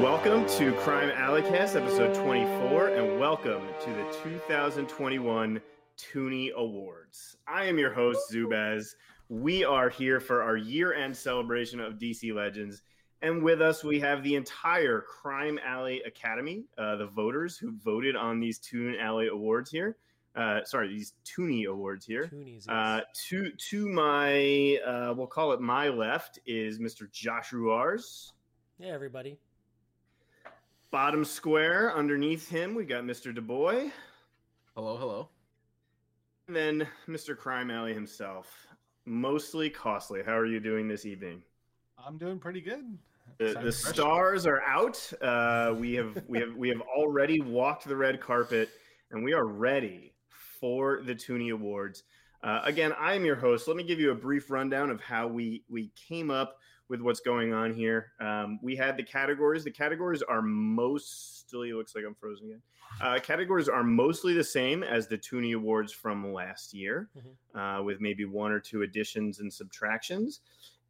Welcome to Crime Alleycast, episode 24, and welcome to the 2021 Toony Awards. I am your host, Zubaz. We are here for our year end celebration of DC Legends, and with us, we have the entire Crime Alley Academy, uh, the voters who voted on these Toon Alley Awards here. Uh, sorry, these Toony Awards here. Toonies, yes. Uh, to to my, uh, we'll call it my left is Mr. Josh Ruars. yeah, everybody. Bottom square, underneath him, we got Mr. DuBois. Hello, hello. And then Mr. Crime Alley himself. Mostly costly. How are you doing this evening? I'm doing pretty good. The, the stars are out. Uh, we have we have we have already walked the red carpet, and we are ready for the Toony Awards. Uh, again, I am your host. Let me give you a brief rundown of how we we came up with what's going on here. Um, we had the categories. The categories are mostly it looks like I'm frozen again. Uh, categories are mostly the same as the Toony Awards from last year, uh, with maybe one or two additions and subtractions.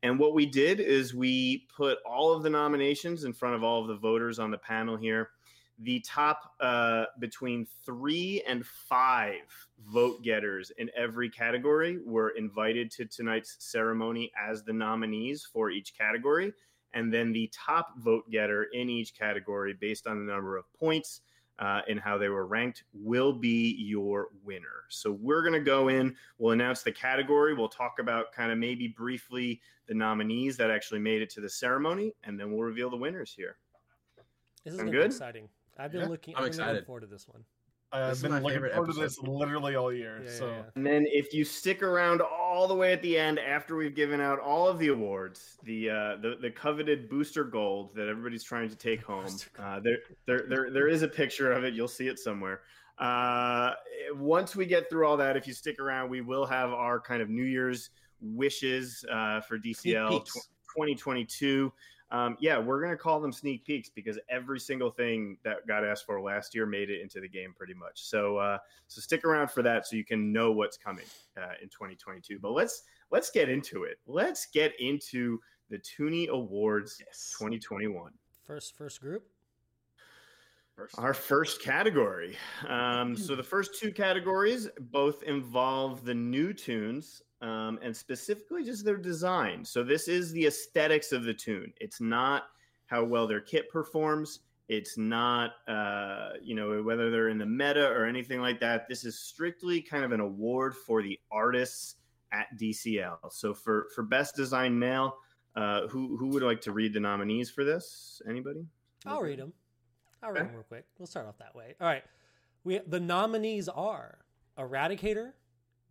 And what we did is we put all of the nominations in front of all of the voters on the panel here. The top uh, between three and five vote getters in every category were invited to tonight's ceremony as the nominees for each category. And then the top vote getter in each category, based on the number of points uh, and how they were ranked, will be your winner. So we're going to go in, we'll announce the category, we'll talk about kind of maybe briefly the nominees that actually made it to the ceremony, and then we'll reveal the winners here. This is Sound gonna be good? exciting. I've been Yeah, looking. I'm I've been looking excited. forward to this one. I've This been looking favorite forward to this literally all year. Yeah, yeah, so yeah. And then if you stick around all the way at the end after we've given out all of the awards, the uh, the, the coveted booster gold that everybody's trying to take home, uh, there, there there there is a picture of it. You'll see it somewhere. Uh, once we get through all that, if you stick around, we will have our kind of New Year's wishes uh, for DCL 2022. Um, yeah, we're gonna call them sneak peeks because every single thing that got asked for last year made it into the game pretty much. So uh, so stick around for that so you can know what's coming uh, in 2022. But let's let's get into it. Let's get into the Toony Awards Yes. 2021. First, first group. First. Our first category. Um, so the first two categories both involve the new tunes um, and specifically just their design. So this is the aesthetics of the tune. It's not how well their kit performs. It's not, uh, you know, whether they're in the meta or anything like that. This is strictly kind of an award for the artists at DCL. So for for best design male, uh, who who would like to read the nominees for this? Anybody? I'll read them. I'll read Okay. them real quick. We'll start off that way. All right. We the nominees are Eradicator,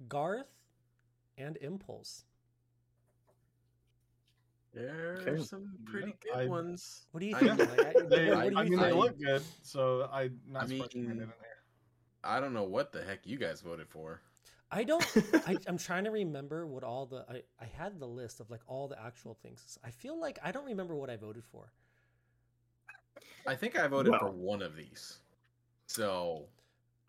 Garth, and Impulse. There Okay. are some pretty Yeah, good I- ones. What do you I- think? Like, I- they, what do you I mean, think? they look good. So I'm not I mean- in here. I don't know what the heck you guys voted for. I don't. I, I'm trying to remember what all the. I, I had the list of like all the actual things. I feel like I don't remember what I voted for. I think I voted for one of these. So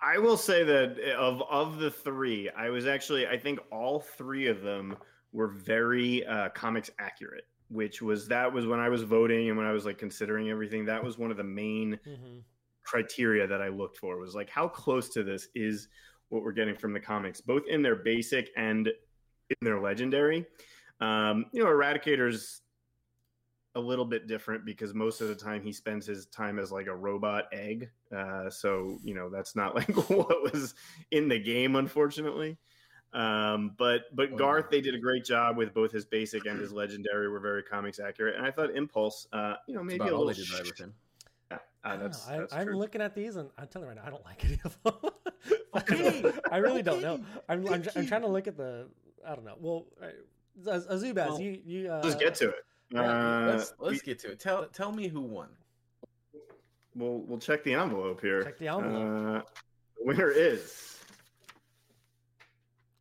I will say that of of the three, I was actually I think all three of them were very uh, comics accurate. Which was that was when I was voting and when I was like considering everything. That was one of the main hmm criteria that I looked for. Was like how close to this is what we're getting from the comics, both in their basic and in their legendary. Um, you know, Eradicator's a little bit different because most of the time he spends his time as like a robot egg. Uh, so you know that's not like what was in the game, unfortunately. Um, but but Oh, Garth, they did a great job with both his basic and his legendary were very comics accurate, and I thought Impulse, uh, you know, maybe about a little. they did right with him. Yeah, I uh, don't that's, know. that's I, I'm true. looking at these and I'm telling you right now, I don't like any of them. Okay, I really don't know. I'm, I'm, I'm trying to look at the. I don't know. Well, Az- Azubaz, Well, you you. Uh, Let's get to it. Yeah, Uh, let's let's get to it. Tell tell me who won. We'll we'll check the envelope here. Check the envelope. Uh, the winner is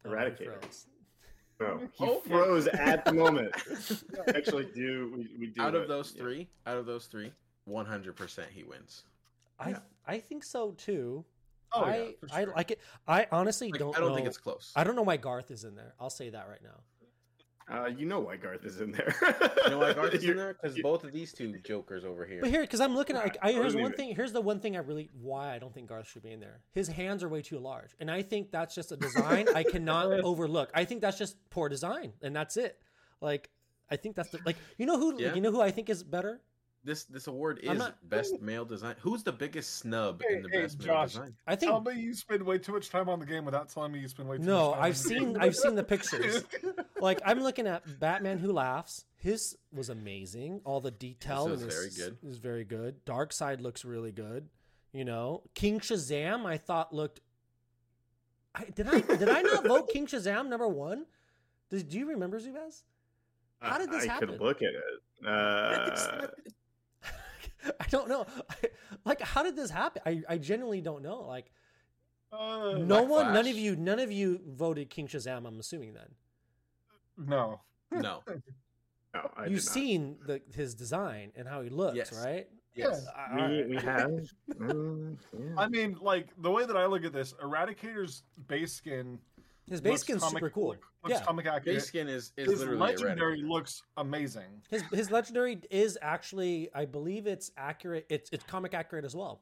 oh, he Eradicator. froze. no. He froze at the moment. Actually, do we, we do out it. of those Yeah. three, out of those three, one hundred percent he wins. I Yeah. I think so too. Oh, I yeah, for I like it. I honestly Like, don't. I don't know. think it's close. I don't know why Garth is in there. I'll say that right now. Uh, you know why Garth is in there. You know why Garth is in there? Because both of these two jokers over here. But here, because I'm looking at, like, I, here's one thing. Here's the one thing I really why I don't think Garth should be in there. His hands are way too large, and I think that's just a design I cannot overlook. I think that's just poor design, and that's it. Like, I think that's the like you know who Yeah. you know who I think is better. This this award is not- best male design. Who's the biggest snub Hey, in the hey, best male design? I think Tell me you spend way too much time on the game without telling me you spend way too no. much time. I've on the seen game. I've seen the pictures. like I'm looking at Batman Who Laughs. His was amazing. All the detail was in very good. is very good. Darkseid looks really good. You know, King Shazam I thought looked. I, did I did I not vote King Shazam number one? Did, do you remember Zubaz? How did this I happen? could look at it. Uh, I don't know. like, how did this happen? I, I genuinely don't know. Like, Uh, no Black one, none of you, none of you voted King Shazam. I'm assuming then no. No. no, I you've did not. seen the his design and how he looks, Yes. right? Yes. I- We, we have. Mm, yeah. I mean, like the way that I look at this, Eradicator's base skin. His base looks skin's comic- super cool. look- Looks Yeah. comic accurate. Base skin is, is His literally legendary Eradicator. looks amazing. His his legendary is actually, I believe it's accurate. It's it's comic accurate as well.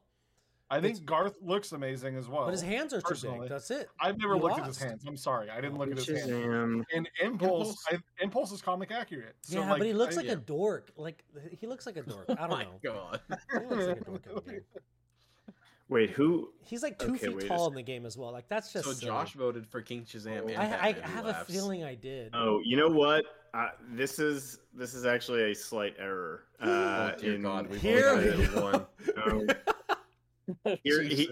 I think It's- Garth looks amazing as well. but his hands are too big. That's it. I've never You looked at his lost. hands. I'm sorry, I didn't look at his hands. Shazam. And Impulse, Impulse- I, Impulse is comic accurate. So yeah, like, but he looks I- like yeah. a dork. Like he looks like a dork. I Oh don't my know. god. He looks like a dork in the game. Wait, who? He's like two Okay, feet tall in the game as well. Like that's just So silly. Josh voted for King Shazam and I, I Batman Who have a feeling I did. Oh, you know what? Uh, this is this is actually a slight error. Uh, Oh dear in- God, we've Here only we go. one. no, here, he,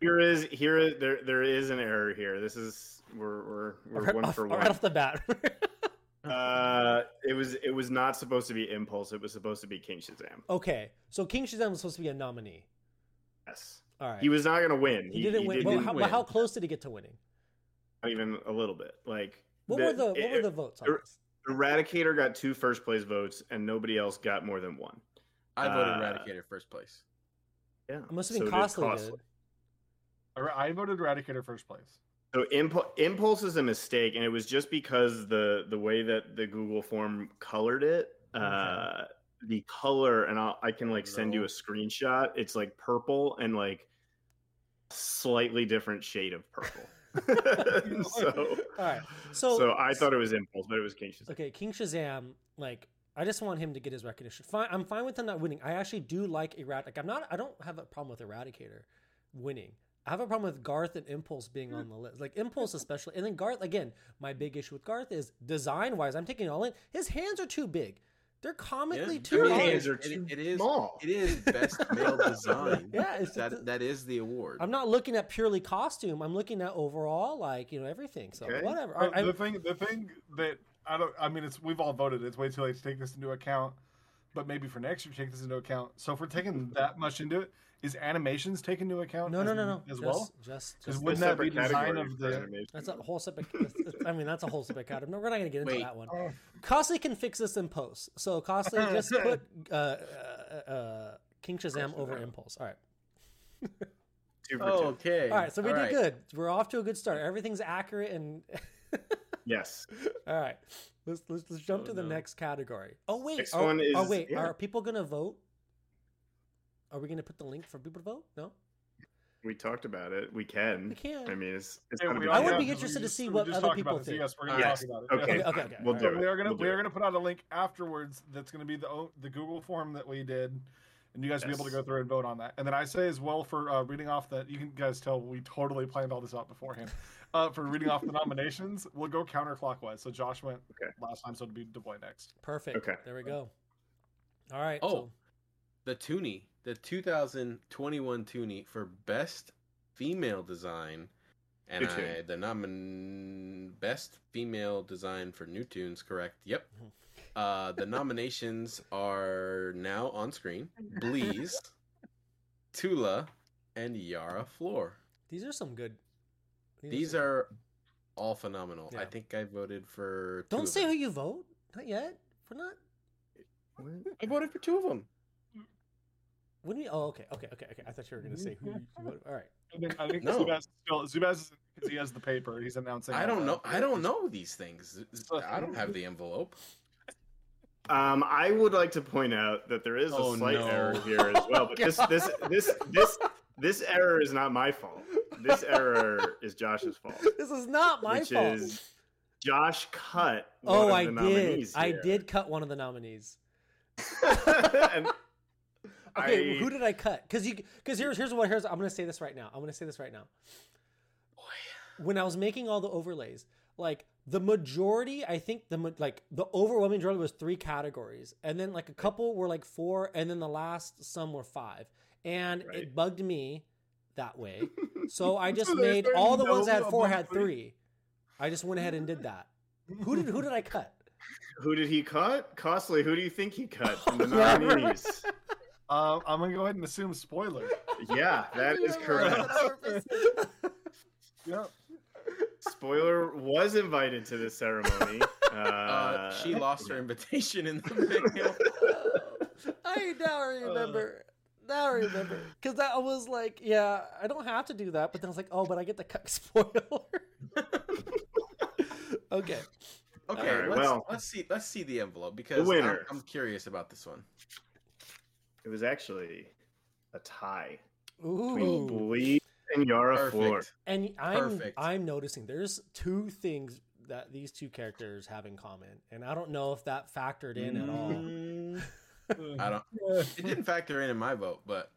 here is here is there there is an error here. This is we're we're we're right, one off, for one right off the bat. Uh, it was it was not supposed to be Impulse. It was supposed to be King Shazam. okay, so King Shazam was supposed to be a nominee. Yes, All right, he was not going to win. He didn't win. Didn't how, win. but how close did he get to winning? not even a little bit. Like What were the what were the votes on er- this? Eradicator got two first place votes, and nobody else got more than one. I voted Uh, Eradicator first place. Yeah, I'm assuming so did Costly Costly. did. I voted Eradicator first place. So Impulse, Impulse is a mistake, and it was just because the the way that the Google form colored it, uh, the color, and I'll, I can like send you a screenshot. It's like purple and like slightly different shade of purple. so, All right, so so I thought it was Impulse, but it was King Shazam. okay, King Shazam. Like, I just want him to get his recognition. Fine, I'm fine with him not winning. I actually do like Eradicator. Like, I'm not. I don't have a problem with Eradicator winning. I have a problem with Garth and Impulse being hmm. on the list. Like Impulse especially, and then Garth again. My big issue with Garth is design wise. I'm taking it all in. His hands are too big. They're comically Yeah, too I mean, large. hands are it- too it is small. it is best male design. Yeah, it's- it's- that that is the award. I'm not looking at purely costume. I'm looking at overall, like you know, everything. So Okay. whatever. But I, the thing, the thing that I don't, I mean, it's we've all voted. It's way too late to take this into account. But maybe for next year, take this into account. So if we're taking that much into it, is animations taken into account? no, as, no, no, no. as just, well. Just, Because wouldn't that be separate design of the? animation. that's a whole separate. that's- that's- I mean, that's a whole separate category. No, We're not going to get into Wait. that one. Oh, Costly can fix this in post. So Costly just put uh, uh, uh, King Shazam over Shazam. Impulse. All right. Two for Oh, two. okay. All right. So we All did right. good. We're off to a good start. Everything's accurate and. Yes. All right. Let's let's, let's jump Oh, to the no. next category. Oh wait. Next are, one oh is- wait. yeah. Are people gonna vote? Are we gonna put the link for people to vote? No. We talked about it. We can. We can. I mean, it's it's yeah, gonna be. I would be because we interested to just- see what other people about it. So think. yes, we're gonna Yes. talk about it. Okay. Okay, okay, okay. We'll All do right. it. We are gonna We'll we are gonna put out a link afterwards. That's gonna be the the Google form that we did, and you guys will be able to go through and vote on that. And then I say as well for uh, reading off that you can guys tell we totally planned all this out beforehand. Uh, for reading off the nominations, we'll go counterclockwise. So Josh went Okay. last time, so it'll be DeBoy next. Perfect. Okay. There we go. All right. Oh. so- The Toony, the 2021 Toony for best female design, and I, the nomin best female design for new tunes. Correct. Yep. Uh, the nominations are now on screen. Bleez, Tula, and Yara Flor. these are some good. These some- are all phenomenal. I think I voted for. Don't say who you vote. Not yet. We're not. I voted for two of them. Oh, What? okay. What? What do you? Oh, okay, okay, okay, okay. I thought you were gonna say who. you voted- All right. I think, I think No. Zubaz still Zubaz is because he has the paper. He's announcing. I don't that. know. I don't know these things. I don't have the envelope. Um, I would like to point out that there is a Oh, slight no. error here as well. But this, this, this, this, this error is not my fault. This error is Josh's fault, This is not my which fault. is Josh cut. one oh, of I the did. nominees I here. did cut one of the nominees. and Okay, I- who did I cut? Because you, because here's here's what here's I'm gonna say this right now. I'm gonna say this right now. When I was making all the overlays, like the majority, I think the like the overwhelming majority was three categories, and then like a couple were like four, and then the last some were five, and Right. it bugged me that way. So I just So made all the no ones that had four had three? I just went ahead and did that. Who did who did I cut? Who did he cut? Costly. Who do you think he cut from the nominees? Um, I'm gonna go ahead and assume spoiler. yeah, that is correct. Yeah. Spoiler was invited to this ceremony. Uh, Uh, she lost her invitation in the mail. I now remember. now I remember. Because I was like, yeah, I don't have to do that. But then I was like, oh, but I get the cut spoiler. okay. Okay, Alright, let's, well. let's see. Let's see the envelope because I'm. I'm curious about this one. It was actually a tie Ooh. between Bleez and Yara Flor. Perfect. And I'm Perfect. I'm noticing there's two things that these two characters have in common, and I don't know if that factored in at all. Mm, I don't. It didn't factor in in my vote, but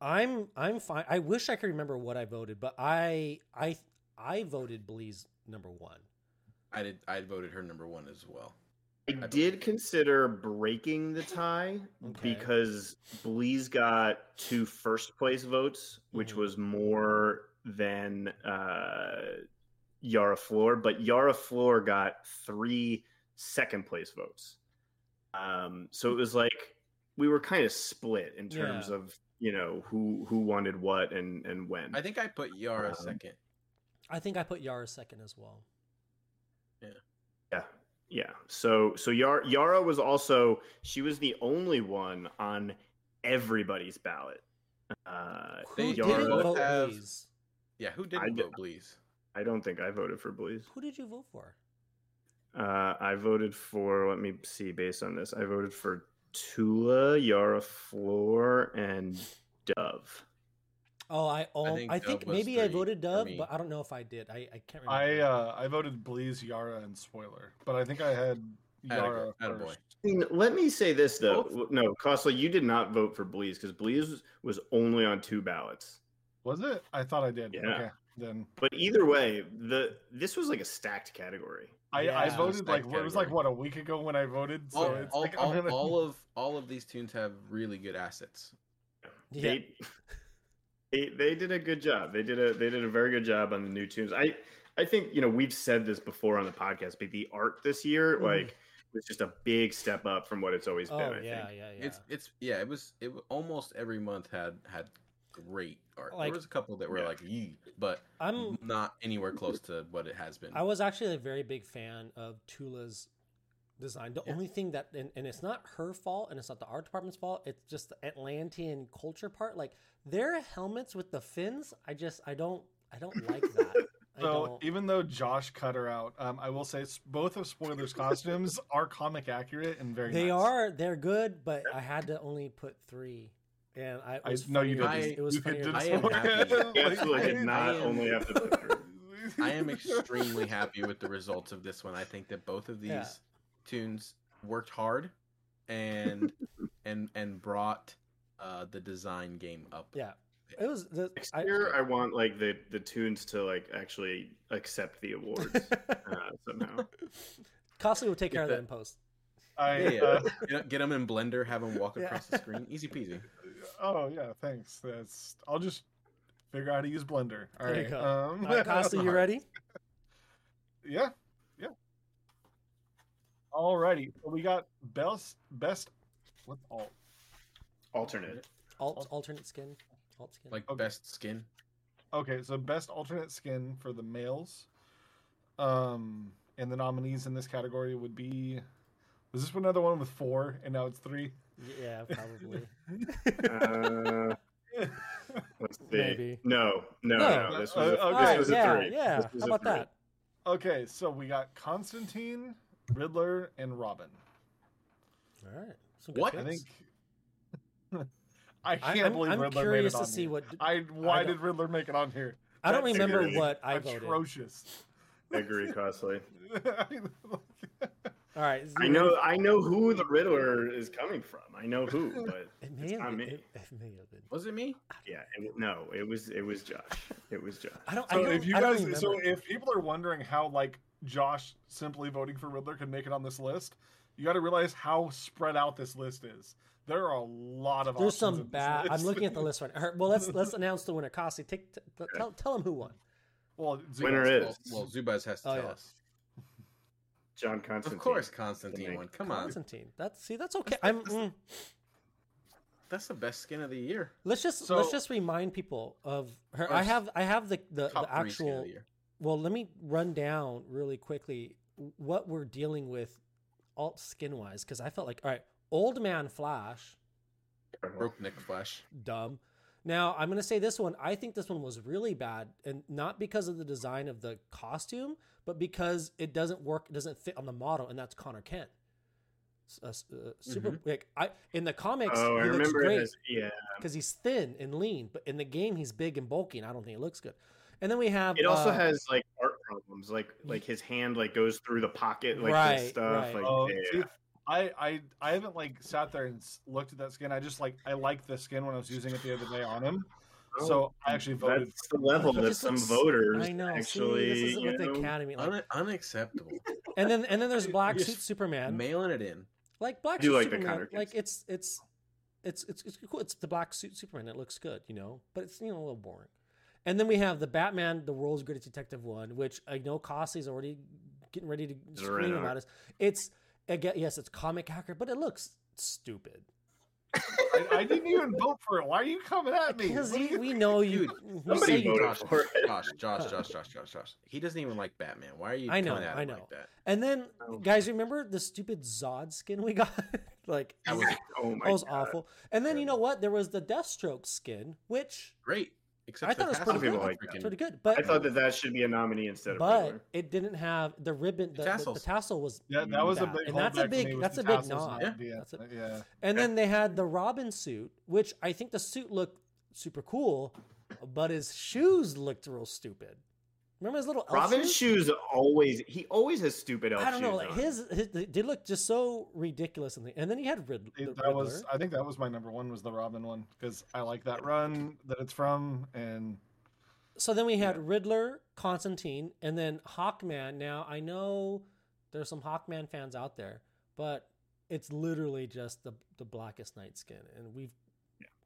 I'm I'm fine. I wish I could remember what I voted, but I I I voted Bleez number one. I did. I voted her number one as well. I did consider breaking the tie Okay. because Bleez got two first place votes, which Mhm. was more than uh, Yara Flor, but Yara Flor got three second place votes. Um, so it was like we were kind of split in terms Yeah. of you know who who wanted what and and when. I think I put Yara Um, second. I think I put Yara second as well. Yeah, yeah. So so Yara, Yara was also she was the only one on everybody's ballot. Uh, Who They- didn't vote have- Bleez? Yeah, who didn't did- vote, please? I don't think I voted for Bleez. Who did you vote for? Uh, I voted for. Let me see. Based on this, I voted for Tula, Yara Flor, and Dove. Oh, I oh, I think think, Dove was maybe I voted for Dove, but I don't know if I did. I, I can't remember. I uh, I voted Bleez, Yara, and Spoiler, but I think I had Yara Atta- attaboy. first. I mean, let me say this though. No, Costly, you did not vote for Bleez because Bleez was only on two ballots. Was it? I thought I did. Yeah. Okay, then But either way, the this was like a stacked category. I, I voted like Stacked it was like what a week ago when I voted. So all, it's all, like all, gonna... all of all of these tunes have really good assets. yeah. They, they they did a good job. They did a they did a very good job on the new tunes. I I think you know we've said this before on the podcast, but the art this year Mhm. like was just a big step up from what it's always oh been. I yeah, think. yeah, yeah. It's it's yeah. It was it wa- almost every month had had great art. Like- there was a couple that were Yeah. like yee, but I'm not anywhere close to what it has been. I was actually a very big fan of Tula's design. The Yeah. only thing that, and, and it's not her fault, and it's not the art department's fault. It's just the Atlantean culture part. Like their helmets with the fins, I just, I don't, I don't like that. So even though Josh cut her out, um, I will say both of Spoiler's costumes are comic accurate and very. They nice. are, they're good, but I had to only put three, and I. I was no, you didn't. It was you could funnier. do than I this am happy. Absolutely I- did not I am- only have to put through. I am extremely happy with the results of this one. I think that both of these Yeah. Tunes worked hard and and and brought uh, the design game up. Yeah, it was. The, Next I, year, I want like the the tunes to like actually accept the awards uh, somehow. Costly will take care of that in post. I, Yeah, yeah. uh, Get, get them in Blender, have them walk Yeah. across the screen, easy peasy. oh yeah, thanks. That's I'll just figure out how to use Blender. All There you right. go. Um, All right, Costly, you ready? yeah, yeah. Alrighty, so we got best best. What's alt? Alternate. Alt, alternate skin, alt skin. Like Okay. best skin. Okay, so best alternate skin for the males. Um, and the nominees in this category would be Was this another one with four and now it's three? Yeah, probably. Uh, let's see. Maybe. No, no, No. no. This was a, Uh, this okay. was a yeah, three. yeah. How about three. that? okay, so we got Constantine, Riddler, and Robin. All right. Some What? picks. I think. I I- can't I'm, believe I'm Riddler curious made it to on see here. what. I why I did Riddler make it on here? I don't That's remember agree. what I voted. atrocious. I agree, costly. All right. I know, I know who the Riddler is coming from. I know who, but It it's may have not been. me. It, it may have been. Was it me? yeah, it, no, it was it was Josh. It was Josh. I don't. I so don't, if you I guys, so if people are wondering how like Josh simply voting for Riddler could make it on this list, you got to realize how spread out this list is. There are a lot of. There's some bad. I'm looking at the list right now. Well, let's let's announce the winner. Kasi, take t- t- tell tell him who won. well, Winner Zubaz. is Well, well Zubaz has to Oh, tell yeah. us. John Constantine. Of course, Constantine won. Come on, Constantine. That's see. That's okay. I'm. mm. that's the best skin of the year. Let's just So- let's just remind people of her. I have I have the the, the three skin of actual. Well, let me run down really quickly what we're dealing with, alt skin wise, because I felt like all right, old man Flash, Broke Nick Flash. dumb. Now I'm gonna say this one. I think this one was really bad, and not because of the design of the costume, but because it doesn't work, it doesn't fit on the model, and that's Conner Kent. Uh, uh, super like I in the comics Oh, he looks great as yeah. because he's thin and lean, but in the game he's big and bulky, and I don't think it looks good. And then we have It also uh, has like art problems, like like his hand like goes through the pocket, like Right, this stuff. right. Like Oh, yeah. I, I I haven't like sat there and looked at that skin. I just like I liked the skin when I was using it the other day on him. So I actually voted. That's the level that some looks- voters I know. actually. see, this is you with the Academy, like, Un- unacceptable. and then and then there's Black Suit Superman, Mailing it in. like Black Suit like Superman, Connor like it's it's it's it's it's cool. It's the Black Suit Superman. It looks good, you know, but it's you know a little boring. And then we have the Batman, the world's greatest detective one, which I know Cossey's already getting ready to scream Zerino. about. Us. It's again, yes, it's comic accurate, but it looks stupid. I, I didn't even vote for it. Why are you coming at me? Because What are you, you- we know you. Dude, you somebody say you voted Josh, for it. Josh, Josh, Josh, Josh, Josh, Josh. He doesn't even like Batman. Why are you I know, coming at I know. like that? And then, Oh. guys, remember the stupid Zod skin we got? like, That was Oh my that was God. awful. And then, you know what? There was the Deathstroke skin, which great. Except I thought it was pretty good. Like freaking- It's pretty good. But I thought that that should be a nominee instead of but Riddler. it didn't have the ribbon. The, the, the tassels. tassel was. Yeah, that was a big. And that's a big- that's a big tassels nod. and the- That's a- yeah. And then they had the Robin suit, which I think the suit looked super cool, but his shoes looked real stupid. Remember his little elf Robin's shoes? shoes always he always has stupid elf I don't know. shoes Like his, his, they did look just so ridiculous, and, and then he had Rid, the It- Riddler. was. I think that was my number one. Was the Robin one because I like that run that it's from, and So then we had Riddler, Constantine, and then Hawkman. Now I know there's some Hawkman fans out there, but it's literally just the the blackest night skin, and we've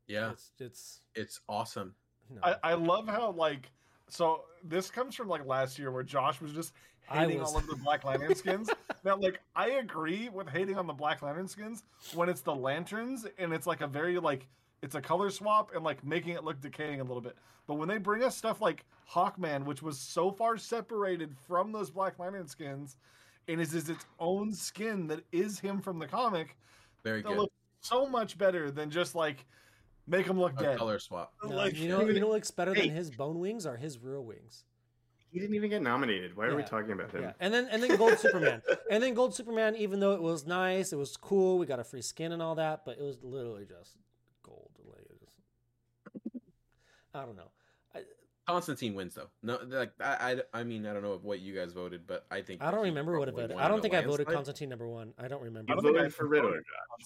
Yeah, it's it's it's awesome. no. I, I love how like. So this comes from like last year where Josh was just hating was- all of the Black Lantern skins. now, like I agree with hating on the Black Lantern skins when it's the lanterns and it's like a very like it's a color swap and like making it look decaying a little bit. But when they bring us stuff like Hawkman, which was so far separated from those Black Lantern skins, and is, is its own skin that is him from the comic, Very that good. looks so much better than just like make him look A dead. color swap. No, like, you know, you know what looks better Hey. than his bone wings are his real wings. He didn't even get nominated. Why are we talking about him? Yeah, and then and then Gold Superman, and then Gold Superman. Even though it was nice, it was cool. We got a free skin and all that, but it was literally just gold. Like, it just, I don't know. Constantine wins though. No, like I, I, I mean, I don't know what you guys voted, but I think I don't remember what I voted. I don't think I voted. Constantine number one. I don't remember. I voted I for Riddler,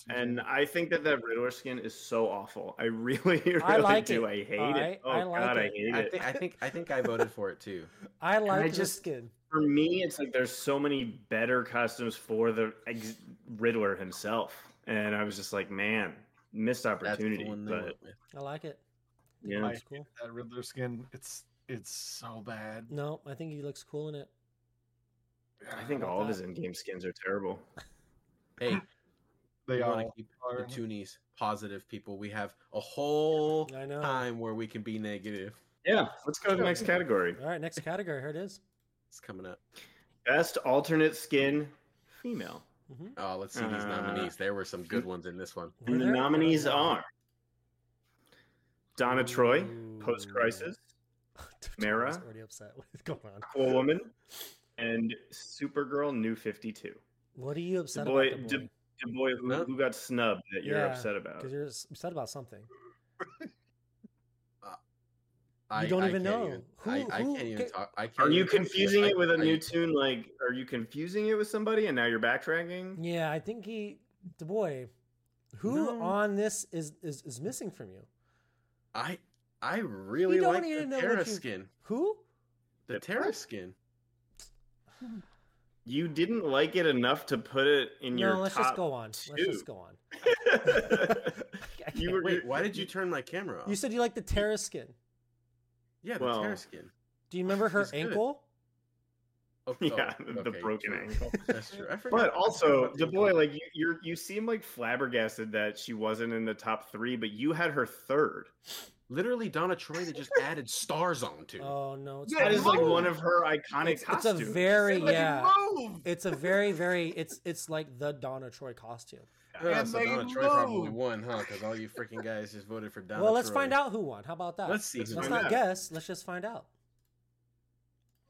and I think that that Riddler skin is so awful. I really, really I like do. it. I hate Alright, it. Oh I like God, it. I hate I it. think, I think, I think I voted for it too. I like I the just- skin. For me, it's like there's so many better costumes for the ex- Riddler himself, and I was just like, man, missed opportunity. But. I like it. Yeah, It's cool. that Riddler skin. It's it's so bad. No, I think he looks cool in it. I think about all of his in-game skins are terrible. Hey, They all want to keep are. the Toonies positive people. We have a whole I know. time where we can be negative. Yeah, let's go to the next category. All right, next category. Here it is. It's coming up. Best alternate skin, female. Mhm. Oh, let's see these Uh, nominees. There were some good ones in this one. And the nominees I don't know. are Donna Troy, Post Crisis, Tom's Mara? already upset. What's going on? Cool Woman, and Supergirl New 52. What are you upset boy- about? The boy? d- The boy who, No. who got snubbed that you're Yeah, upset about. Because you're upset about something. Uh, I don't I even know. Even, Who- I, I who- can't even okay. talk. I can't Are you even- confusing it with a I- new tune? Like, are you confusing it with somebody and now you're backtracking? Yeah, I think he, the boy, who No. on this is, is is missing from you? I I really don't like even know the what Terra you- skin. Who? The Terra skin. You didn't like it enough to put it in your No, let's top just go on. Let's just go on. You were- wait. Wait, why did you turn my camera off? You said you like the Terra skin. yeah, the Well, Terra skin. Do you remember her It's good. ankle? Oh, yeah, oh, the okay, broken true. ankle. That's true. I But also, forgot about the boy, like you, you're, you seem like flabbergasted that she wasn't in the top three, but you had her third. literally Donna Troy that just added stars on onto. Oh no, it's That not. like one of her iconic It's, it's a very They yeah. move. It's a very very. It's it's like the Donna Troy costume. Yeah, And so they Donna Troy probably move. won, huh? Because all you freaking guys just voted for Donna. well, let's Troy. find out who won. How about that? Let's see. Let's Let's not out. guess. Let's just find out.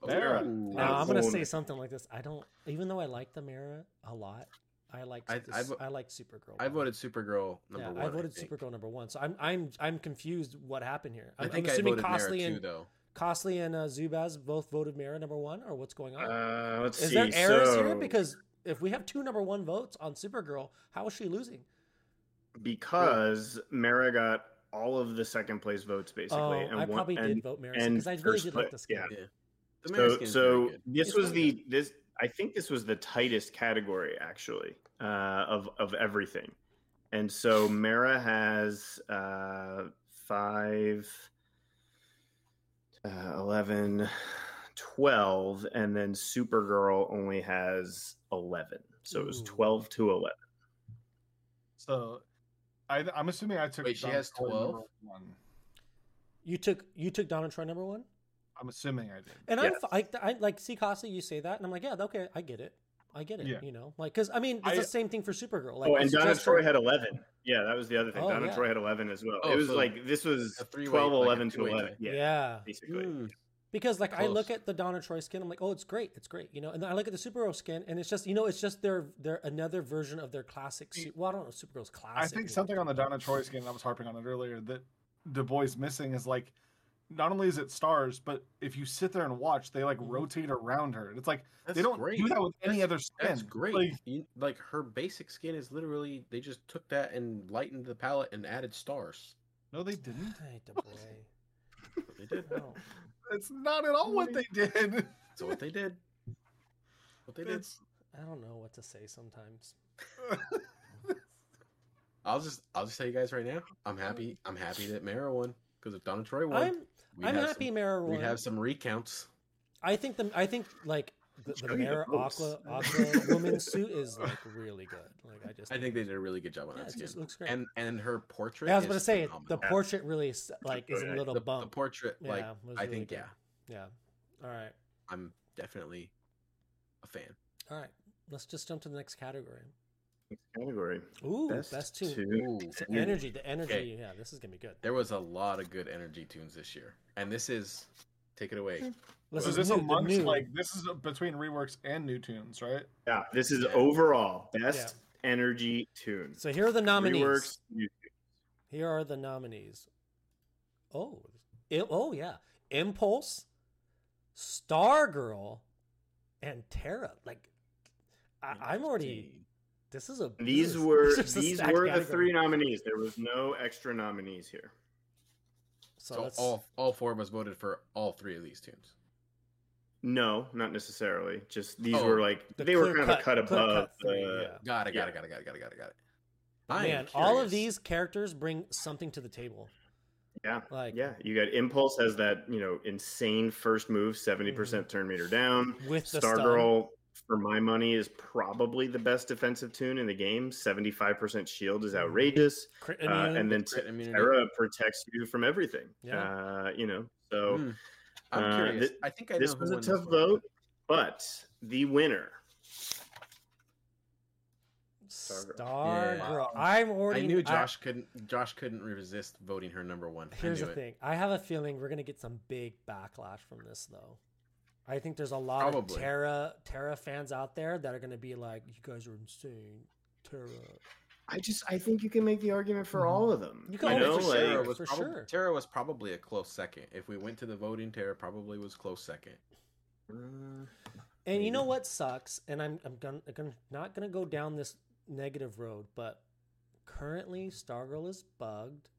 Mara. Ooh. No, Wow. I'm gonna say something like this. I don't, even though I like the Mara a lot, I like I- this, I I, like Supergirl. I voted Supergirl number yeah, one. I voted think. Supergirl number one. So I'm I'm I'm confused. What happened here? I I'm, think I'm I assuming voted Mara Costly too, and though. Costly and uh, Zubaz both voted Mara number one, or what's going on? Uh, let's is see. there errors so, here? Because if we have two number one votes on Supergirl, how is she losing? because Mara got all of the second place votes basically, Oh, and I one- probably and did vote Mara and because I really first did like pla- this game. yeah. Yeah. The So, so this It's was really the this. I think this was the tightest category actually uh, of of everything, and so Mara has uh, five, uh, 11, 12, and then Supergirl only has eleven. So it was Ooh. twelve to eleven. So, I, I'm assuming I took. Wait, she has 12? One. You took you took Donna Troy number one, I'm assuming I did. and Yes. I'm f- I, I like see Costly. You say that, and I'm like, yeah, okay, I get it. I get it. Yeah. You know, like because I mean, it's I- the same thing for Supergirl. Like, oh, and Donna Troy her- had 11. Yeah, that was the other thing. Oh, Donna yeah. Troy had 11 as well. Oh, it was so like this was a three-way- 12, like 11 to 11. Yeah, yeah. basically. Hmm. Because like I look at the Donna Troy skin, I'm like, oh, it's great, it's great, you know. And then I look at the Supergirl skin, and it's just you know, it's just their their another version of their classic. Su- well, I don't know, Supergirl's classic. I think something on the Donna Troy skin. I was harping on it earlier that Du Bois missing is like, not only is it stars, but if you sit there and watch, they like Mhm. rotate around her. It's like That's they don't great. do that with any That's- other skin. That's great. Like, You- Like, her basic skin is literally they just took that and lightened the palette and added stars. no, they didn't. Hey, Du Bois. They did. No. It's not at all what they did. That's what they did. What they did. I don't know what to say sometimes. I'll just I'll just tell you guys right now. I'm happy. I'm happy that Mara won because if Donna Troy won, I'm we'd I'm happy Some, Mara we'd have some recounts. I think the I think like the, the Show you the Mara. Aqua Aqua woman suit is like really good. Like I just I think they did a really good job on yeah, that skin. looks great. And and her portrait. Yeah, I was gonna say the portrait really like is a little the, the portrait. Like Yeah, I really think good. yeah, Yeah. All right. I'm definitely a fan. All right. Let's just jump to the next category. Next category. Ooh, Best, best, tune. two. Ooh, the energy. The energy. Okay. Yeah, this is gonna be good. There was a lot of good energy tunes this year, and this is take it away. Hmm. This so is this new, the amongst new. like this is between reworks and new tunes, right? Yeah, this is Yeah. overall best energy tune. So here are the nominees. Reworks, new tune. Here are the nominees. Oh, I- oh yeah, Impulse, Stargirl, and Terra. Like, I, I'm already. This is a. These is- were this these stacked were the three nominees. There was no extra nominees here. So, So all all four of us voted for all three of these tunes. No, not necessarily. Just these Oh, were like the they were clear kind of a cut- cut above. cut three, the- yeah. Got it. Got Yeah. it. Got it. Got it. Got it. Got it. Got it. I am Man, all of these characters bring something to the table. Yeah, Like, yeah. You got Impulse has that you know insane first move, 70 percent mm-hmm. turn meter down. with the stun. Stargirl, for my money, is probably the best defensive tune in the game. Seventy five percent shield Mm-hmm. is outrageous, Crit uh, and then Crit immunity. Terra protects you from everything. Yeah. Uh, you know, so Hmm. I'm uh, curious. thi- I think I know this was a tough vote, but the winner Star Yeah. Girl. I'm already. I knew Josh couldn't. Josh couldn't resist voting her number one. Here's the it. thing. I have a feeling we're gonna get some big backlash from this, though. I think there's a lot Probably. of Terra Terra fans out there that are gonna be like, "You guys are insane, Terra." I just I think you can make the argument for all of them. You can you know, always- like, Terra was for probably, sure. Terra was probably a close second. If we went to the voting, Terra probably was close second. uh, And you know what sucks? And I'm I'm gonna, gonna not gonna go down this negative road, but currently Stargirl is bugged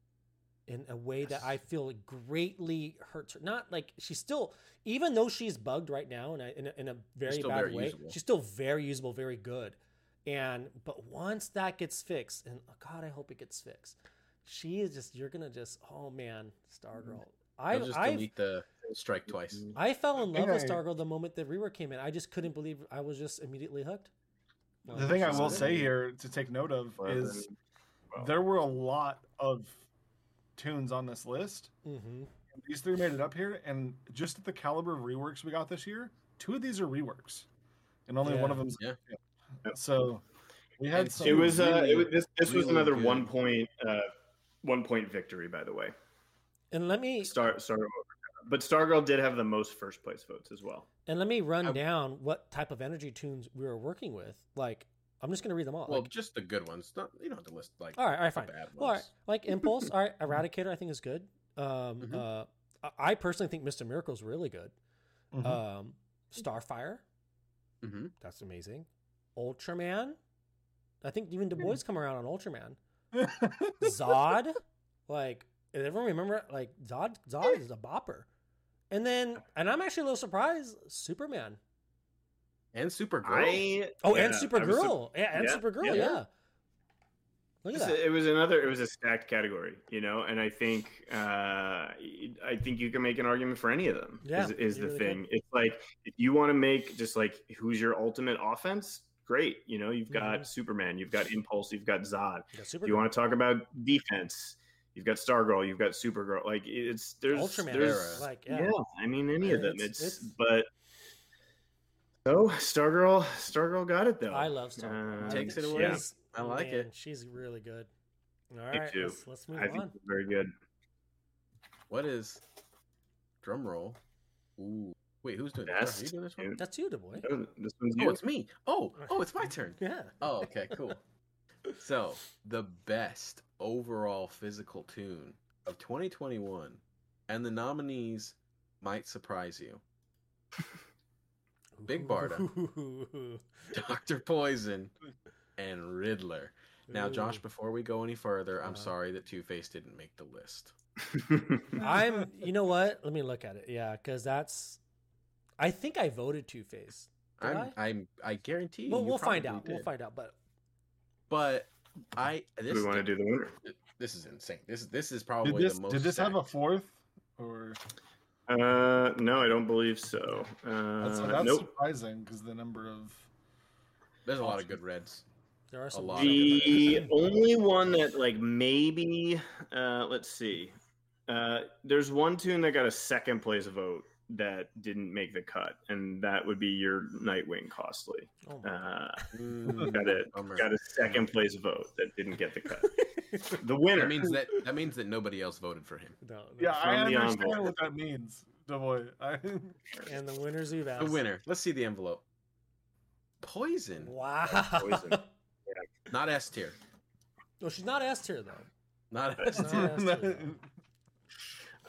in a way that I feel greatly hurts her. Not like she's still, even though she's bugged right now in a in a, in a very bad very way, usable. she's still very usable, very good. And but once that gets fixed, and oh God, I hope it gets fixed. She is just you're gonna just oh man, Stargirl. I I'll just I delete the strike twice. Mm-hmm. I fell in love with I- Stargirl the moment the rework came in. I just couldn't believe I was just immediately hooked. The thing I will say here to take note of well, is well, there were a lot of tunes on this list. hmm These three made it up here, and just at the caliber of reworks we got this year, two of these are reworks, and only one of them's Yeah. So we had And some. it was uh, it was this, this was another good. one point uh, one point victory by the way. And let me start Stargirl, but Stargirl did have the most first place votes as well. and let me run I- down what type of energy tunes we were working with. Like I'm just gonna read them all. Well, like, just the good ones. Not you don't have to list like all right, all right, the fine. bad Well, all right, like Impulse, all right, Eradicator, I think is good. Um, Mhm. uh, I- I personally think Mister Miracle is really good. Mhm. Um, Starfire, Mhm. that's amazing. Ultraman, I think even Du Bois come around on Ultraman. Zod, like if everyone remember, like Zod, Zod is a bopper. And then, and I'm actually a little surprised, Superman. And Supergirl. I Oh, yeah, and I was Supergirl, yeah, and yeah, Supergirl, yeah. yeah. Look at that. It was another. It was a stacked category, you know, and I think uh, I think you can make an argument for any of them. Yeah, is, is the really thing. It's like if you want to make just like who's your ultimate offense, great. You know, you've got Mhm. Superman, you've got Impulse, you've got Zod. You got If you want to talk about defense, you've got Stargirl, you've got Supergirl. Like it's there's Ultraman, there's like yeah. yeah. I mean any of them. It's- It's, it's- but. So Stargirl, Stargirl got it though. I love Stargirl. Uh, Takes it away. she's- I like man, it. She's really good. All right, Me right, too. let's, let's move I on. it's very good. What is drum roll? Ooh. Wait, who's doing this? Are Best you doing this one? tune. That's you, Du Bois. Oh, This one's Oh, you. it's me. Oh, oh, it's my turn. Yeah. Oh, okay, cool. so, the best overall physical tune of 2021, and the nominees might surprise you. Big Barda. Dr. Poison and Riddler. Now, Josh, before we go any further, I'm Uh. sorry that Two Face didn't make the list. I'm. You know what? Let me look at it. Yeah, because that's. I think I voted Two Face. I'm, I? I'm, I guarantee. Well, you we'll find probably out. We'll find out. But But I, this, we want to do the winner. this is insane. This, this is Did probably this the most. did this have a fourth or Uh, no, I don't believe so. Uh, that's, that's nope. surprising because the number of There's a lot of good reds. there are some. lot of The good only one that like maybe, uh, let's see. Uh, there's one tune that got a second place vote that didn't make the cut, and that would be your Nightwing Costly. Oh Uh, got a bummer. got a second place vote that didn't get the cut. The winner. That means that that means that nobody else voted for him. no, no. yeah I From the understand envelope. what that means Devoy. I, And the winners you've asked. The winner. Let's see the envelope. Poison, Wow. Poison. not S tier. well, she's not S tier though. Not S tier.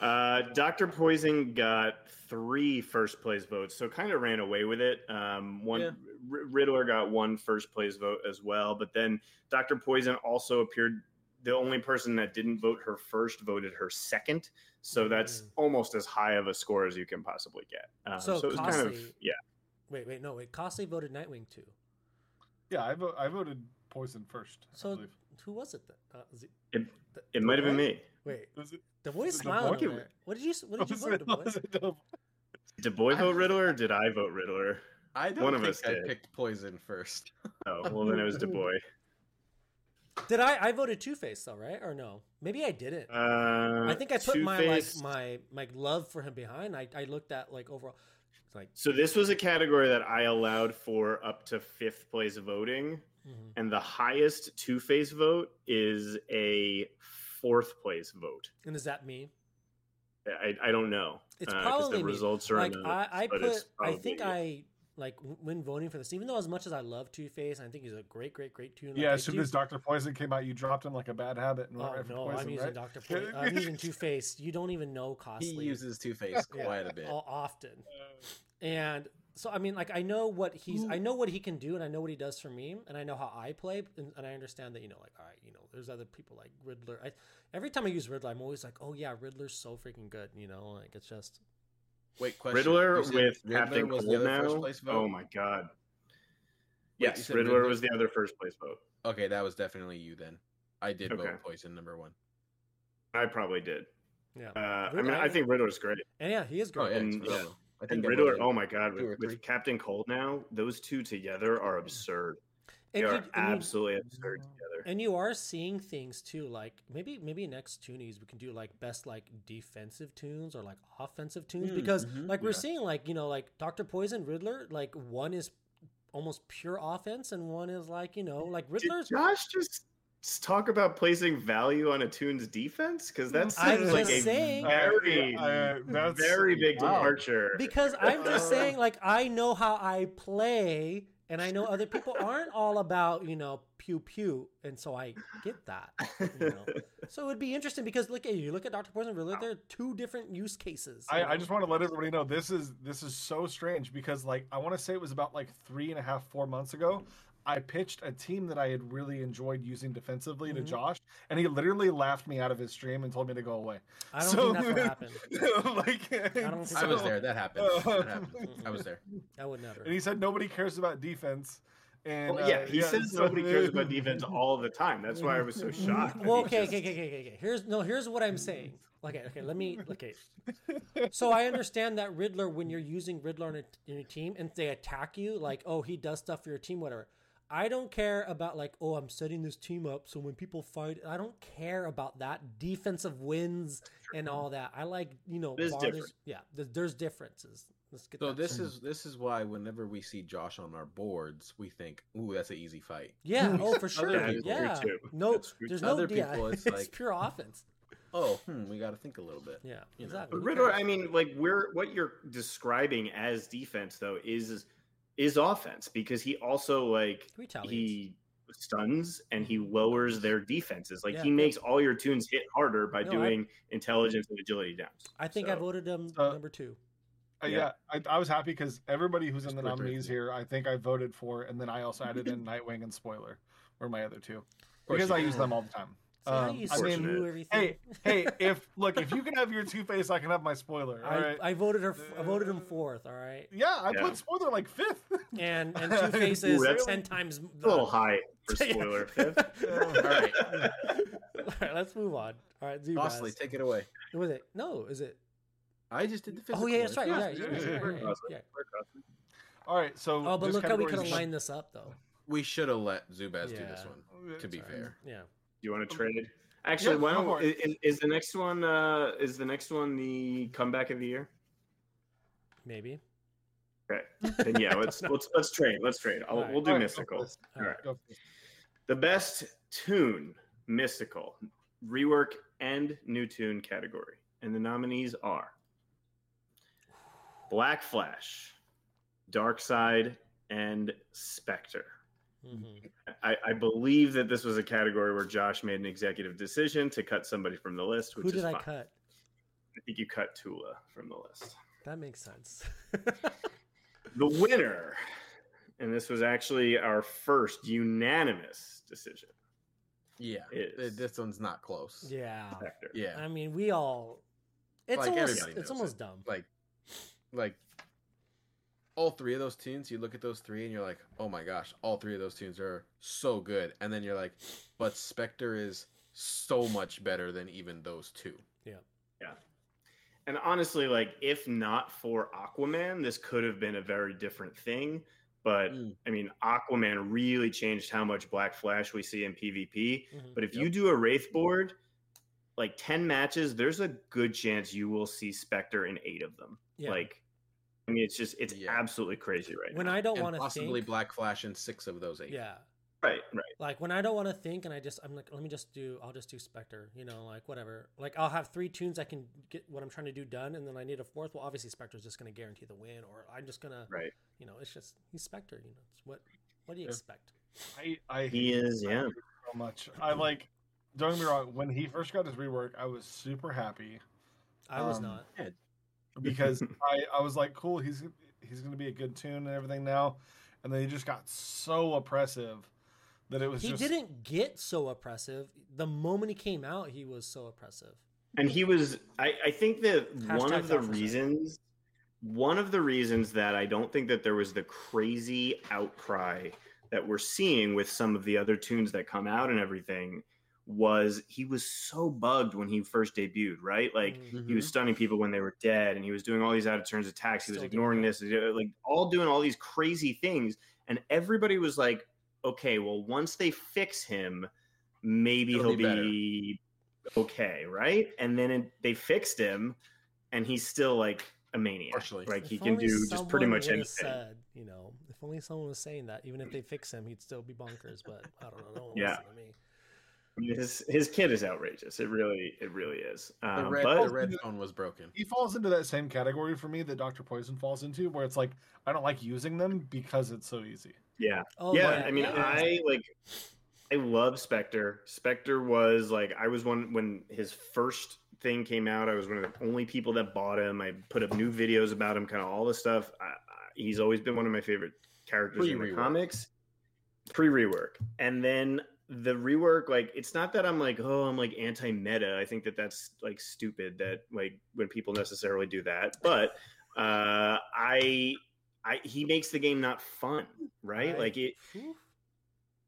S tier, though. Uh, Dr. Poison got three first place votes, so kind of ran away with it. Um, one Yeah. R- Riddler got one first place vote as well, but then Dr. Poison also appeared. The only person that didn't vote her first voted her second, so that's Mm. almost as high of a score as you can possibly get. Um, So so, it was kind of yeah. Wait, wait, no, wait. Costly voted Nightwing too. yeah, I, vo- I voted poison first. I So believe. who was it then? Uh, it, It, it might have been me. Wait, Was it, the voice Was it Du Bois? What did you? What did you was vote, it- Du Bois? was it Du- Did Boy vote Riddler or did I vote Riddler? I don't One of think us I did. picked poison first. Oh, well then it was Du Bois. Did I? I voted Two Face though, right? Or no? Maybe I didn't. Uh, I think I put my like Two-Face- my my love for him behind. I I looked at like overall. It's like So this was a category that I allowed for up to fifth place voting. Mhm. and the highest Two Face vote is a fourth place vote. And is that me? I, I don't know. It's uh, 'cause probably the me. results are like announced, I, I put I think probably- I like when voting for this, even though as much as I love Two Face, I think he's a great, great, great tune. Like, yeah, I as soon do- as Doctor Poison came out, you dropped him like a bad habit. And Oh right no, Poison, I'm using right? Doctor Poison. I'm using Two Face. You don't even know He costly. uses Two Face Yeah, quite a bit. often. And so I mean, like I know what he's, I know what he can do, and I know what he does for me, and I know how I play, and, and I understand that you know, like all right, you know, there's other people like Riddler. I, every time I use Riddler, I'm always like, oh yeah, Riddler's so freaking good, you know, like it's just Wait, question. Riddler with Riddler Captain was Cold the other first now. place vote? Oh my god. Wait, Yes, said Riddler, Riddler? was the other first place vote. Okay, that was definitely you then. I did Okay. vote Poison number one. I probably did. yeah. Uh, I mean, I think Riddler's great. and yeah, he is Oh great. yeah, And- it's phenomenal. I think I Riddler, voted oh my god, with, with Captain Cold now, those two together are absurd. They And are you- you- absolutely absurd together. And you are seeing things too, like maybe maybe next Toonies we can do like best like defensive tunes or like offensive tunes Mm, because mhm, like we're yeah. seeing like you know like Doctor Poison Riddler like one is almost pure offense and one is like you know like Did Riddler's. Josh just s- talk about placing value on a tune's defense? Because that I'm seems like a saying- very, Uh, that's- very big Wow. departure. Because I'm just Uh. saying, like, I know how I play, and I know other people aren't all about, you know, pew pew, and so I get that. You know? so it would be interesting because look at you look at Doctor Poison Really, There are two different use cases. I, I just want to let everybody know this is this is so strange because like I want to say it was about like three and a half four months ago. I pitched a team that I had really enjoyed using defensively Mhm. to Josh, and he literally laughed me out of his stream and told me to go away. I don't So- think that's what happened. like, I don't think I was there. That happened. Uh, That happened. I was there. I would never. And he said nobody cares about defense. And Well, yeah, uh, he says so- nobody cares about defense all the time. That's why I was so shocked. Well, okay, just- okay, okay, okay, okay. Here's no. Here's what I'm saying. Okay, okay. Let me. Okay. So I understand that Riddler, when you're using Riddler in, a, in your team and they attack you, like, oh, he does stuff for your team, whatever. I don't care about like, oh, I'm setting this team up so when people fight, I don't care about that defensive wins and all that. I like, you know, It is bars- different. Yeah, there's, there's differences. Let's get So that this straight. is this is why whenever we see Josh on our boards, we think, "Ooh, that's an easy fight." Yeah. Oh, for sure. Yeah, Yeah. No, there's no. Other people, it's it's like- pure offense. Oh, hmm, we got to think a little bit. Yeah. You know. But Riddler. I mean, like we're what you're describing as defense though is is offense because he also like he stuns and he lowers their defenses. Like Yeah. he makes all your tunes hit harder by No, I- doing intelligence and agility downs. I think I voted him So- number two. Uh, Yeah. yeah, I, I was happy because everybody who's in the nominees here, I think I voted for, and then I also added in Nightwing and Spoiler, were my other two because I use them all the time. See how Um, you I mean, everything. hey, hey, if look, if you can have your Two Face, I can have my Spoiler. All I, right. I voted her. I voted him fourth. All right, yeah, I Yeah. put Spoiler like fifth. and and Two Faces Ooh, that's- ten times. It's a little high for spoiler fifth. All right, All right, let's move on. All right, Zubaz. Bosley, take it away. Was it? No, is it? I just did the physical. Oh yeah, that's right. Yeah, yeah, yeah, yeah, yeah, yeah, yeah, yeah. yeah. All right, so Oh, but look how we could have lined this up, though. We should have let Zubaz do this Yeah. one. To be fair, Yeah. Do you want to trade? Actually, Yeah, why don't for it. is, is the next one uh is the next one the comeback of the year? Maybe. Okay. Then yeah, let's let's let's trade. Let's trade. I'll, Alright. we'll do All right, go mystical. for this. All right. Go. The best tune, mystical, rework, and new tune category. And the nominees are Black Flash, Darkseid, and Spectre. Mhm. I, I believe that this was a category where Josh made an executive decision to cut somebody from the list, which Who is did I fine. cut? I think you cut Tula from the list. That makes sense. The winner, and this was actually our first unanimous decision, yeah, Is. this one's not close. yeah. Spectre. yeah. I mean, we all. It's Like, almost. It's almost it. dumb. like like all three of those tunes you look at those three and you're like oh my gosh all three of those tunes are so good and then you're like but spectre is so much better than even those two Yeah. Yeah. And honestly, like if not for Aquaman, this could have been a very different thing. But Mm. I mean, Aquaman really changed how much Black Flash we see in PvP. Mhm. But if you do a Wraith board, like 10 matches, there's a good chance you will see Spectre in eight of them. Yeah. Like, I mean, it's just, it's Yeah. absolutely crazy right when now. I don't want to think possibly think. black flash in six of those eight Yeah. Right, right. Like when I don't want to think and I just I'm like let me just do I'll just do Spectre, you know, like whatever. Like I'll have three tunes I can get what I'm trying to do done and then I need a fourth. Well, obviously Spectre's just going to guarantee the win or I'm just going to Right. you know, it's just he's Spectre, you know. It's what what do you Yeah. expect? I, I He is, yeah. so much. I like. Don't get me wrong. When he first got his rework, I was super happy I was Um, not. Because I, I was like, cool. He's he's going to be a good tune and everything now, and then he just got so oppressive that it was He just. didn't get so oppressive. The moment he came out, he was so oppressive. And he was I, I think that one of the that for sure. reasons one of the reasons that I don't think that there was the crazy outcry that we're seeing with some of the other tunes that come out and everything was he was so bugged when he first debuted, right? Like Mm. he was stunning people when they were dead and he was doing all these out of turns attacks he was Still doing ignoring this like all doing all these crazy things and everybody was like okay well once they fix him maybe It'll he'll be be, okay right and then it, they fixed him and he's still like a maniac Partially. like he can do just pretty much anything Said, you know, if only someone was saying that, even if they fix him, he'd still be bonkers. But I don't know. No Yeah. to me. I mean, his his kid is outrageous it really it really is The um, red, but the red phone was broken. He falls into that same category for me that Doctor Poison falls into, where it's like I don't like using them because it's so easy. yeah Oh yeah, I mean, I like. I love Spectre. Spectre was like I was one when his first thing came out. I was one of the only people that bought him. I put up new videos about him, kind of all the stuff. I, I, he's always been one of my favorite characters in the comics. Pre rework, and then the rework. Like, it's not that I'm like, oh, I'm like anti meta. I think that that's like stupid. That like when people necessarily do that, but uh, I. I, he makes the game not fun, right? I- Like it, you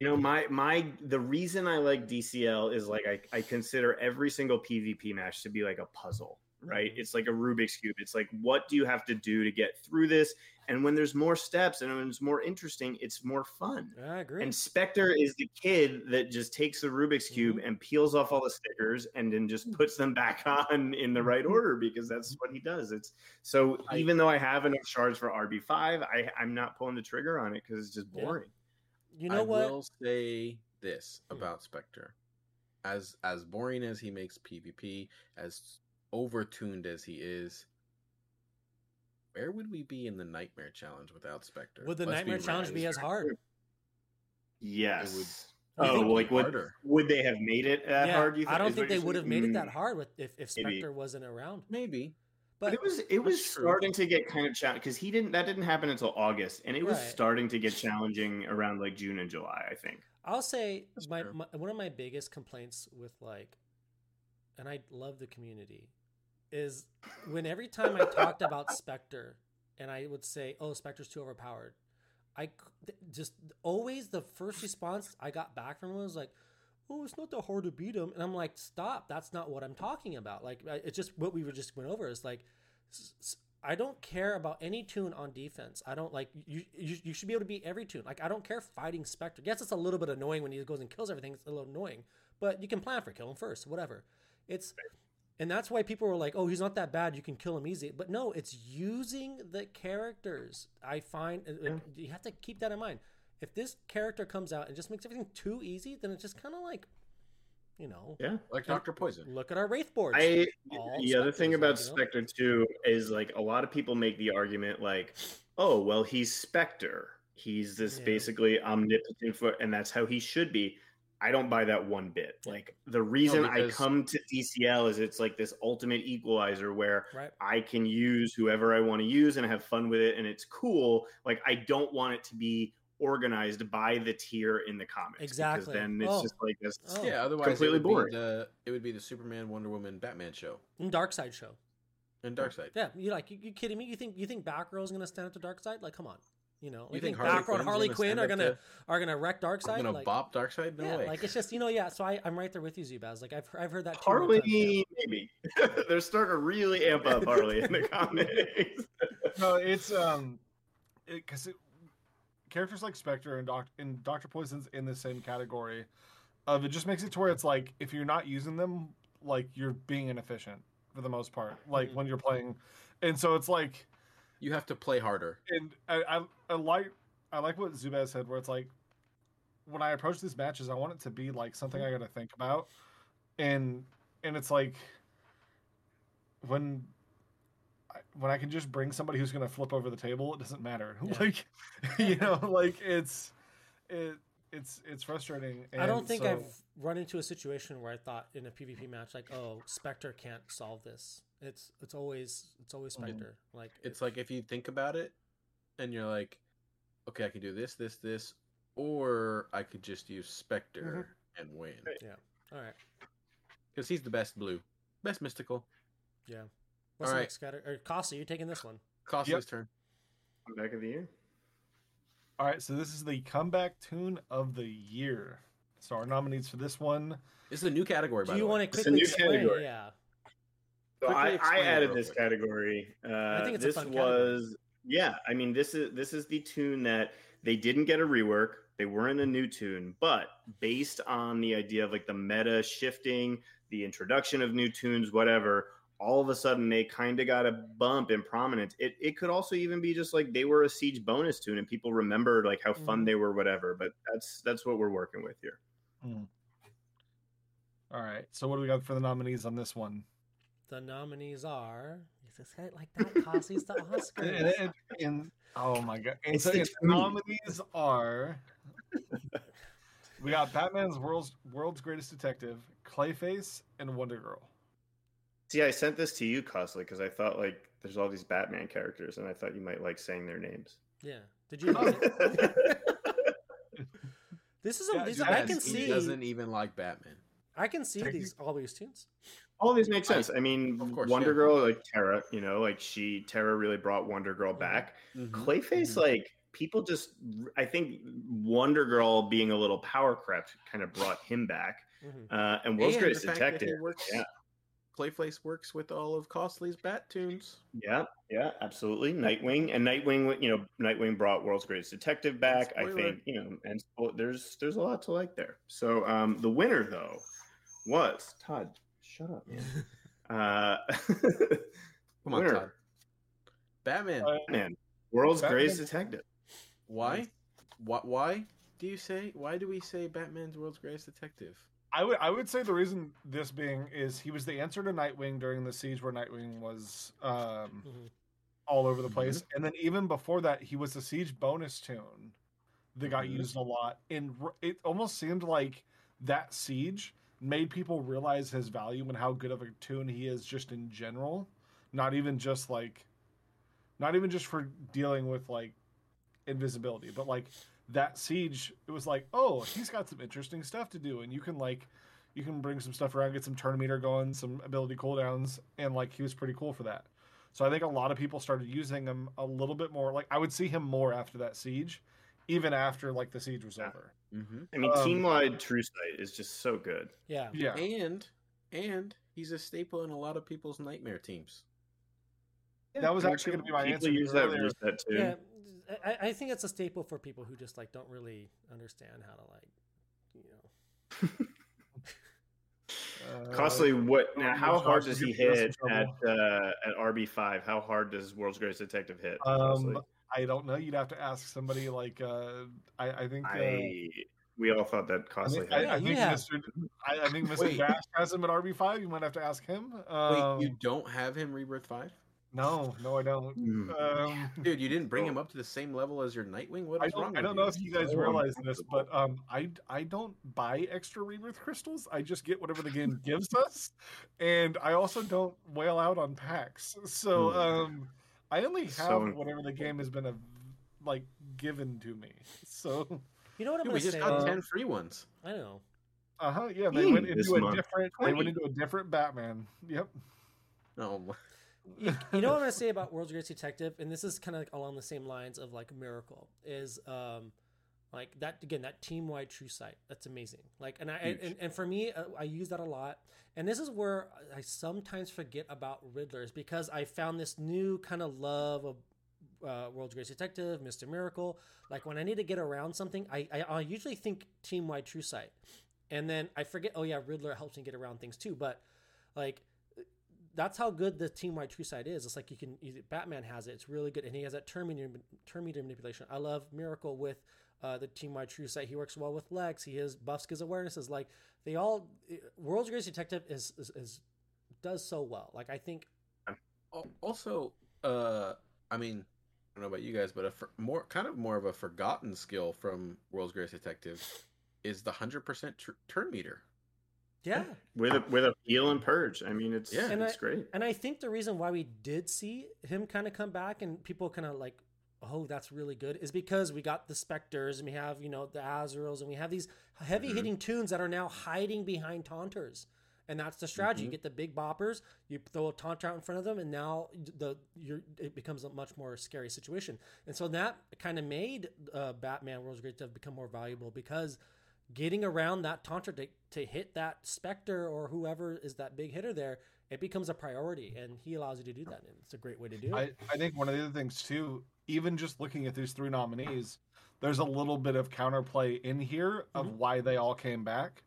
know, my my the reason I like DCL is like I, I consider every single PvP match to be like a puzzle, right? Mhm. It's like a Rubik's cube. It's like what do you have to do to get through this? And when there's more steps and when it's more interesting, it's more fun. I agree. And Spectre is the kid that just takes the Rubik's cube Mm-hmm. and peels off all the stickers and then just puts them back on in the right order because that's what he does. It's so Mm-hmm. I- even though I have enough shards for RB five, I I'm not pulling the trigger on it because it's just Yeah. boring. you know I what? I will say this Hmm. about Spectre. As as boring as he makes PvP, as overtuned as he is, where would we be in the Nightmare Challenge without Spectre? Would the Let's Nightmare Challenge be as hard? Yes. would- oh, think- like would, harder. would they have made it that yeah, hard? You I don't think they would have made it that Mm. hard with if, if Maybe. Spectre wasn't around. Maybe. But But it was it was That's true. starting to get kind of challenging because he didn't that didn't happen until August, and it was Right. starting to get challenging around like June and July. I think. I'll say my, my one of my biggest complaints with like, and I love the community, is when every time I talked about Spectre, and I would say, "Oh, Spectre's too overpowered," I just always the first response I got back from him was like, "Oh, it's not that hard to beat him," and I'm like, "Stop! That's not what I'm talking about. Like, it's just what we were just went over. Is like." I don't care about any tune on defense. I don't like you, you. You should be able to beat every tune. Like I don't care fighting Spectre. Yes, it's a little bit annoying when he goes and kills everything. It's a little annoying, but you can plan for kill him first. Whatever. It's and that's why people were like, "Oh, he's not that bad. You can kill him easy." But no, it's using the characters. I find uh, you have to keep that in mind. If this character comes out and just makes everything too easy, then it's just kind of like, you know, Yeah. Like Doctor Poison. look at our wraith boards. I all the other thing Spectres, about you know? Spectre too is like a lot of people make the argument like, oh well, he's Spectre. He's this Yeah. basically omnipotent foot, and that's how he should be. I don't buy that one bit. Like the reason I because- come to DCL is it's like this ultimate equalizer where right? I can use whoever I want to use and have fun with it, and it's cool. Like I don't want it to be organized by the tier in the comics. Exactly. Because then it's Oh. just like this. Oh. Yeah, otherwise Completely it would boring. Be the, it would be the Superman, Wonder Woman, Batman show And Dark Side show. and Darkseid. Yeah, you like you, you kidding me? You think you think Batgirl's gonna stand up to Darkseid? Like, come on, you know, You you think think, Harley Batgirl and Quinn's Harley gonna Quinn are gonna to- are gonna wreck Darkseid? I'm gonna like, bop Darkseid? No yeah, way. like it's just you know, yeah. So I I'm right there with you, Zubaz. Like I've I've heard that too many Harley, times, yeah. maybe they're starting to really amp up Harley in the comics. No, it's um, because it, characters like Spectre and Doc and Doctor Poison's in the same category. Of it just makes it to where it's like if you're not using them, like you're being inefficient for the most part. Like Mhm. when you're playing, and so it's like, you have to play harder. and I I, I like I like what Zubaz said, where it's like when I approach these matches, I want it to be like something I got to think about, and and it's like when when I can just bring somebody who's going to flip over the table, it doesn't matter. Yeah. Like, you know, like it's it it's it's frustrating. I don't think so- I've run into a situation where I thought in a PvP match like, oh, Spectre can't solve this. It's it's always it's always. Spectre. Like It's like if you think about it, and you're like, okay, I could do this, this, this, or I could just use Spectre mm-hmm. and win Yeah. all right, because he's the best blue, best mystical. yeah. What's All the next category? Or Casa, you're taking this one. Costly's turn. Back of the year. All right, so this is the comeback tune of the year. So our nominees for this one, This is a new category. Do by you the way. want to It's a quickly new explain? category. Yeah. So I, I added this quick. category. Uh, think it's a this fun category. was yeah. I mean, this is this is the tune that they didn't get a rework. They weren't a new tune, but based on the idea of like the meta shifting, the introduction of new tunes, whatever. All of a sudden, they kind of got a bump in prominence. It, it could also even be just like they were a siege bonus tune, and people remembered like how fun Mhm. they were, whatever. But that's that's what we're working with here. all right. So what do we got for the nominees on this one? The nominees are. You just say it like that. Cassie's the And, Oscars. and- and- oh my god! And It's so the the nominees are we got Batman's world's world's greatest detective, Clayface, and Wonder Girl. See, I sent this to you, Costly, because I thought like there's all these Batman characters, and I thought you might like saying their names. Yeah. Did you? This is a. Yeah, these I add- can he see. doesn't even like Batman. I can see these all these tunes. all these make sense. I mean, Of course, Wonder yeah. Girl, like Terra, you know, like she Terra really brought Wonder Girl back. Mm-hmm. Clayface, like people just, I think Wonder Girl being a little power crept kind of brought him back. Mhm. Uh, and World's And Greatest the fact that he Detective, works- yeah, Clayface works with all of Costly's Bat tunes. yeah, yeah, absolutely. Nightwing and Nightwing, you know, Nightwing brought World's Greatest Detective back. I think, you know, and spo- there's there's a lot to like there. So um, the winner though was Todd. Shut up, man. uh, Come on, Winner. Todd. Batman. Uh, man, World's Batman- Greatest Detective. why? Why? Why do you say? Why do we say Batman's world's greatest detective? I would I would say the reason this being is he was the answer to Nightwing during the siege where Nightwing was um, Mhm. all over the place, and then even before that, he was the siege bonus tune that got Mhm. used a lot, and it almost seemed like that siege made people realize his value and how good of a tune he is just in general, not even just like, not even just for dealing with like invisibility, but like that siege. It was like, oh, he's got some interesting stuff to do, and you can like. You can bring some stuff around, get some turn meter going, some ability cooldowns, and like he was pretty cool for that. So I think a lot of people started using him a little bit more. Like I would see him more after that siege, even after like the siege was Yeah. over. Mm-hmm. I mean, Um, team wide True Sight is just so good. Yeah. Yeah, And and he's a staple in a lot of people's nightmare teams. That was actually gonna be my answer use that earlier. reset too. Yeah. I, I think it's a staple for people who just like don't really understand how to like, you know. Uh, Costly. What now? How hard does he gonna get us hit at uh, at RB five? How hard does World's Greatest Detective hit? Um, I don't know. You'd have to ask somebody like uh, I, I think. Uh, I we all thought that I Costly think, had. I, I think have. Mr. I, I think Mr. Wait. Bash has him at RB five. You might have to ask him. Um, Wait, you don't have him Rebirth Five? No, no, I don't. Hmm. Um, Dude, you didn't bring him up to the same level as your Nightwing? What I wrong don't, I don't you? know if you guys realize this, but um, I I don't buy extra rebirth crystals. I just get whatever the game gives us, and I also don't whale out on packs. So Hmm. um, I only have So whatever the game has been a, like given to me. So You know what I'm Dude, we just say? got ten free ones. I know. uh huh, yeah, they went into a month. different. They went into a different Batman. Yep. No, you, you know what I'm gonna say about World's Greatest Detective, and this is kind of like along the same lines of like Miracle is um like that again that team wide true sight that's amazing like and I and, and for me uh, I use that a lot and this is where I sometimes forget about Riddlers because I found this new kind of love of uh, World's Greatest Detective, Mister Miracle. Like when I need to get around something, I I, I usually think team wide true sight, and then I forget. Oh yeah, Riddler helps me get around things too. But like that's how good the team wide true sight is. It's like you can you, Batman has it. It's really good, and he has that turn meter manipulation. I love Miracle with uh, the team wide true sight. He works well with Lex. He has buffs his awarenesses. Like they all, World's Greatest Detective is, is, is does so well. Like I think Also, uh, I mean, I don't know about you guys, but a for, more kind of more of a forgotten skill from World's Greatest Detective is the hundred percent turn meter. Yeah. with a with a heal and purge. I mean, it's Yeah. And it's I- great. And I think the reason why we did see him kind of come back and people kind of like, oh, that's really good, is because we got the Spectres and we have, you know, the Azraels and we have these heavy Mm-hmm. hitting tunes that are now hiding behind taunters. And that's the strategy. You Mm-hmm. Mhm. get the big boppers, you throw a taunt out in front of them, and now the you're, it becomes a much more scary situation. And so that kind of made uh, Batman World's Great to become more valuable because getting around that taunter to, to hit that specter or whoever is that big hitter there, it becomes a priority, and he allows you to do that. And it's a great way to do it. I think one of the other things too, even just looking at these three nominees, there's a little bit of counterplay in here of Mhm. why they all came back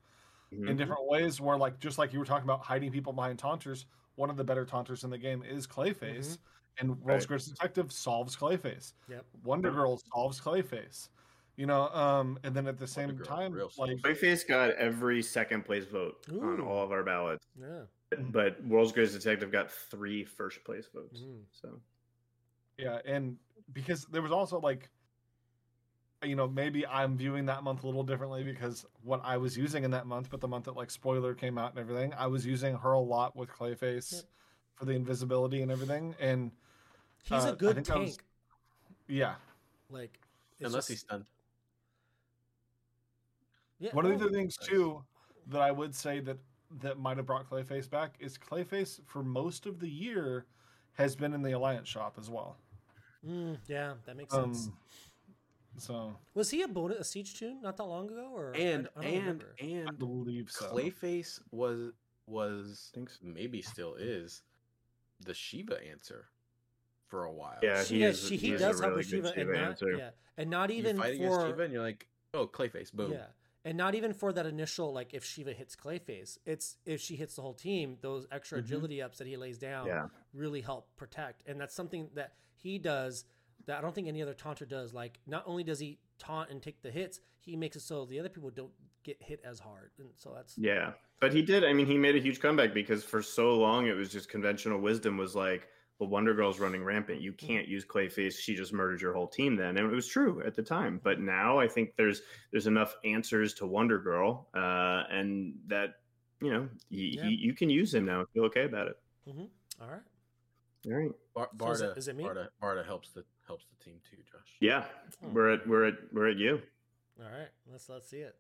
Mhm. in different ways. Where like just like you were talking about hiding people behind taunters, one of the better taunters in the game is Clayface, and World's Right. Greatest Detective solves Clayface. Yep. Wonder Girl solves Clayface. You know, um, and then at the same Girl, time, real like Clayface got every second place vote on all of our ballots, Yeah. but World's Greatest Detective got three first place votes. Mhm. So Yeah, and because there was also like you know, maybe I'm viewing that month a little differently because what I was using in that month, but the month that like spoiler came out and everything, I was using her a lot with Clayface Yep. for the invisibility and everything. And He's Uh, I a good think tank. was- yeah. Like, Unless just- he's stunned. Yeah, One of the other things nice. too that I would say that that might have brought Clayface back is Clayface for most of the year has been in the Alliance shop as well. mm, yeah, that makes sense. Um so Was he a bonus a siege tune not that long ago, or And I, don't and remember. I and believe so. Clayface was was Thanks. maybe still is the Shiva answer for a while. Yeah, She, he yeah, is- she, he he is a does help really with good Shiva, and not, answer. yeah, and not you even fight for against Shiva and you're like, oh, Clayface, boom. Yeah. And not even for that initial like if Shiva hits Clayface. It's if she hits the whole team, those extra Mhm. agility ups that he lays down Yeah. really help protect. And that's something that he does that I don't think any other taunter does. Like not only does he taunt and take the hits, he makes it so the other people don't get hit as hard. And so that's Yeah, but he did. I mean, he made a huge comeback because for so long it was just conventional wisdom was like, well, Wonder Girl's running rampant. You can't use Clayface. She just murdered your whole team then, and it was true at the time. But now I think there's there's enough answers to Wonder Girl, uh, and that you know he, Yeah. he, you can use him now and feel okay about it. Mm-hmm. all right. All right. Bar- So is it- Barda, is it me? Barda, Barda helps the helps the team too, Josh. Yeah, Oh. we're at we're at we're at you. All right. Let's let's see it.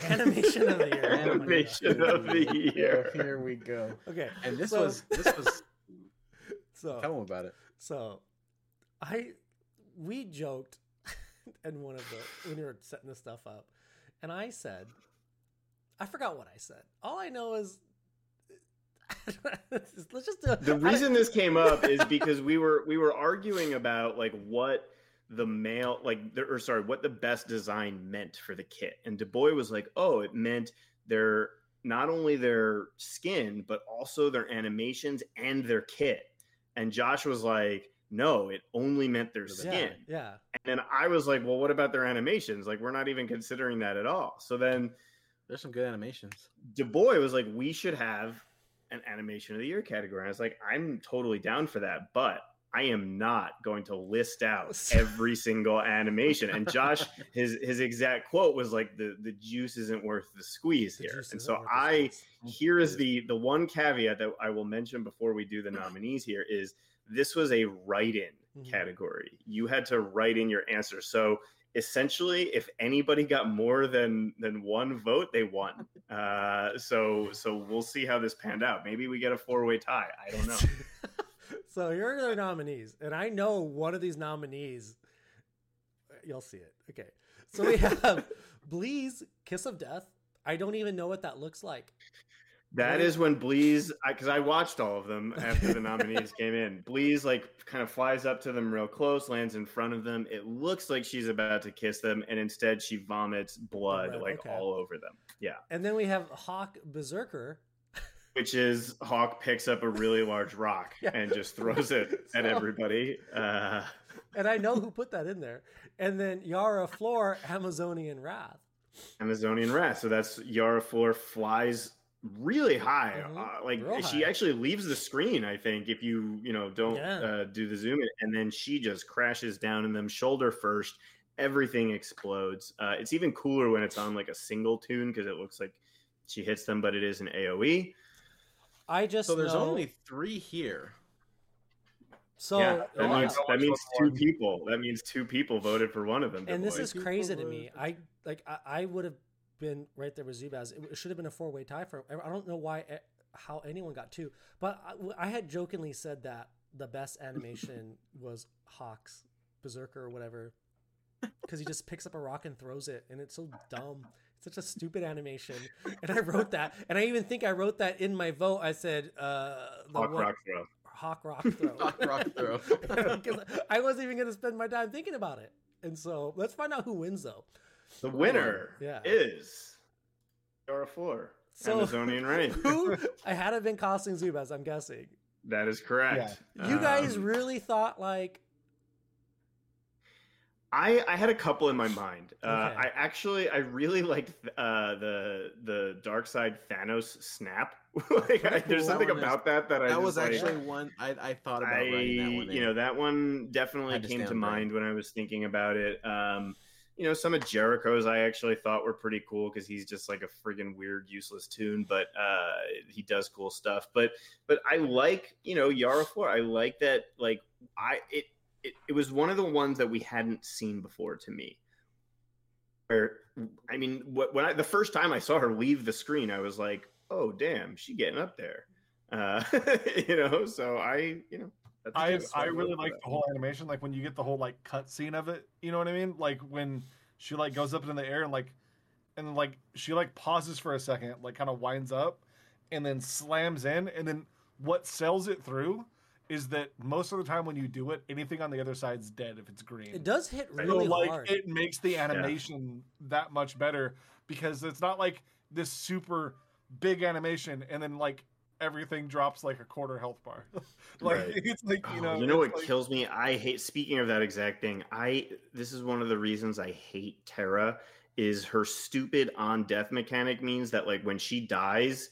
Animation of the year. Oh. Animation of the year. Here we go. Okay. And this so- was this was so tell them about it. So, I we joked in one of the when we were setting this stuff up, and I said, I forgot what I said. All I know is let's just do the reason this came up is because we were we were arguing about like what the male like the, or sorry what the best design meant for the kit and Du Bois was like oh it meant their not only their skin but also their animations and their kit and Josh was like no it only meant their skin Yeah, yeah. and then I was like well what about their animations like we're not even considering that at all so then There's some good animations. Du Bois was like, we should have an animation of the year category. And I was like, I'm totally down for that, but I am not going to list out every single animation. And Josh, his his exact quote was like, the the juice isn't worth the squeeze The here. And so I here is the the one caveat that I will mention before we do the nominees here is this was a write-in Mhm. category. You had to write in your answer. So essentially if anybody got more than than one vote they won uh so so we'll see how this panned out maybe we get a four-way tie i don't know so here are the nominees, and I know one of these nominees. You'll see it. Okay, so we have Bleez Kiss of Death. I don't even know what that looks like. that Right. is when Bleez, because I, watched all of them after the nominees came in Bleez like kind of flies up to them real close lands in front of them it looks like she's about to kiss them and instead she vomits blood Red, like okay. all over them yeah And then we have Hawk Berserker. Which is hawk picks up a really large rock Yeah. and just throws it at everybody uh and I know who put that in there. And then Yara Flor, Amazonian Wrath. Amazonian Wrath. So that's Yara Flor flies really high. Mhm. Uh, like Real she high. actually leaves the screen. I think if you you know don't Yeah. uh, do the zoom in, and then she just crashes down in them shoulder first. Everything explodes. Uh, it's even cooler when it's on like a single tune because it looks like she hits them, but it is an. AOE. I just So there's know, only three here. so yeah, that means that means One. two people. That means two people voted for one of them. and this boy. is crazy to me. I like I, I would have been right there with Zubaz. It should have been a four way tie for. I don't know why eh, how anyone got two, but I, I had jokingly said that the best animation was Hawk's Berserker or whatever, because he just picks up a rock and throws it, and it's so dumb. It's such a stupid animation, and I wrote that, and I even think I wrote that in my vote. I said, uh, the Hawk one- Rock Throw. Hawk Rock throw. Hawk Rock throw. 'Cause I wasn't even going to spend my time thinking about it. And so let's find out who wins, though. The winner Yeah. is Yara Flor. So- Amazonian Rain. Who I had have been costing Zubaz, I'm guessing. That is correct. You guys Um, really thought like I I had a couple in my mind. Uh, Okay. I actually I really liked uh, the the Darkseid Thanos snap. like I, there's cool. something That one is- about that that I that was like, actually one I, I thought about I writing that one. you know that one definitely came to on mind when I was thinking about it. Um, you know, some of Jericho's I actually thought were pretty cool because he's just like a friggin' weird, useless tune, but uh, he does cool stuff. But but I like you know Yara Flor. I like that like I it, it it was one of the ones that we hadn't seen before to me. Where I mean, wh- when I the first time I saw her leave the screen, I was like, oh damn, she getting up there. Uh, you know, so I you know. I I really like the whole animation, like when you get the whole like cut scene of it. You know what I mean? Like when she like goes up in the air and like, and like she like pauses for a second, like kind of winds up, and then slams in, and then what sells it through is that most of the time when you do it, anything on the other side's dead if it's green. it does hit Right. really so like hard. it makes the animation that much better because it's not like this super big animation and then like everything drops like a quarter health bar. like Right. it's like you Oh, know you know what like- kills me? I hate. Speaking of that exact thing, I this is one of the reasons I hate Terra. Is her stupid on death mechanic means that like when she dies,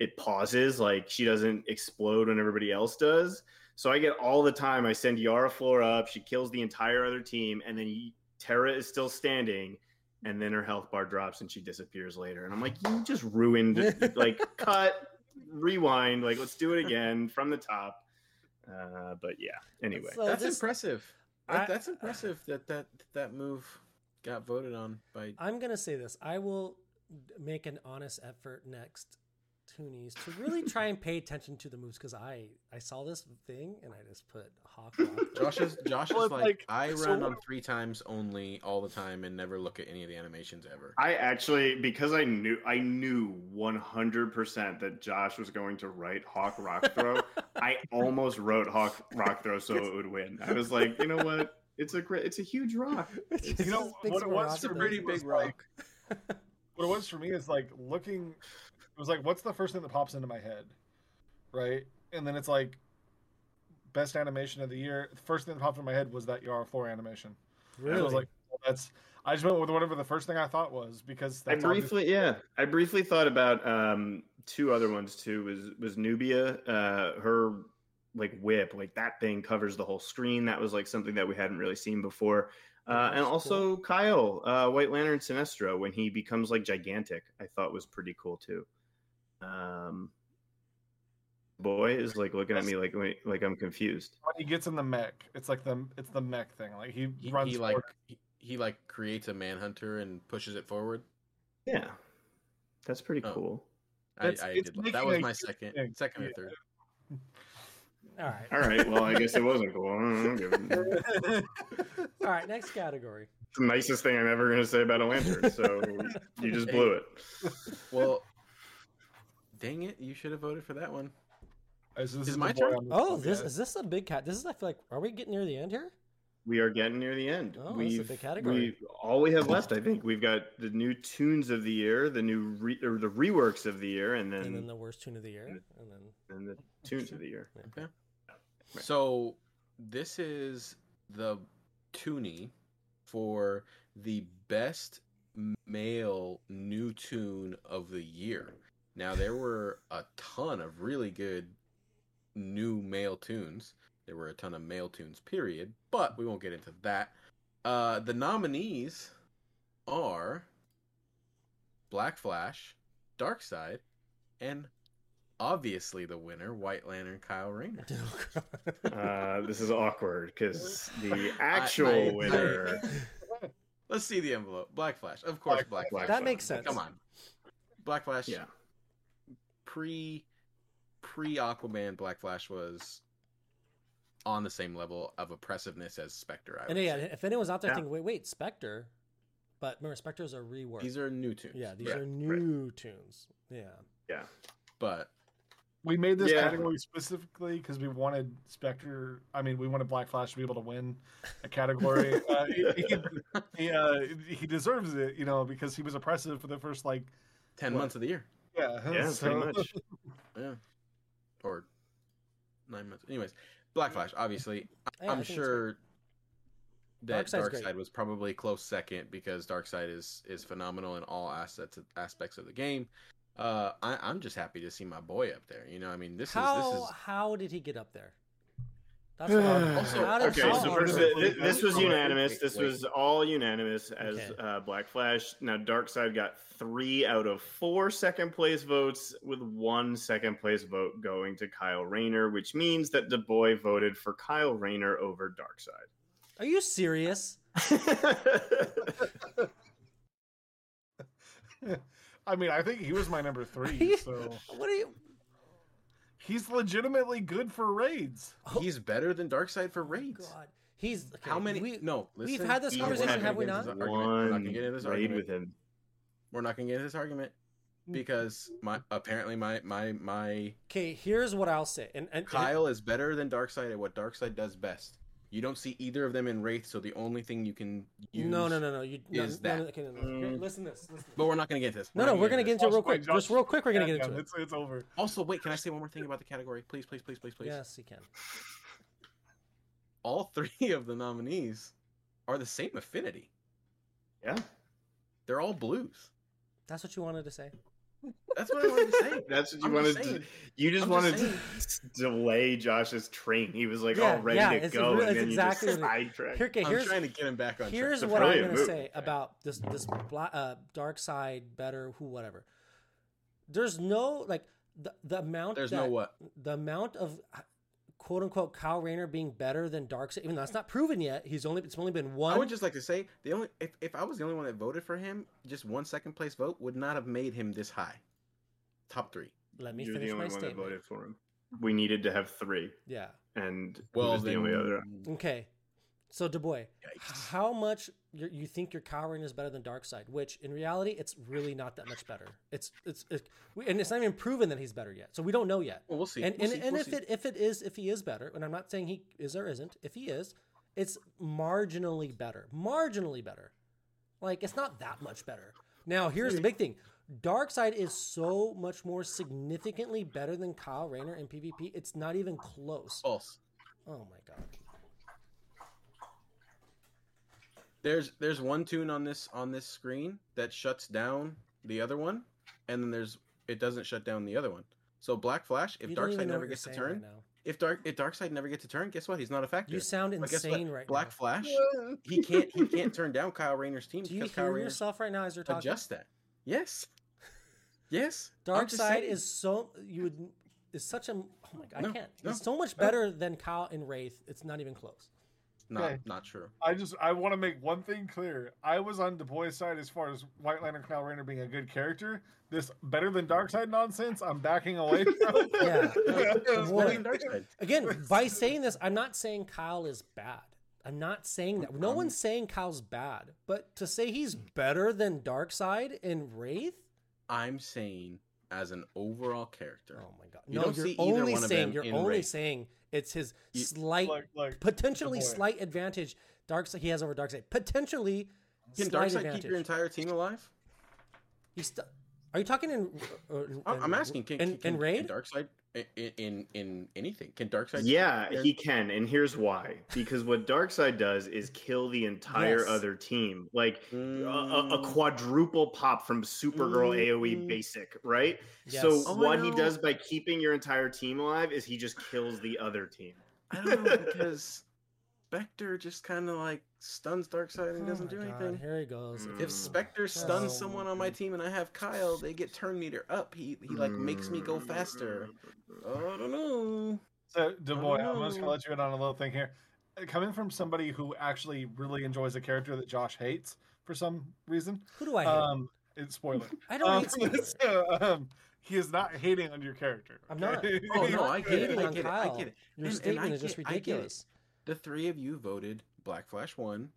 it pauses. Like she doesn't explode when everybody else does. So I get all the time. I send Yara Flora up. She kills the entire other team, and then y- Terra is still standing. And then her health bar drops and she disappears later. And I'm like, you just ruined like cut, rewind, like let's do it again from the top. Uh, but yeah, anyway. So that's this- impressive. I- that's impressive that that that move got voted on by. I'm gonna say this. I will make an honest effort next Toonies to really try and pay attention to the moves because I I saw this thing and I just put Hawk Rock. Josh is Josh Well, is like, like- I so run what- on three times only all the time and never look at any of the animations ever. I actually because I knew I knew 100% that Josh was going to write Hawk Rock Throw. I almost wrote Hawk Rock Throw so it would win. I was like, you know what? It's a it's a huge rock. It's You know, what it was rock for and me then- was like- what it was for me is like looking it was like what's the first thing that pops into my head right and then it's like best animation of the year the first thing that popped in my head was that Yara Flor animation And I was like well, that's i just went with whatever the first thing i thought was because I that's obvious- briefly, yeah, I briefly thought about um, two other ones too. Was was Nubia? Uh, her like whip, like that thing covers the whole screen. That was like something that we hadn't really seen before. Uh, and That's also Kyle, uh, White Lantern Sinestro, when he becomes like gigantic, I thought was pretty cool too. Um, boy is like looking at me like like I'm confused. when he gets in the mech it's like the it's the mech thing like he, He, runs he like he, he like creates a manhunter and pushes it forward. Yeah, that's pretty Oh. cool. I, I did, that was my second, thing. second or third. All right. All right, well I guess it wasn't cool. I don't give a- All right. Next category. It's the nicest thing I'm ever going to say about a lantern. So you just blew it. Well, dang it! You should have voted for that one. This Is is my turn? Oh, podcast. this is this a big cat? This is I feel like are we getting near the end here? We are getting near the end. Oh, that's a We've, big category. We, all we have left, I think, we've got the new tunes of the year, the new re, or the reworks of the year, and then And then the worst tune of the year, and then and the tunes of the year. Yeah. So this is the Toony for the best male new tune of the year. Now there were a ton of really good new male tunes. There were a ton of male tunes, period. But we won't get into that. Uh, the nominees are Black Flash, Darkseid, and obviously the winner, White Lantern Kyle Rayner. Uh, this is awkward because the actual I- winner. Let's see the envelope. Black Flash, of course. Black Black, Flash. Flash. that makes sense. Come on, Black Flash. yeah, Pre, pre Aquaman, Black Flash was on the same level of oppressiveness as Spectre. I would And yeah, say. if anyone's out there Yeah. thinking, wait, wait, Spectre, but remember, Spectre's a rework. these are new tunes. yeah, these Right, are right. new tunes. Yeah. yeah. but We made this Yeah. category specifically because we wanted Spectre. I mean, we wanted Black Flash to be able to win a category. uh, he he, he, uh, he deserves it, you know, because he was oppressive for the first like ten What? months of the year. Yeah, Yeah, so- pretty much. Yeah, or nine months. Anyways, Black Flash. Obviously, Yeah, I I'm sure that Darkseid's Dark. Side was probably close second because Darkseid is is phenomenal in all assets aspects of the game. Uh, I, I'm just happy to see my boy up there. You know, I mean, this How is this is how did he get up there? That's what Also- Okay, how so first, was it? this was unanimous. This was all unanimous as Okay. uh, Black Flash. Now, Darkseid got three out of four second place votes, with one second place vote going to Kyle Rayner, which means that the boy voted for Kyle Rayner over Darkseid. Are you serious? I mean, I think he was my number Are three. you- So What are you? He's legitimately good for raids. Oh. he's better than Darkseid for Oh, raids. God, he's okay, How many? We, no, listen, we've had this conversation, have we not? not gonna get into this argument. We're not One gonna get into this raid argument. with him. We're not gonna get into this argument because my apparently my my my Okay, here's what I'll say, and and, and Kyle is better than Darkseid at what Darkseid does best. You don't see either of them in Wraith, so the only thing you can use. no, no, no, no. You no, is no, no, that. okay, no, no. Mm. listen to this. Listen to this. But we're not gonna get into this. No, no, we're gonna get into it real quick. Josh, Just real quick, we're gonna Yeah, get into yeah, it. It's, it's over. Also, wait, can I say one more thing about the category, please, please, please, please, please? Yes, you can. All three of the nominees are the same affinity. Yeah, They're all blues. That's what you wanted to say. That's what I wanted to say. that's what you I'm wanted to. You just I'm wanted just to delay Josh's train. He was like Yeah, all ready yeah, to it's- go, it's and then exactly you just what it- sidetracked. Here, okay, I'm here's trying to get him back on here's It's a what I'm gonna move. say about this this black, uh, Darkseid better who whatever. There's no like the the amount. There's that, no what. the amount of quote unquote Kyle Rayner being better than Darkseid, even though that's not proven yet. He's only it's only been one. I would just like to say the only if, if I was the only one that voted for him, just one second place vote would not have made him this high. Top three. Let me You're finish the only my one that statement. voted for him. We needed to have three, Yeah. and Well, was the only other. Okay. So Dubois, Yikes. how much you you think your Kyle Rayner is better than Darkseid? Which in reality, it's really not that much better. It's it's, it's we- and it's not even proven that he's better yet. So we don't know yet. Well, we'll see. And We'll and, see. and We'll if see. it if it is if he is better, and I'm not saying he is or isn't, if he is, it's marginally better. Marginally better. Like it's not that much better. Now here's the big thing. Darkseid is so much more significantly better than Kyle Rayner in PvP. It's not even close. false. Oh my god. There's there's one tune on this on this screen that shuts down the other one, and then there's it doesn't shut down the other one. So Black Flash, if You don't Darkseid never gets to turn, right now. if Dark if Darkseid never gets to turn, guess what? He's not a factor. You sound But guess what? insane right now. Black now. Flash, he can't he can't turn down Kyle Rayner's team Do you because Kyle hear Rayner yourself right now as you're talking? adjust that. Yes, yes. I'm Darkseid is so you would is such a oh my god, No, I can't. no, it's so much no. better than Kyle and Wraith. It's not even close. Not Okay. not true. I just I want to make one thing clear. I was on Dubois' side as far as White Lantern Kyle Rayner being a good character. This better than Darkseid nonsense. I'm backing away from. Yeah. It's Boy. better than Darkseid. Again, by saying this, I'm not saying Kyle is bad. I'm not saying that. No one's saying Kyle's bad, but to say he's better than Darkseid in Wraith, I'm saying as an overall character. oh my god. You no, don't you're see either only one of saying them you're only Wraith. saying it's his You- slight like like potentially slight advantage Darkseid he has over Darkseid. Potentially Can slight Darkseid keep your entire team alive? He's st- Are you talking in? Uh, I'm, in- I'm asking. Can, in, can, in raid? Can Darkseid in in, in anything. Can Darkseid? Yeah, Yeah. he can, and here's why. Because what Darkseid does is kill the entire Yes. other team, like a, a, a Mm. quadruple pop from Supergirl AOE Mm. basic, right? Yes. So Oh, what he does by keeping your entire team alive is he just kills the other team. I don't know because Spectre just kind of like stuns Darkseid and Oh doesn't do God, anything. Here he goes. Mm. If Spectre stuns Oh. someone on my team and I have Kyle, they get turn meter up. He he like makes me go faster. I don't know. So, Du Bois, I'm just gonna let you in on a little thing here. Uh, Coming from somebody who actually really enjoys a character that Josh hates for some reason, Who do I hate? um, it's spoiler. I don't Um, hate so, um, he is not hating on your character. I'm not. Oh no, I get it. I on get it. Kyle. I get it. Your and- and statement I is just get- I get it. ridiculous. The three of you voted Black Flash one,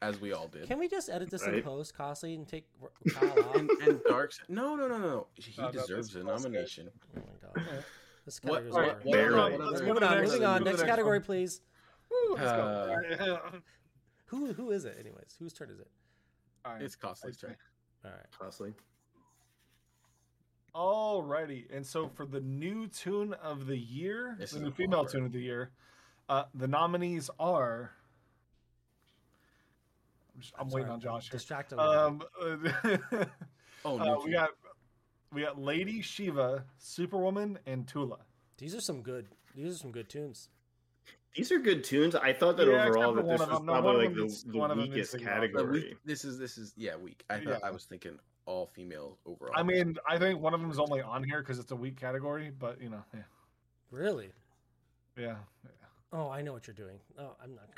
as we all did. Can we just edit this in post, costly, and take Kyle off? and, and Darkseid. No, no, no, no, no. He No, no, deserves that's a false, guys. nomination. Oh my god. This What- category's what- over. what- Barely. Let's move Moving on, moving on. Move Next category, one. please. Woo, Uh. Who who is it, anyways? Whose turn is it? All right. It's costly turn. All right. Costly. Alrighty, and so for the new tune of the year, This the is new female tune of the year, uh, the nominees are. I'm, just- I'm I'm waiting sorry, on Josh here. Distracted. a little bit. Um, Oh, uh, we got we got Lady Shiva, Superwoman, and Tula. These are some good. These are some good tunes. These are good tunes. I thought that Yeah, overall that this was them. Probably like the, is- the one is weakest the, uh, But category. we, this is this is yeah weak. I thought Yeah. I was thinking all female overall. I mean, I think one of them is only on here because it's a weak category, but you know, yeah, Really? yeah. Oh, I know what you're doing. Oh, I'm not.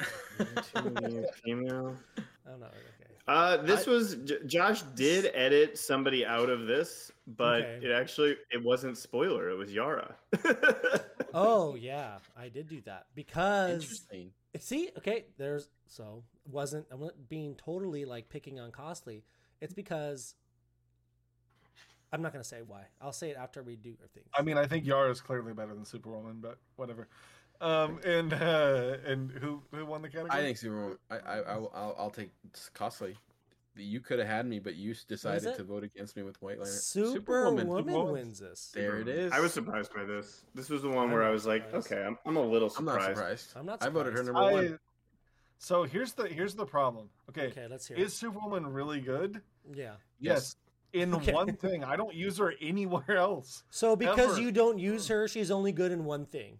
Gonna, Female. I'm not okay. Uh, this was J- Josh did edit somebody out of this, but Okay. it actually it wasn't spoiler. It was Yara. Oh yeah, I did do that because interesting. see, okay, there's so wasn't I'm not being totally like picking on costly. It's because I'm not gonna say why. I'll say it after we do our thing. I mean, I think Yara is clearly better than Superwoman, but whatever. Um, and uh, and who who won the category? I think Superwoman. I I I will- I'll, I'll take costly. You could have had me, but you decided to vote against me with White Lantern. Superwoman, Superwoman. wins this. There it is. I was surprised by this. This was the one I'm where I not was like, okay, I'm, I'm a little surprised. I'm surprised. not surprised. I'm not I voted her number I, one. so here's the here's the problem. Okay, Okay, let's hear. is Superwoman really good? it. Yeah. Yes. In Okay. one thing, I don't use her anywhere else. So because Ever. you don't use her, she's only good in one thing.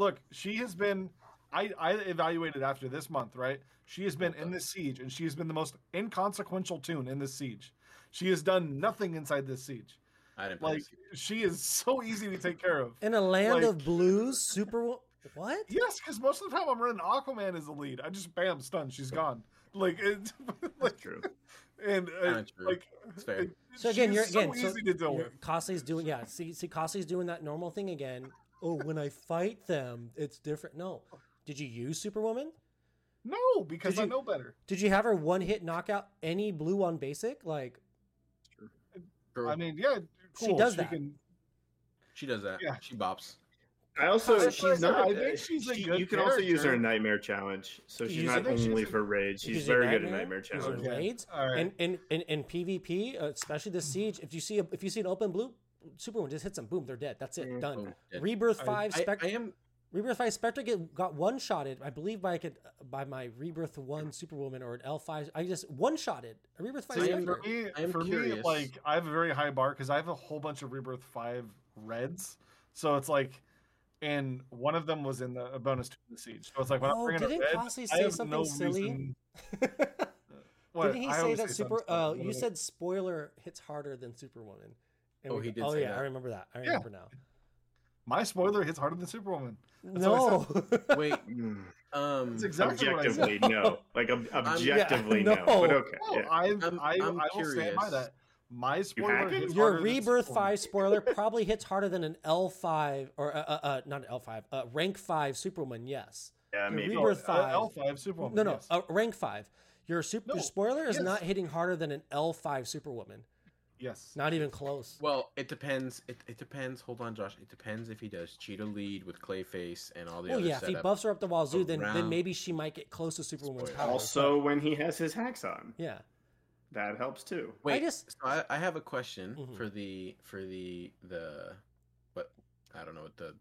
Look, she has been. I I evaluated after this month, right? She has been in this siege, and she has been the most inconsequential tune in this siege. She has done nothing inside this siege. I didn't play Like she is so easy to take care of. In a land Like- of blues, super. What? Yes, because most of the time I'm running Aquaman as the lead. I just bam stun, she's gone. Like it, That's like true. and uh, true. like It's fair. it- So again, you're so again. so easy to deal you're- with. Costly's doing yeah. See, see, Costly's doing that normal thing again. Oh, when I fight them, it's different. No, did you use Superwoman? No, because Did I you- know better. Did you have her one hit knockout any blue on basic? Like Girl, I mean, yeah, She cool. does that. can- she does that. yeah. She bops. I also That's she's what I said, not. I think she's a she- good you can also use her in. Nightmare Challenge, so she's use not it? I she's only for raids. She's very use good at Nightmare, Nightmare use her Challenge. Yeah. raids, All right. and in in, in PvP, uh, especially the siege. If you see a, if you see an open blue, Superwoman just hits them. Boom, they're dead. That's it. Mm. Done. Boom, dead. Rebirth five I, Spectre. I am. Rebirth five Spectre get, got one shotted. I believe by by my Rebirth one Superwoman or an L five. I just one shotted. A Rebirth five See, I Spectre. for me, I am for me, like I have a very high bar because I have a whole bunch of Rebirth Five reds. So it's like, and one of them was in the a bonus to the siege. So it's like when I'm Oh, bringing didn't red, Costly say something no silly? What? Didn't he I say that say super? Uh, you said spoiler hits harder than Superwoman. And Oh, we- he did Oh say yeah, I remember that. I Yeah. remember now. my spoiler hits harder than Superwoman. what No. Wait. Mm. Um. That's exactly what I said. Objectively, no. Like ob- objectively, yeah, no. no. But okay. No, yeah. I've, I'm- I, I'm I will stand by curious. that. My spoiler hacking? hits Your harder than Rebirth Five spoiler probably hits harder than an L five or uh, uh, uh not an L five, uh, rank five Superwoman. Yes. Yeah, Your maybe. No, Rebirth uh, five. L5 Superwoman. No, no, yes. uh, rank five. Your super No, your spoiler is yes. not hitting harder than an L five Superwoman. Yes. Not even close. Well, it depends. It, it depends. Hold on, Josh. It depends if he does Cheetah lead with Clayface and all the Well, other yeah, if he buffs her up the wazoo, then then maybe she might get close to Superwoman's power. Also, when he has his hacks on, yeah. that helps too. Wait, I just- so I, I have a question Mhm. for the for the the what I don't know what the.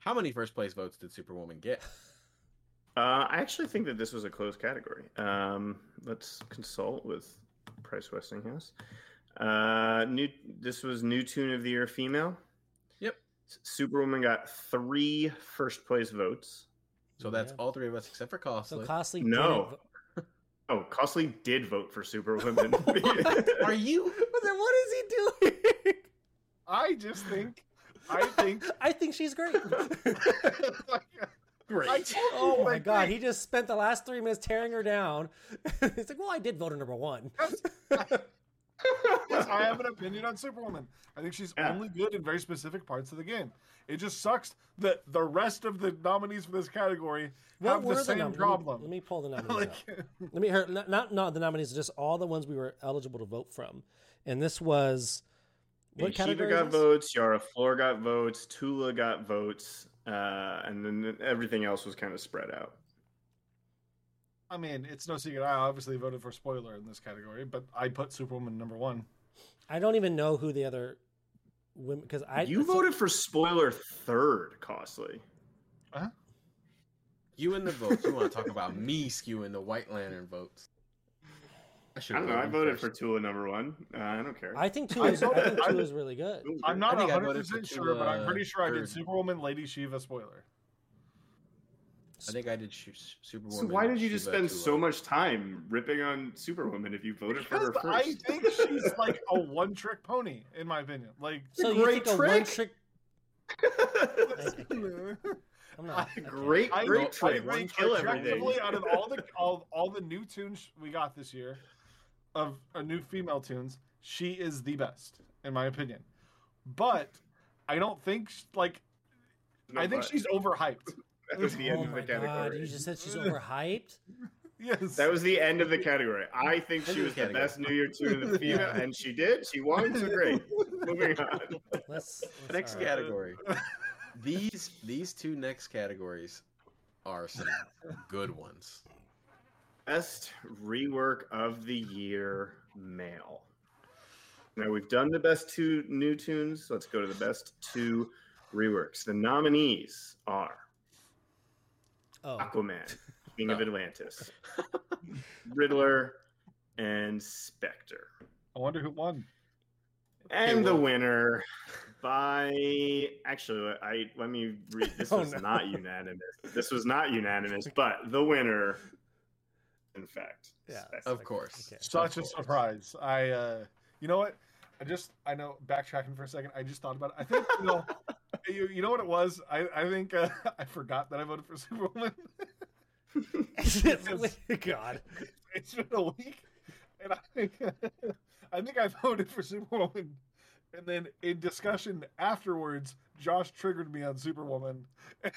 How many first place votes did Superwoman get? Uh, I actually think that this was a closed category. Um, let's consult with Price Westinghouse. Uh, new. This was new tune of the year female. Yep. Superwoman got three first place votes. So that's Yeah. all three of us except for Costly. So Costly. costly. No. didn't Oh, Costly did vote for Superwoman. Are you? But then what is he doing? I just think, I think, I think she's great. Great. Oh my like, god, he just spent the last three minutes tearing her down. it's like, well, I did vote her number one. Yes, I have an opinion on Superwoman. I think she's Yeah. only good in very specific parts of the game. It just sucks that the rest of the nominees for this category What have the same nom- let me- problem. Let me, pull the nominees like, up. Let me hear not, not not the nominees, just all the ones we were eligible to vote from. And this was what Shiva category? got is votes. Yara Flor got votes. Tula got votes. Uh, and then everything else was kind of spread out. I mean, it's no secret. I obviously voted for spoiler in this category, but I put Superwoman number one. I don't even know who the other women because I you so- voted for spoiler third, Costly. You and the votes. You want to talk about me skewing the White Lantern votes? I I don't know. I voted for Tula number one. Uh, I don't care. I think two I is I voted- think I is really good. I'm not I think I 100 percent sure, but I'm pretty sure I did. Superwoman, Lady Shiva, spoiler. I think I did sh- Superwoman. So why did you just spend Tula. so much time ripping on Superwoman if you voted for her first? I think she's like a one-trick pony, in my opinion. Like, So you great think a one trick. trick? I'm not. I can't. great, I, great I trick. One kill everything. out of all the all, all the new tunes we got this year, of uh, new female tunes, she is the best in my opinion. But I don't think sh- like No, I think but she's overhyped. that was the end Oh of the my god! category. You just said she's overhyped. Yes, That was the end of the category. I think End she was the the best New Year tune of the female, and she did. She won. So great. Moving on. Let's, let's Next all right. category. these these two next categories are some good ones. Best rework of the year, male. Now we've done the best two new tunes. Let's go to the best two reworks. The nominees are Oh, Aquaman, King of Oh. Atlantis, Riddler, and Spectre. I wonder who won. And the well- winner by actually I let me read this Oh, was no. not unanimous. This was not unanimous, but the winner in fact. Yeah. Spectre. Of course. Okay. Such a course. surprise. I uh you know what? I just I know backtracking for a second. I just thought about it. I think you know you, you know what it was? I I think uh, I forgot that I voted for Superwoman. God. it's been a week, and I think I think I voted for Superwoman, and then in discussion afterwards, Josh triggered me on Superwoman,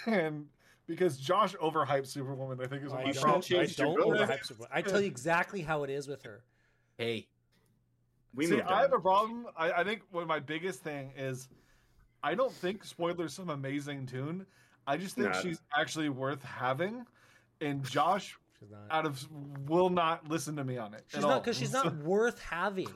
and because Josh overhyped Superwoman, I think is oh, what I my don't- problem. don't, I changed your don't overhype Superwoman. I tell you exactly how it is with her. Hey, We See, I have a problem. I, I think what my biggest thing is, I don't think Spoiler's some amazing tune. I just think No. she's actually worth having, and Josh She's not. out of will not listen to me on it. She's at not because she's not worth having.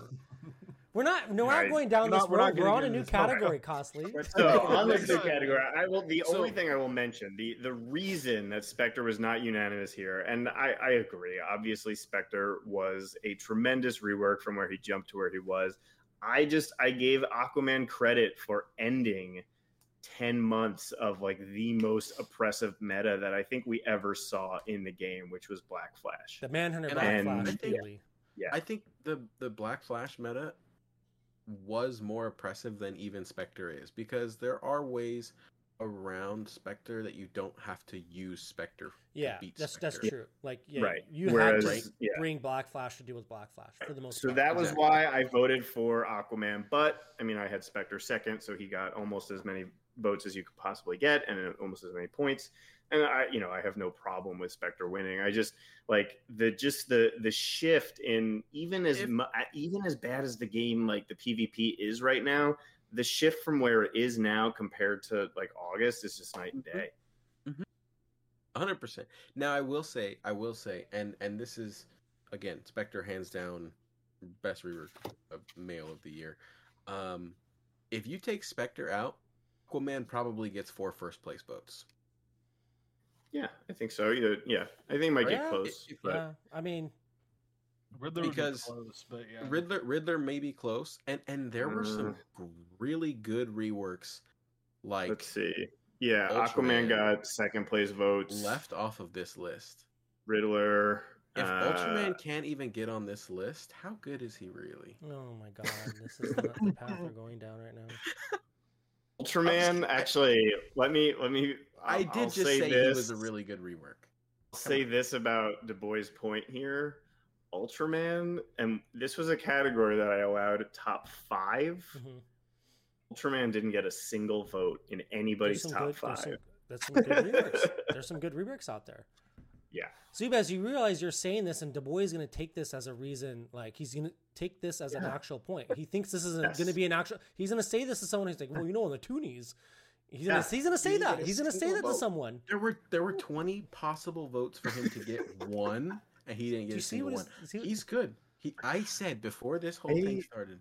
We're not. No, we're Right. not going down We're this not- we're road. We're on a new this. No, category, costly. So on this new category, I will. The So- only thing I will mention the the reason that Spectre was not unanimous here, and I, I agree. Obviously, Spectre was a tremendous rework from where he jumped to where he was. I just I gave Aquaman credit for ending ten months of like the most oppressive meta that I think we ever saw in the game, which was Black Flash. The Manhunter And Black I- Flash. and- Really. Yeah. I think the the Black Flash meta was more oppressive than even Spectre is because there are ways around Spectre that you don't have to use Spectre. Yeah, beat that's that's true. Like, yeah, Right. you Whereas- had to yeah. bring Black Flash to deal with Black Flash for the most So part. that was Exactly. why I voted for Aquaman. But I mean, I had Spectre second, so he got almost as many votes as you could possibly get, and uh, almost as many points. And I, you know, I have no problem with Spectre winning. I just like the just the the shift in even as If- even as bad as the game like the PvP is right now. The shift from where it is now compared to like August is just night and Mhm. day. hundred percent. Now I will say, I will say, and and this is again Spectre hands down best rework of male of the year. Um, if you take Spectre out, Aquaman probably gets four first place votes. Yeah, I think so. Either yeah, I think it might get close. If- but Yeah, I mean, Riddler would be Because close, but yeah. Riddler Riddler may be close, and and there were some really good reworks, like let's see. Yeah, Aquaman got second place votes. left off of this list. Riddler. If uh, Ultraman can't even get on this list, how good is he really? oh my god, this is not the path we're going down right now. Ultraman. Actually, let me let me. I did I'll just say, say, this. he was a really good rework. I'll say this about Du Bois' point here. Ultraman, and this was a category that I allowed top five. Mhm. Ultraman didn't get a single vote in anybody's top good, five. There's some, there's some good reworks. There's some good reworks out there. Yeah. So you guys, you realize you're saying this, and Du Bois is going to take this as a reason. Like he's going to take this as an actual point. He thinks this is Yes. going to be an actual. He's going to say this to someone. He's like, well, you know, in the Toonies, he's Yeah. going to he's going to say He that. He's going to say single that to someone. There were there were twenty possible votes for him to get one, and he didn't get a single one. is? See what, He's good. He I said before this whole I- thing started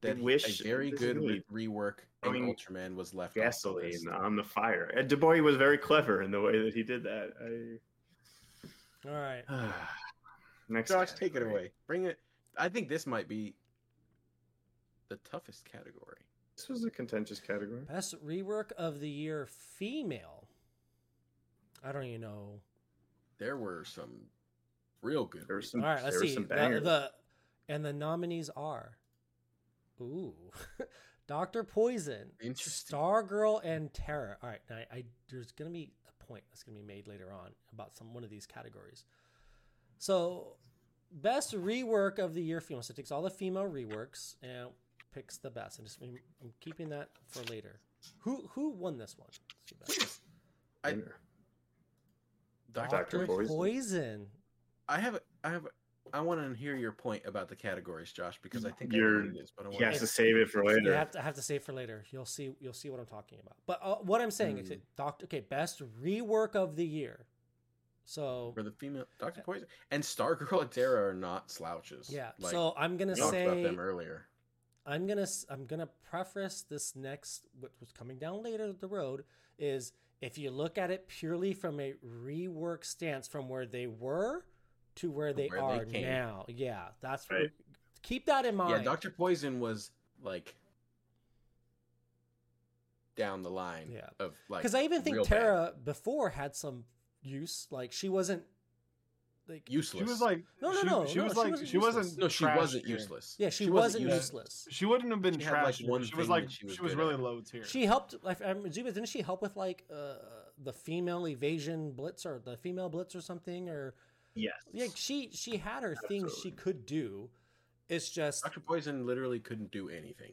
that he- wish- a very good gonna re- rework I in mean, Ultraman was left. off the Gasoline on the fire. And Du Bois was very clever in the way that he did that. I... all right. Next, Josh, take it away. Bring it. I think this might be the toughest category. This was a contentious category. Best rework of the year, female. I don't even know. There were some real good. There were some. All right, let's there were see. some The, the and the nominees are, ooh, Doctor Poison, Interesting. Stargirl, and Terra. All right, now I, there's gonna be a point that's gonna be made later on about some one of these categories. So, best rework of the year female. So it takes all the female reworks and picks the best. And just I'm, I'm keeping that for later. Who who won this one? Let's see that. I- Doctor Dr. Dr. Poison. Poison. I have. I have. I want to hear your point about the categories, Josh, because I think You're- know what it is, but I want He has to save it for later. You have to I have to save for later. You'll see. You'll see what I'm talking about. But uh, what I'm saying is, Hmm. that Doctor. Okay, best rework of the year. So for the female Doctor Poison and Stargirl and Terra are not slouches. yeah. Like, so I'm gonna we talked about say them earlier. I'm gonna I'm gonna preface this next what was coming down later the road is if you look at it purely from a rework stance from where they were to where they where are came. now. Yeah, that's Right. keep that in mind. Yeah, Doctor Poison was like down the line. Yeah. of like because I even think real bad. Terra before had some use. Like she wasn't like useless. She was like No, no, she, no, she no, was she like wasn't she wasn't no, she wasn't tier. useless. yeah she, She wasn't, wasn't useless. She wouldn't have been She had, like, trash. one she was like that she she was was, really at. low tier. She helped. Like, um, Zubaz, didn't she help with like uh, the female evasion blitz or the female blitz or something? Or Yes. yeah, she she had her things she could do. It's just Doctor Poison literally couldn't do anything.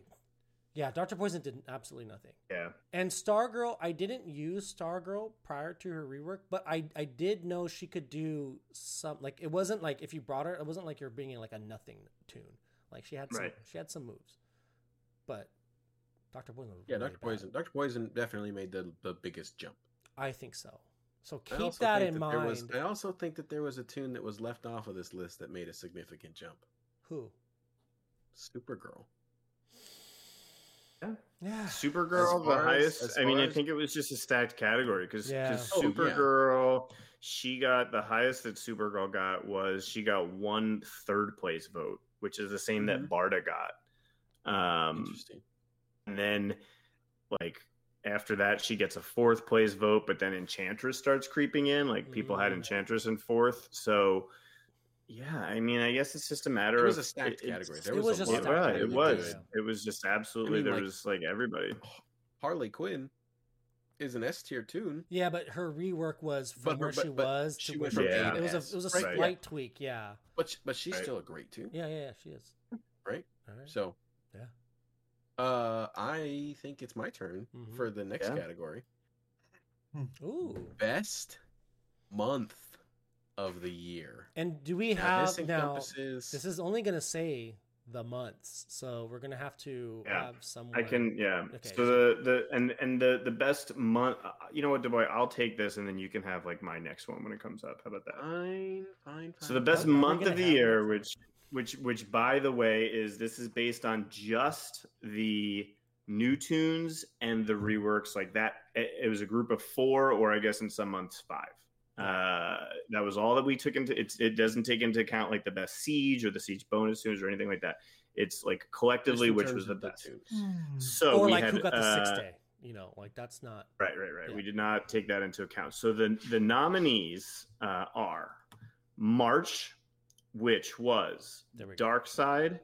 Yeah, Doctor Poison did absolutely nothing. Yeah. And Stargirl, I didn't use Stargirl prior to her rework, but I I did know she could do some. Like it wasn't like if you brought her, it wasn't like you're bringing like a nothing tune. Like she had some, Right. she had some moves, but Doctor Poison. Was Yeah, really Doctor bad. Poison. Doctor Poison definitely made the the biggest jump. I think so. So keep that in that mind. was- I also think that there was a tune that was left off of this list that made a significant jump. Who? Supergirl. Yeah. Yeah. Supergirl, As the as- highest. as I mean, far I think it was just a stacked category because Yeah. Oh, yeah. Supergirl, she got the highest that Supergirl got was she got one third place vote, which is the same that Mhm. Barda got. Um, Interesting. and then like after that, she gets a fourth place vote, but then Enchantress starts creeping in. Like people had Mm. Enchantress in fourth, so. Yeah, I mean, I guess it's just a matter of. It was of a stacked it- category. There It was, was a just lot it stacked was. It was. good- It was just absolutely. mean, there like- was like everybody. Harley Quinn is an S tier tune. Yeah, but her rework was from But her- where she but- but was to where went she from was. A It was a S, it was a right? slight tweak. Yeah. But sh- but she's Right. still a great tune, Yeah, yeah, yeah. She is. right? All right. So Yeah. Uh, I think it's my turn Mhm. for the next Yeah. category. Ooh. Best month of the year. And do we Now, this have now? This is only going to say the months, so we're going to have to Yeah. have someone. I can, yeah. Okay. So the the and and the the best month. uh, You know what, Duboy? I'll take this, and then you can have like my next one when it comes up. How about that? fine, fine, fine. So the best Are we month of the year, it? which which which by the way is this is based on just the new tunes, and the reworks. Like that, it, it was a group of four, or I guess in some months five. Uh, that was all that we took into. It's, it doesn't take into account like the best siege or the siege bonus tunes or anything like that. It's like collectively, which was the best. tunes. So or we like had, who got the uh, sixth day. You know, like that's not. Right, right, right. Yeah. We did not take that into account. So the the nominees uh, are March, which was There we go. Darkseid,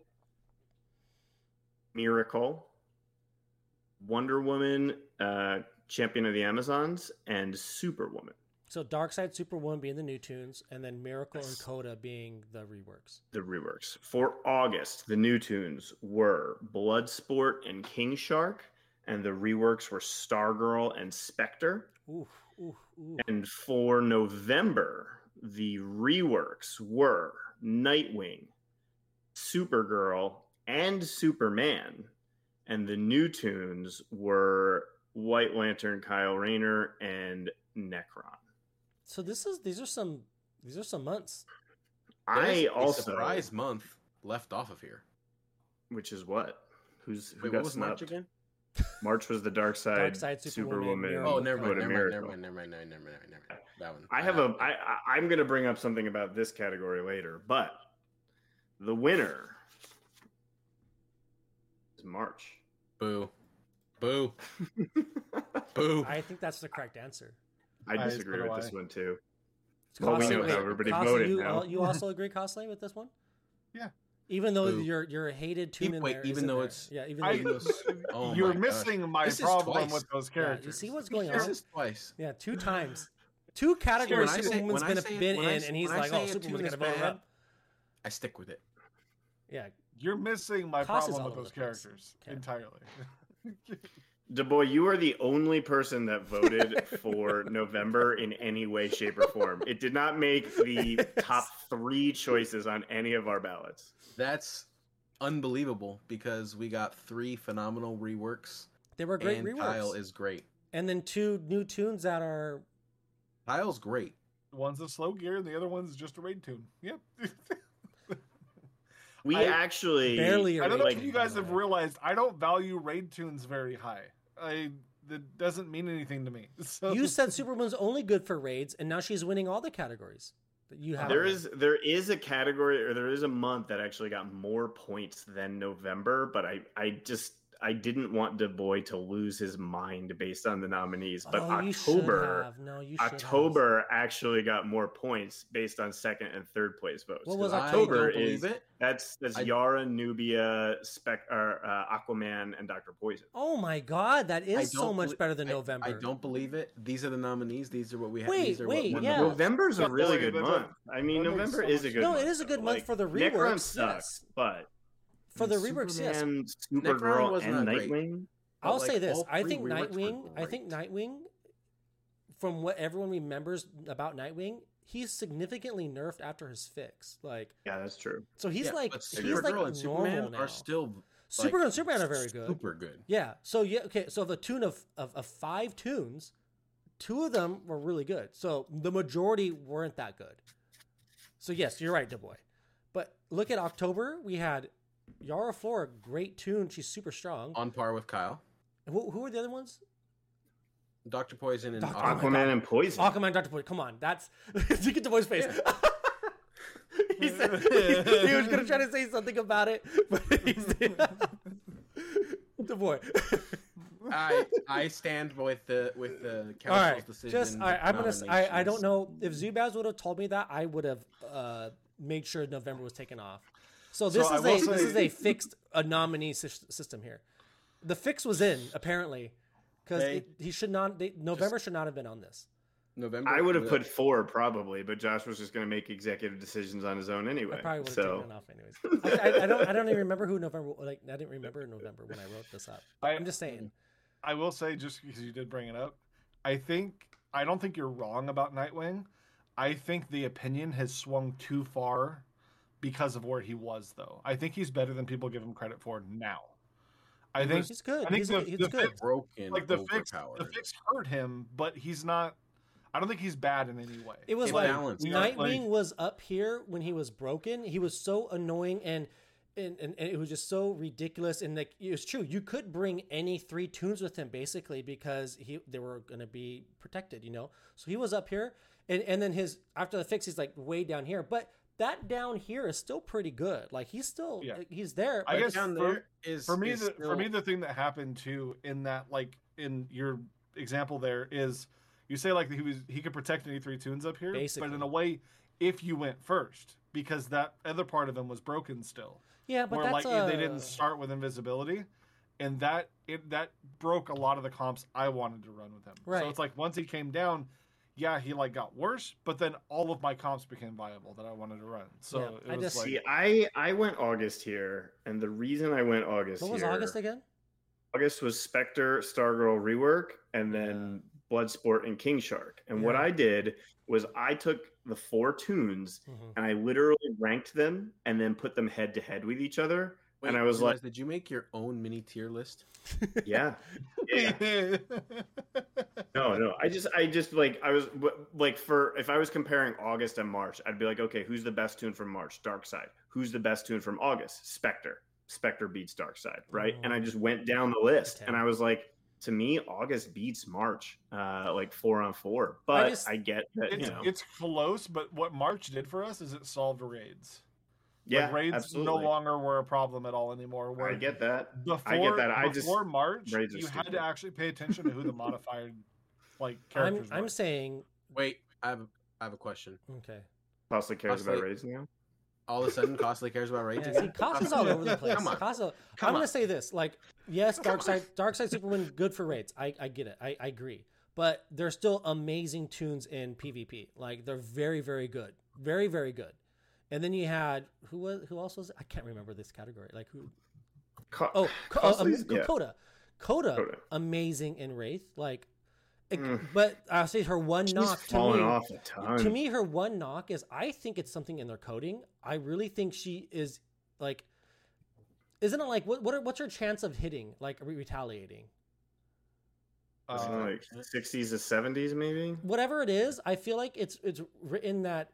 Miracle, Wonder Woman, uh, Champion of the Amazons, and Superwoman. So Darkseid Superwoman being the new tunes, and then Miracle and Coda being the reworks. The reworks for August. The new tunes were Bloodsport and King Shark, and the reworks were Stargirl and Spectre. Ooh, ooh, ooh. And for November, the reworks were Nightwing, Supergirl, and Superman. And the new tunes were White Lantern, Kyle Rayner, and Nekron. So this is these are some these are some months. I There's also, surprise month left off of here. which is what? Who's who Wait, got what was March again? March was the Darkseid, Dark Side, Superwoman, Superwoman. Oh, never mind, Coda never mind, never mind, never mind, never mind, never mind, never mind. That one. I have a. I, I I'm going to bring up something about this category later, but the winner is March. boo, boo, boo. I think that's the correct answer. I I disagree with this one too. Well, we know wait, how everybody Costly, voted you, now. you also agree, Costly, with this one? Yeah. Even though Boo. your your hated tune Even- in wait, there even though there. it's- yeah, even though I, you, Oh you're my missing my This problem with those yeah, characters. you see what's going This on? is twice. Yeah, two times, two categories. when I say- when I been, say been when I in, say- and he's like, "Oh, a Superwoman's tune is gonna vote bad, up." I stick with it. Yeah, You're missing my Cost problem with those characters Okay. Entirely. DeBoy, you are the only person that voted for November in any way, shape, or form. It did not make the top three choices on any of our ballots. That's unbelievable because we got three phenomenal reworks, they were great and reworks. Kyle is great. and then two new tunes that are Kyle's great. one's a slow gear, and the other one's just a raid tune. Yep. We I actually barely. a I don't know rating, if you guys have realized I don't value raid tunes very high. I that doesn't mean anything to me. So You said Superwoman's only good for raids, and now she's winning all the categories that you have. There is there is a category or there is a month that actually got more points than November, but I I just I didn't want Du Bois to lose his mind based on the nominees. But oh, you October have. No, you should have. October actually got more points based on second and third place votes. What was 'Cause October? October I don't is believe it. that's that's I- Yara, Nubia, Spec, or, uh, Aquaman, and Doctor Poison. Oh my god, that is so much belie- better than I- November. I don't believe it. These are the nominees. These are what we have. Wait, these are wait, what won yeah. November's a really good that's month. I mean, that makes November so is a good. No, month, it is a good though. month Like, for the Nekron reworks, sucks, yes. but For the And reworks, yes. Supergirl, was and not great. Nightwing. I'll But, say this: I think Nightwing. I think. Nightwing, from what everyone remembers about Nightwing, he's significantly nerfed after his fix. Like, Yeah, that's true. so he's Yeah, like but he's Supergirl like and Superman now. are still Supergirl like, and Superman are very good. Super good. Yeah. So yeah. Okay. So the tune of, of of five tunes, two of them were really good. So the majority weren't that good. So yes, you're right, Dubois. But look at October. We had Yara Flora, great tune. She's super strong. On par with Kyle. Who, who were the other ones? Doctor Poison and Dr. Aquaman. Oh Aquaman and Poison. Aquaman, Doctor Boy. Come on, that's you get the boy's face. he said he was gonna try to say something about it, but he's the boy. I I stand with the with the council's right, decision. just I, I'm gonna. s- I, I don't know if Zubaz would have told me that. I would have uh, made sure November was taken off. So this I is will a this is a fixed a nominee sys- system here. The fix was in apparently because he should not. They, November should not have been on this. November. I would have put four probably, but Josh was just going to make executive decisions on his own I anyway. probably would have So taken it off anyways. I, I, I don't. I don't even remember who November. Like I didn't remember November when I wrote this up. I- I'm just saying. I will say, just because you did bring it up, I think I don't think you're wrong about Nightwing. I think the opinion has swung too far because of where he was, though. I think he's better than people give him credit for now. I think He's good. I think he's, the- he's the good. fix- broken, like the fix, overpowered. the fix hurt him, but he's not. I don't think he's bad in any way. It was It like balanced. Nightwing like- was up here when he was broken. He was so annoying, and and, and, and it was just so ridiculous and like it was true you could bring any three tunes with him basically because he they were going to be protected you know so he was up here and and then his after the fix he's like way down here but that down here is still pretty good like he's still Yeah. he's there I guess down for- there is for me is the still- for me the thing that happened too in that like in your example there is you say like he was he could protect any three tunes up here Basically. but in a way if you went first because that other part of him was broken still yeah but where that's like uh, they didn't start with invisibility and that it that broke a lot of the comps I wanted to run with him Right. so it's like once he came down yeah he like got worse but then all of my comps became viable that I wanted to run so Yeah, it I just- like See, I I went August here, and the reason I went August what was here, august again August was Spectre, Stargirl rework, and then Bloodsport and King Shark. And what I did was I took the four tunes Mhm. and I literally ranked them and then put them head to head with each other. And I was like- did you make your own mini tier list? Yeah, yeah. No, no. I just, I just like, I was like, for if I was comparing August and March, I'd be like, okay, who's the best tune from March? Darkseid. Who's the best tune from August? Spectre. Spectre beats Darkseid, right? And I just went down the list, Okay. and I was like, to me, August beats March, uh, like four on four. But I, just- get that, it's, you know, it's close, but what March did for us is it solved raids. Yeah, like raids absolutely. no longer were a problem at all anymore. Where I get that. before, I get that. I just- before March, raids are you had to actually pay attention to who the modified like i'm characters i'm saying Wait, I have a, I have a question. okay Costly cares about Costly- raids now. All of a sudden, Costly cares about raids. Yeah, see, again? Costly's all over the place. Come on. Costa, Come I'm on. gonna say this: like, yes, Darkseid, Dark Side Superman, good for raids. I, I get it. I, I agree. But they're still amazing tunes in PvP. Like, they're very, very good. Very, very good. And then you had who was who else was? I can't remember this category. Like who? Co- Oh, Co- um, yeah. Coda. Coda, Coda. amazing in Wraith. Like, Mm. but I'll say her one She's knock to me. off a ton. To me, her one knock is I think it's something in their coding. I really think she is like, isn't it like what what are, what's her chance of hitting like re- retaliating? Uh, like 60s to 70s, maybe. Whatever it is, I feel like it's it's written that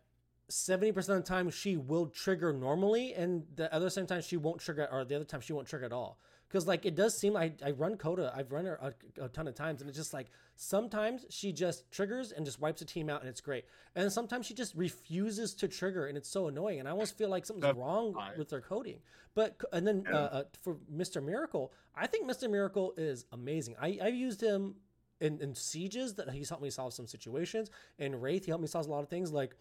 seventy percent of the time she will trigger normally, and the other same time she won't trigger, or the other time she won't trigger at all. Because like it does seem I, I run Coda, I've run her a, a ton of times, and it's just like sometimes she just triggers and just wipes a team out, and it's great. And sometimes she just refuses to trigger, and it's so annoying. And I almost feel like something's That's wrong fine. with their coding. But and then Yeah. uh, uh, for Mister Miracle, I think Mister Miracle is amazing. I I've used him in, in sieges that he's helped me solve some situations. In Wraith, he helped me solve a lot of things. Like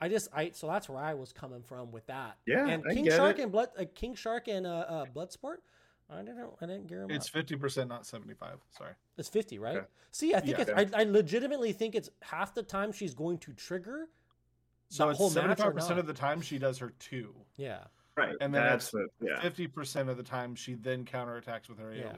I just I so that's where I was coming from with that. Yeah, and I King get Shark it. and Blood uh, King Shark and uh, uh Bloodsport. I didn't I didn't gear him it's fifty percent, not seventy five. Sorry. It's fifty, right? Okay. See, I think Yeah. it's I, I legitimately think it's half the time she's going to trigger. So the it's whole match seventy or five percent of the time she does her two. Yeah, Right. And then that's the, yeah. Fifty percent of the time she then counterattacks with her AOE. Yeah.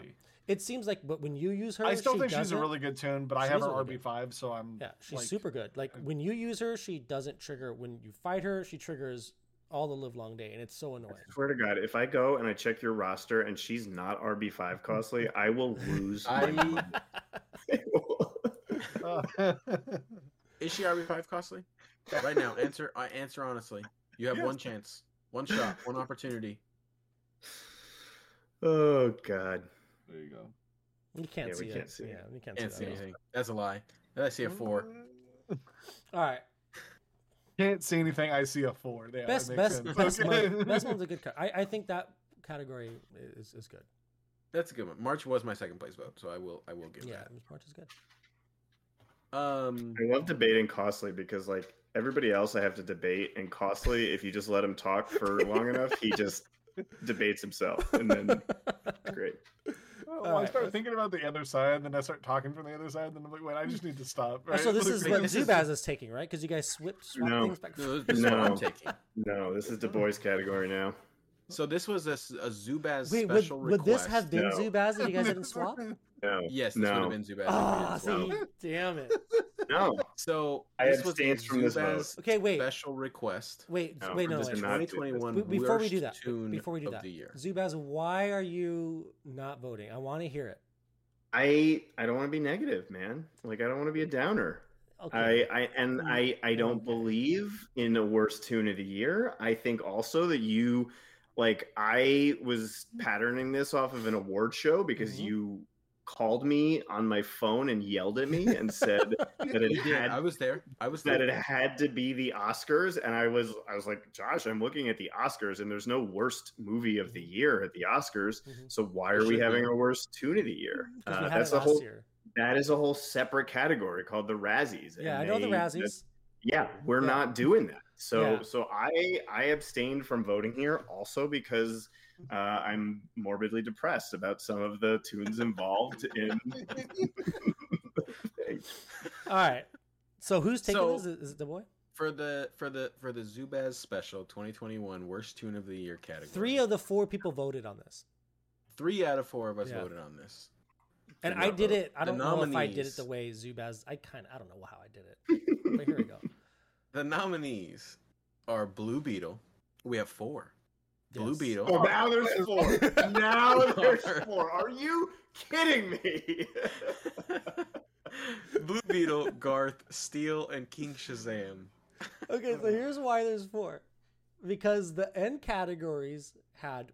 It seems like, but when you use her, I still she think she's a really good tune, but I have her really RB good. five, so I'm Yeah, she's like, super good. Like when you use her, she doesn't trigger. When you fight her, she triggers all the live long day, and it's so annoying. I swear to God, if I go and I check your roster and she's not RB5 costly, I will lose I- mind. Is she RB five costly? Right now, answer. I answer honestly. You have Yes. one chance, one shot, one opportunity. oh God. There you go. You can't Yeah, see we it. can't see it. yeah, you can't, Can't see see anything. That's a lie. I see a four. All right, Can't see anything. I see a four. Yeah, best best sense. best, Okay. month, best one's a good. Cut. I I think that category is is good. That's a good one. March was my second place vote, so I will. I will give Yeah, that. March is good. Um, I love debating costly because like everybody else I have to debate and costly if you just let him talk for long enough, he just debates himself and then great. Well, I Alright, start let's- thinking about the other side, then I start talking from the other side, then I'm like, wait, I just need to stop. Oh, so this Like, is what this is- Zubaz is taking, right? Because you guys swip swap No. things back. no, this is what No. I'm taking. No, this is Du Bois category now. So this was a Zubaz Wait, would, special would this have been No. Zubaz if you guys didn't swap? No. Yes, this no. would have been Zubaz. Ah, if see, damn it. No. So I this was a abstained from this vote. Zubaz Okay, wait, special request. wait, No, wait, no, this wait. 2021 Be- Before we worst do that, tune before we do of that, the year. Zubaz, why are you not voting? I want to hear it. I I don't want to be negative, man. Like I don't want to be a downer. Okay. I, I and I I don't Okay. believe in a worst tune of the year. I think also that you like I was patterning this off of an award show because Mhm. you called me on my phone and yelled at me and said that it Yeah, I had was there. I was that there. it had to be the Oscars, and I was I was like, Josh, I'm looking at the Oscars, and there's no worst movie of the year at the Oscars. Mhm. So why are we should be. having a worst tune of the year? 'Cause we Uh, had that's it a whole year. that is a whole separate category called the Razzies. Yeah, I and know the Razzies. yeah we're Yeah. not doing that so Yeah. so i i abstained from voting here also because uh, i'm morbidly depressed about some of the tunes involved in All right. So who's taking So- this? Is it the boy? for the for the for the Zubaz special 2021 worst tune of the year category. Three of the four people voted on this, three out of four of us Yeah. voted on this. and I did vote. it. I don't know if I did it the way Zubaz. I kind of I don't know how I did it. But here we go. The nominees are Blue Beetle. We have four. Blue Yes. Beetle. oh now there's four now there's four are you kidding me Blue Beetle, Garth, Steel, and King Shazam. Okay, so here's why there's four, because the end categories had,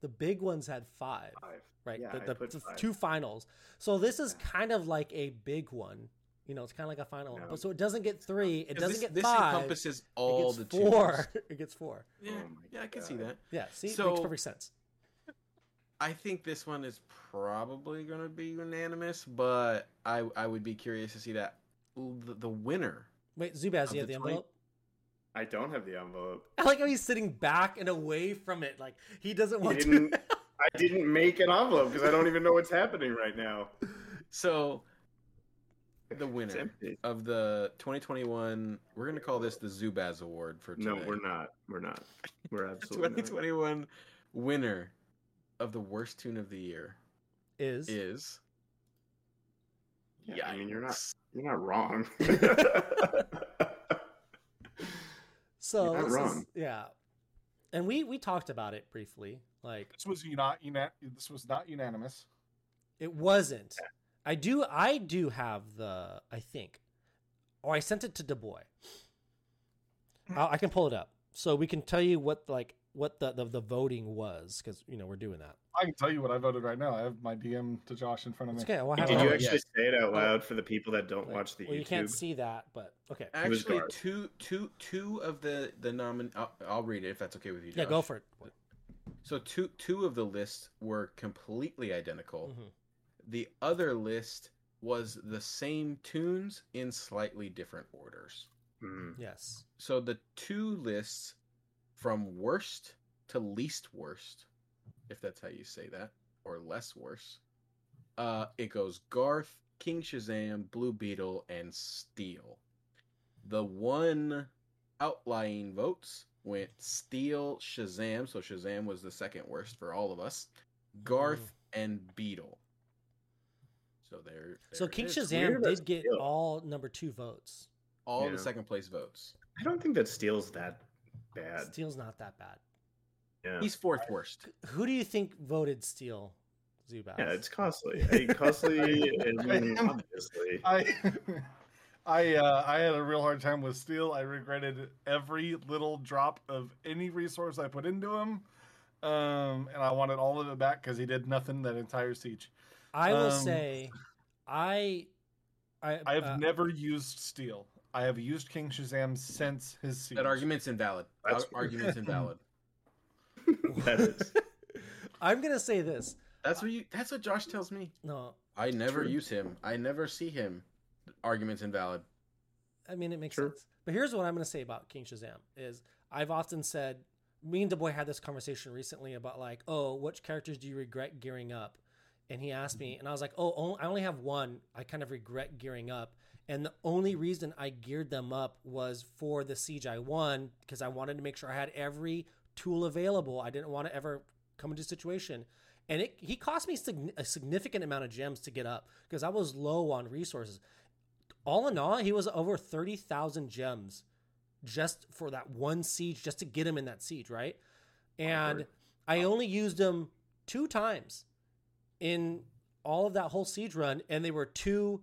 the big ones had five, Five. right? Yeah, the I the, put the five. two finals. So this is kind of like a big one. You know, it's kind of like a final one. No. But so it doesn't get three. It doesn't this, get this five. encompasses it all gets the four. tunes. it gets four. Yeah, Oh yeah, I can see that. Yeah. See, it So- makes perfect sense. I think this one is probably going to be unanimous, but I I would be curious to see that the, the winner. Wait, Zubaz, Of you have the the 20 envelope? i don't have the envelope I like how he's sitting back and away from it, like he doesn't I want didn't, to. I didn't make an envelope because I don't even know what's happening right now. So the winner of the 2021, we're going to call this the Zubaz Award for today. No, we're not. We're not. We're absolutely not. 2021 winner of the worst tune of the year Is is. Yeah, I mean, you're not. You're not wrong. so You're not this is- wrong. yeah, and we we talked about it briefly. Like This was not una- This was not unanimous. It wasn't. I do. I do have the. I think, or I sent it to Dubois. I, I can pull it up so we can tell you what like what the the, the voting was because you know we're doing that. I can tell you what I voted right now. I have my DM to Josh in front of me. okay. Well, Did you on. actually say it out loud for the people that don't Like, watch the well, you can't see that, but okay. was Actually, Garth. two, two, two of the the nomin. I'll, I'll read it if that's okay with you. Yeah, go for it. So two two of the lists were completely identical. Mhm. The other list was the same tunes in slightly different orders. Mm. Yes. So the two lists from worst to least worst, if that's how you say that, or less worse. Uh, it goes Garth, King Shazam, Blue Beetle, and Steel. The one outlying votes went Steel, Shazam. So Shazam was the second worst for all of us. Garth and Beetle. So there. So there it King. Shazam did get Steel. all number two votes. All Yeah. the second place votes. I don't think that Steel's that bad. Steel's not that bad. Yeah. He's fourth worst. Who do you think voted Steel? Zubaz. yeah, it's costly. Hey, costly, I obviously. I I uh, I had a real hard time with Steel. I regretted every little drop of any resource I put into him, um, and I wanted all of it back because he did nothing that entire siege. I will Um, say, I, I, I have uh, never used Steel. I have used King Shazam since his siege. That argument's invalid. That's- argument's invalid. that is. I'm gonna say this. That's what you. That's what Josh tells me. No, I never True. use him. I never see him. Argument's invalid. I mean it makes Sure. sense. But here's what I'm gonna say about King Shazam is I've often said me and Dubois had this conversation recently about like, oh, which characters do you regret gearing up? And he asked me, and I was like, oh, I only have one. I kind of regret gearing up, and the only reason I geared them up was for the siege I won because I wanted to make sure I had every tool available. I didn't want to ever come into a situation, and it he cost me sign- a significant amount of gems to get up because I was low on resources. All in all, he was over thirty thousand gems just for that one siege, just to get him in that siege, right? And. I only used him two times in all of that whole siege run, and they were two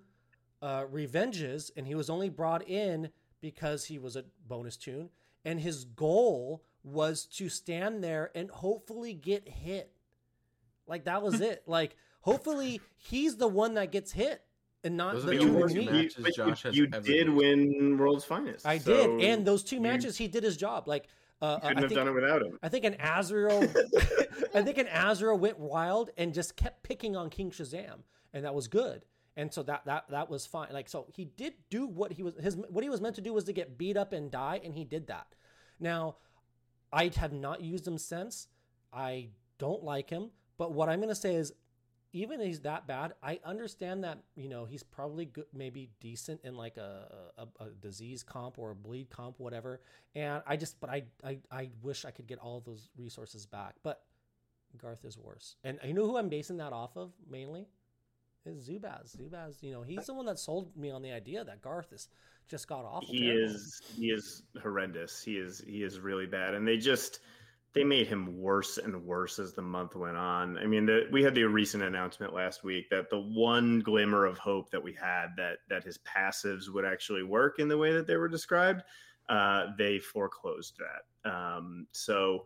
uh, revenges, and he was only brought in because he was a bonus tune, and his goal was to stand there and hopefully get hit. Like that was it. Like hopefully he's the one that gets hit and not Those the the two only with me. matches You, Josh has you ever did used. win World's Finest. I so did, and those two you matches he did his job. Like uh, couldn't I have think done it without him. I think an Azrael, I think an Azrael went wild and just kept picking on King Shazam, and that was good. And so that that that was fine. Like so, he did do what he was his what he was meant to do was to get beat up and die, and he did that. Now, I have not used him since. I don't like him, but what I'm gonna say is, even if he's that bad, I understand that you know he's probably good, maybe decent in like a, a a disease comp or a bleed comp, whatever. And I just, but I I I wish I could get all those resources back. But Garth is worse, and you know who I'm basing that off of mainly is Zubaz. Zubaz, you know, he's the one that sold me on the idea that Garth is just got awful. He terrible. is he is horrendous. He is he is really bad, and they just they made him worse and worse as the month went on. I mean, the, we had the recent announcement last week that the one glimmer of hope that we had that that his passives would actually work in the way that they were described, uh, they foreclosed that. Um, so,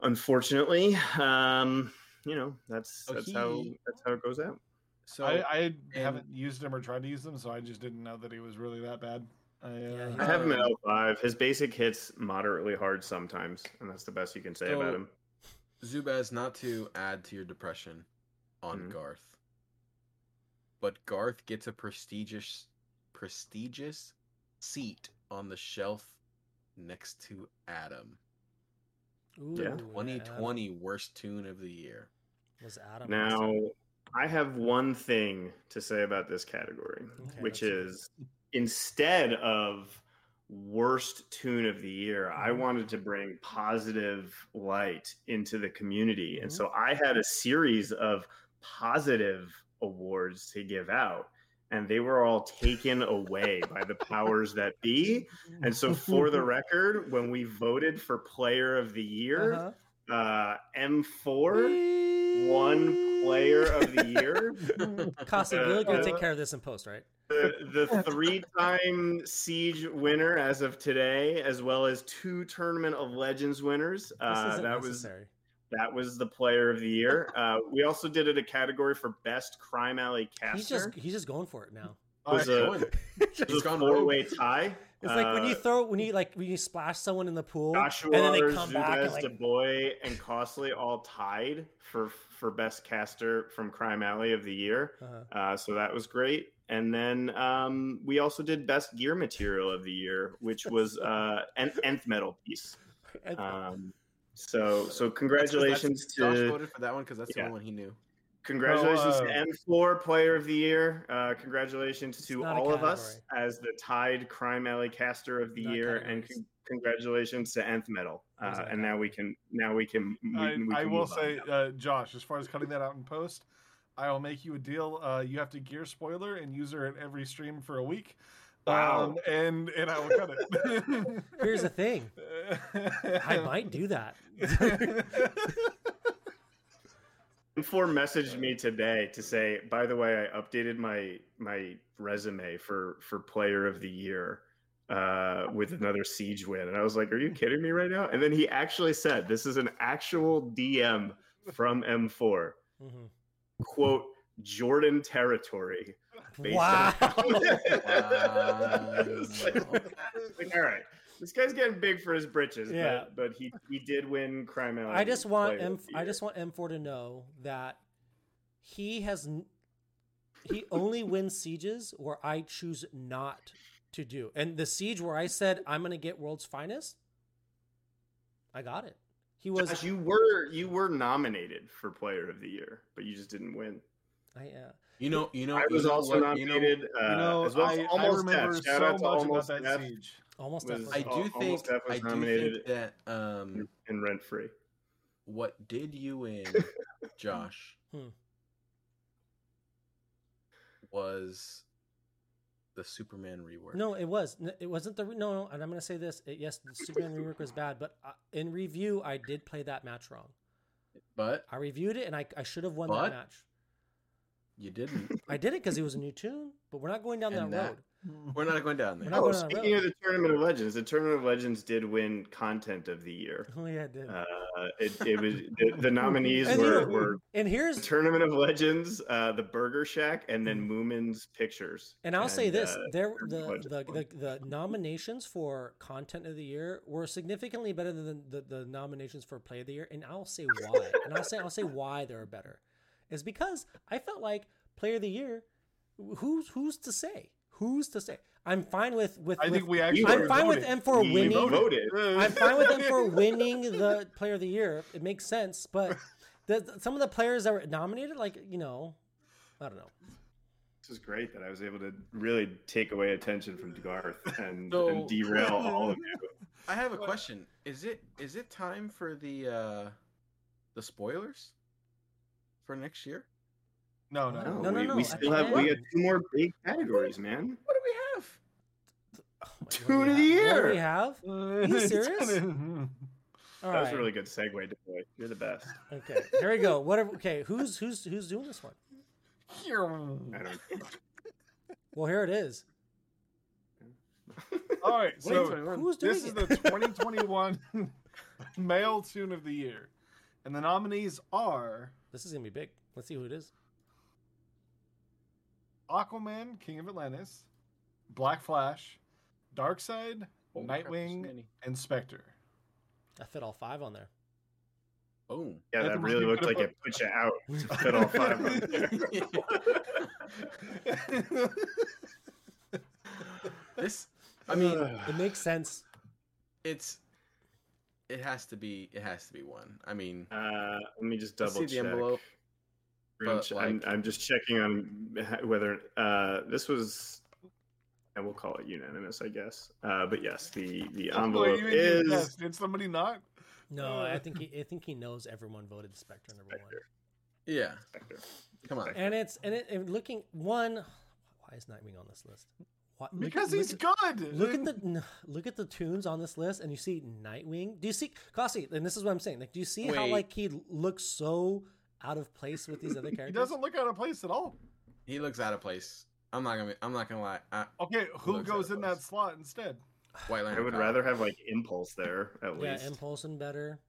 unfortunately, um, you know that's So that's how that's how it goes out. So I, I and- haven't used him or tried to use him, so I just didn't know that he was really that bad. I, uh, I have him at Um, L5. His basic hits moderately hard sometimes, and that's the best you can say So- about him. Zubaz, not to add to your depression on Mhm. Garth, but Garth gets a prestigious, prestigious seat on the shelf next to Adam. Ooh, Yeah. 2020 worst toon of the year. was Adam. Now, I have one thing to say about this category, Okay, which let's hear it. is instead of worst toon of the year, I Mhm. wanted to bring positive light into the community. And Mhm. so I had a series of positive awards to give out. And they were all taken away by the powers that be. And so, for the record, when we voted for Player of the Year, Uh-huh. Uh, M4 one Player of the Year. Casa, Uh, you're gonna uh, take care of this in post, right? the, the three-time Siege winner as of today, as well as two Tournament of Legends winners. This Uh, isn't that was that was the Player of the Year. Uh, we also did it a category for Best Crime Alley Caster. He's just he's just going for it now. It was I- a, Going. it He's was a four-way tie. It's like when you Uh, throw when you like when you splash someone in the pool Joshua, and then they come back and Zubaz, like DeBoy, and Costly all tied for for best caster from Crime Alley of the year. uh, Uh, so that was great. And then um, we also did best gear material of the year, which was uh, an nth metal piece. Um, so so congratulations That's- Josh to voted for that one because that's the only one he knew. Congratulations uh, to M4 Player of the Year. Uh, congratulations to all of us as the tied Crime Alley Caster of the Not year, and categories. con- congratulations to Nth Metal. Uh, and now we can now we can. We, I, we I will say, uh, Josh, as far as cutting that out in post, I will make you a deal. Uh, you have to gear spoiler and use her at every stream for a week. Wow. Um, and and I will cut it. here's the thing. I might do that. M4 messaged me today to say, by the way, I updated my my resume for for Player of the Year uh, with another Siege win, and I was like, "Are you kidding me right now?" And then he actually said, "This is an actual DM from M4." Mhm. quote Jordan territory. Wow. Wow. Like, like, all right, this guy's getting big for his britches. Yeah. but, but he he did win crime. Alley I just want Player M. of the I just want M4 to know that he has he only wins sieges where I choose not to do, and the siege where I said I'm going to get world's finest, I got it. He was. Josh, you were you were nominated for Player of the Year, but you just didn't win. I, uh, You know, you know, I you was know also what- you know- nominated. uh, you know, as well as I, I almost remember Death. So much about that Death siege. Almost Was- definitely. I do Almost think I do nominated. think that um, and rent free. what did you win, Josh, Hmm. was the Superman rework. No, it was. It wasn't the. re- No, no. And I'm going to say this. It, yes, the Superman rework was bad, but uh, in review, I did play that match wrong. but I reviewed it, and I, I should have won But- that match. you didn't. I did it because it was a new toon, but we're not going down that, that- road. We're not going down there. We're Oh, going speaking road. of the Tournament of Legends, the Tournament of Legends did win Content of the Year. Oh yeah, it did. Uh, it, it was the, the nominees And were, you- were and here's Tournament of Legends, uh, the Burger Shack, and then Moomin's Pictures. And I'll say this: uh, there, the, the, the the nominations for content of the year were significantly better than the, the nominations for play of the year, and I'll say why. and I'll say I'll say why they're better, is because I felt like player of the year. Who's who's to say? Who's to say? I'm fine with with. I with- think we actually. I'm were fine with voted. them for We winning. voted. I'm fine with them for winning the player of the year. It makes sense, but the, some of the players that were nominated, like you know, I don't know. This is great that I was able to really take away attention from Garth and, So- and derail all of you. I have a question. Is it is it time for the uh the spoilers for next year? No, no, No, No, no, we, no, we at still have we end. got two more big categories, man. What do we have? Oh my- Toon of the have? What do year. we have? no. you serious? All that was a really good segue, Boy. You're the best. Okay, here we go. Whatever. Okay, who's who's who's doing this one? I don't. Well, here it is. All right, so Who's doing this is it? the 2021 male toon of the year, and the nominees are This is gonna be big. Let's see who it is. Aquaman, King of Atlantis, Black Flash, Darkseid, Holy crap, there's Nightwing, many. and Spectre. I fit all five on there. Boom. Yeah, That's that really most looked like could've it put you out to fit all five on there. this I mean It makes sense. it's it has to be it has to be one. I mean Uh, let me just double see the check. envelope, I'm, but, ch- I'm, I'm just checking on whether uh, this was, and we'll call it unanimous, I guess. Uh, but yes, the the Oh, envelope you made me is. Did somebody not? No, Uh. I think he I think he knows everyone voted Spectre number one. Yeah. Spectre. Come on. And it's and it and looking one. Why is Nightwing on this list? Why, look Because at- he's look, good. Look at the n- look at the toons on this list, and you see Nightwing. Do you see Kossi? And this is what I'm saying. Like, do you see how like he looks so out of place with these other characters? He doesn't look out of place at all. He looks out of place. I'm not gonna I'm not gonna lie. I, Okay, who goes of in that slot instead? White I Lantern. uh, would Kyle. rather have like impulse there at Yeah, least. Yeah, impulse and better.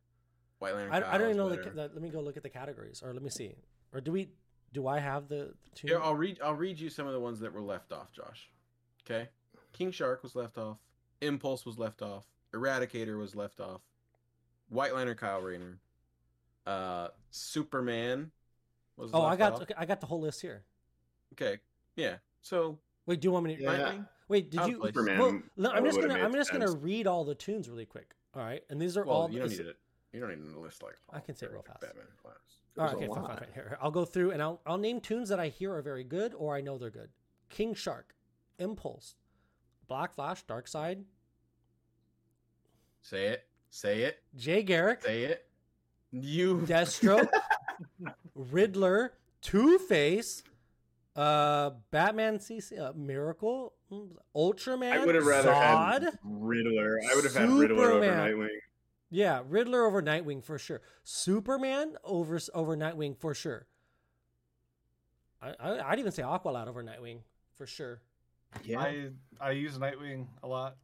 White Lantern. I, I don't even know. The, better. the, let me go look at the categories, or let me see. Or do we? Do I have the, the toon? Here, I'll read. I'll read you some of the ones that were left off, Josh. Okay, King Shark was left off. Impulse was left off. Eradicator was left off. White Lantern Kyle Rayner. Uh, Superman was. oh, I got. Okay, I got the whole list here. Okay, yeah. So Wait, do you want me to? Yeah. Nightwing. Wait, did I'll you? Superman Well, no, I'm just gonna. I'm just gonna read all the toons really quick. All right, and these are Well, all. you don't this- need it. You don't need to list like. I can say it real fast. Batman class. All right, okay, fine, fine, fine. Here, here, I'll go through and I'll I'll name toons that I hear are very good or I know they're good. King Shark, Impulse, Black Flash, Darkseid, Say it. Say it. Jay Garrick, Say it. You. Deathstroke, Riddler, Two Face, uh, Batman CC, uh, Miracle, mm, Ultraman, I would have rather Zod. had Riddler. I would have had Riddler over Nightwing. Yeah, Riddler over Nightwing for sure. Superman over over Nightwing for sure. I, I I'd even say Aqualad over Nightwing for sure. Yeah, I I use Nightwing a lot.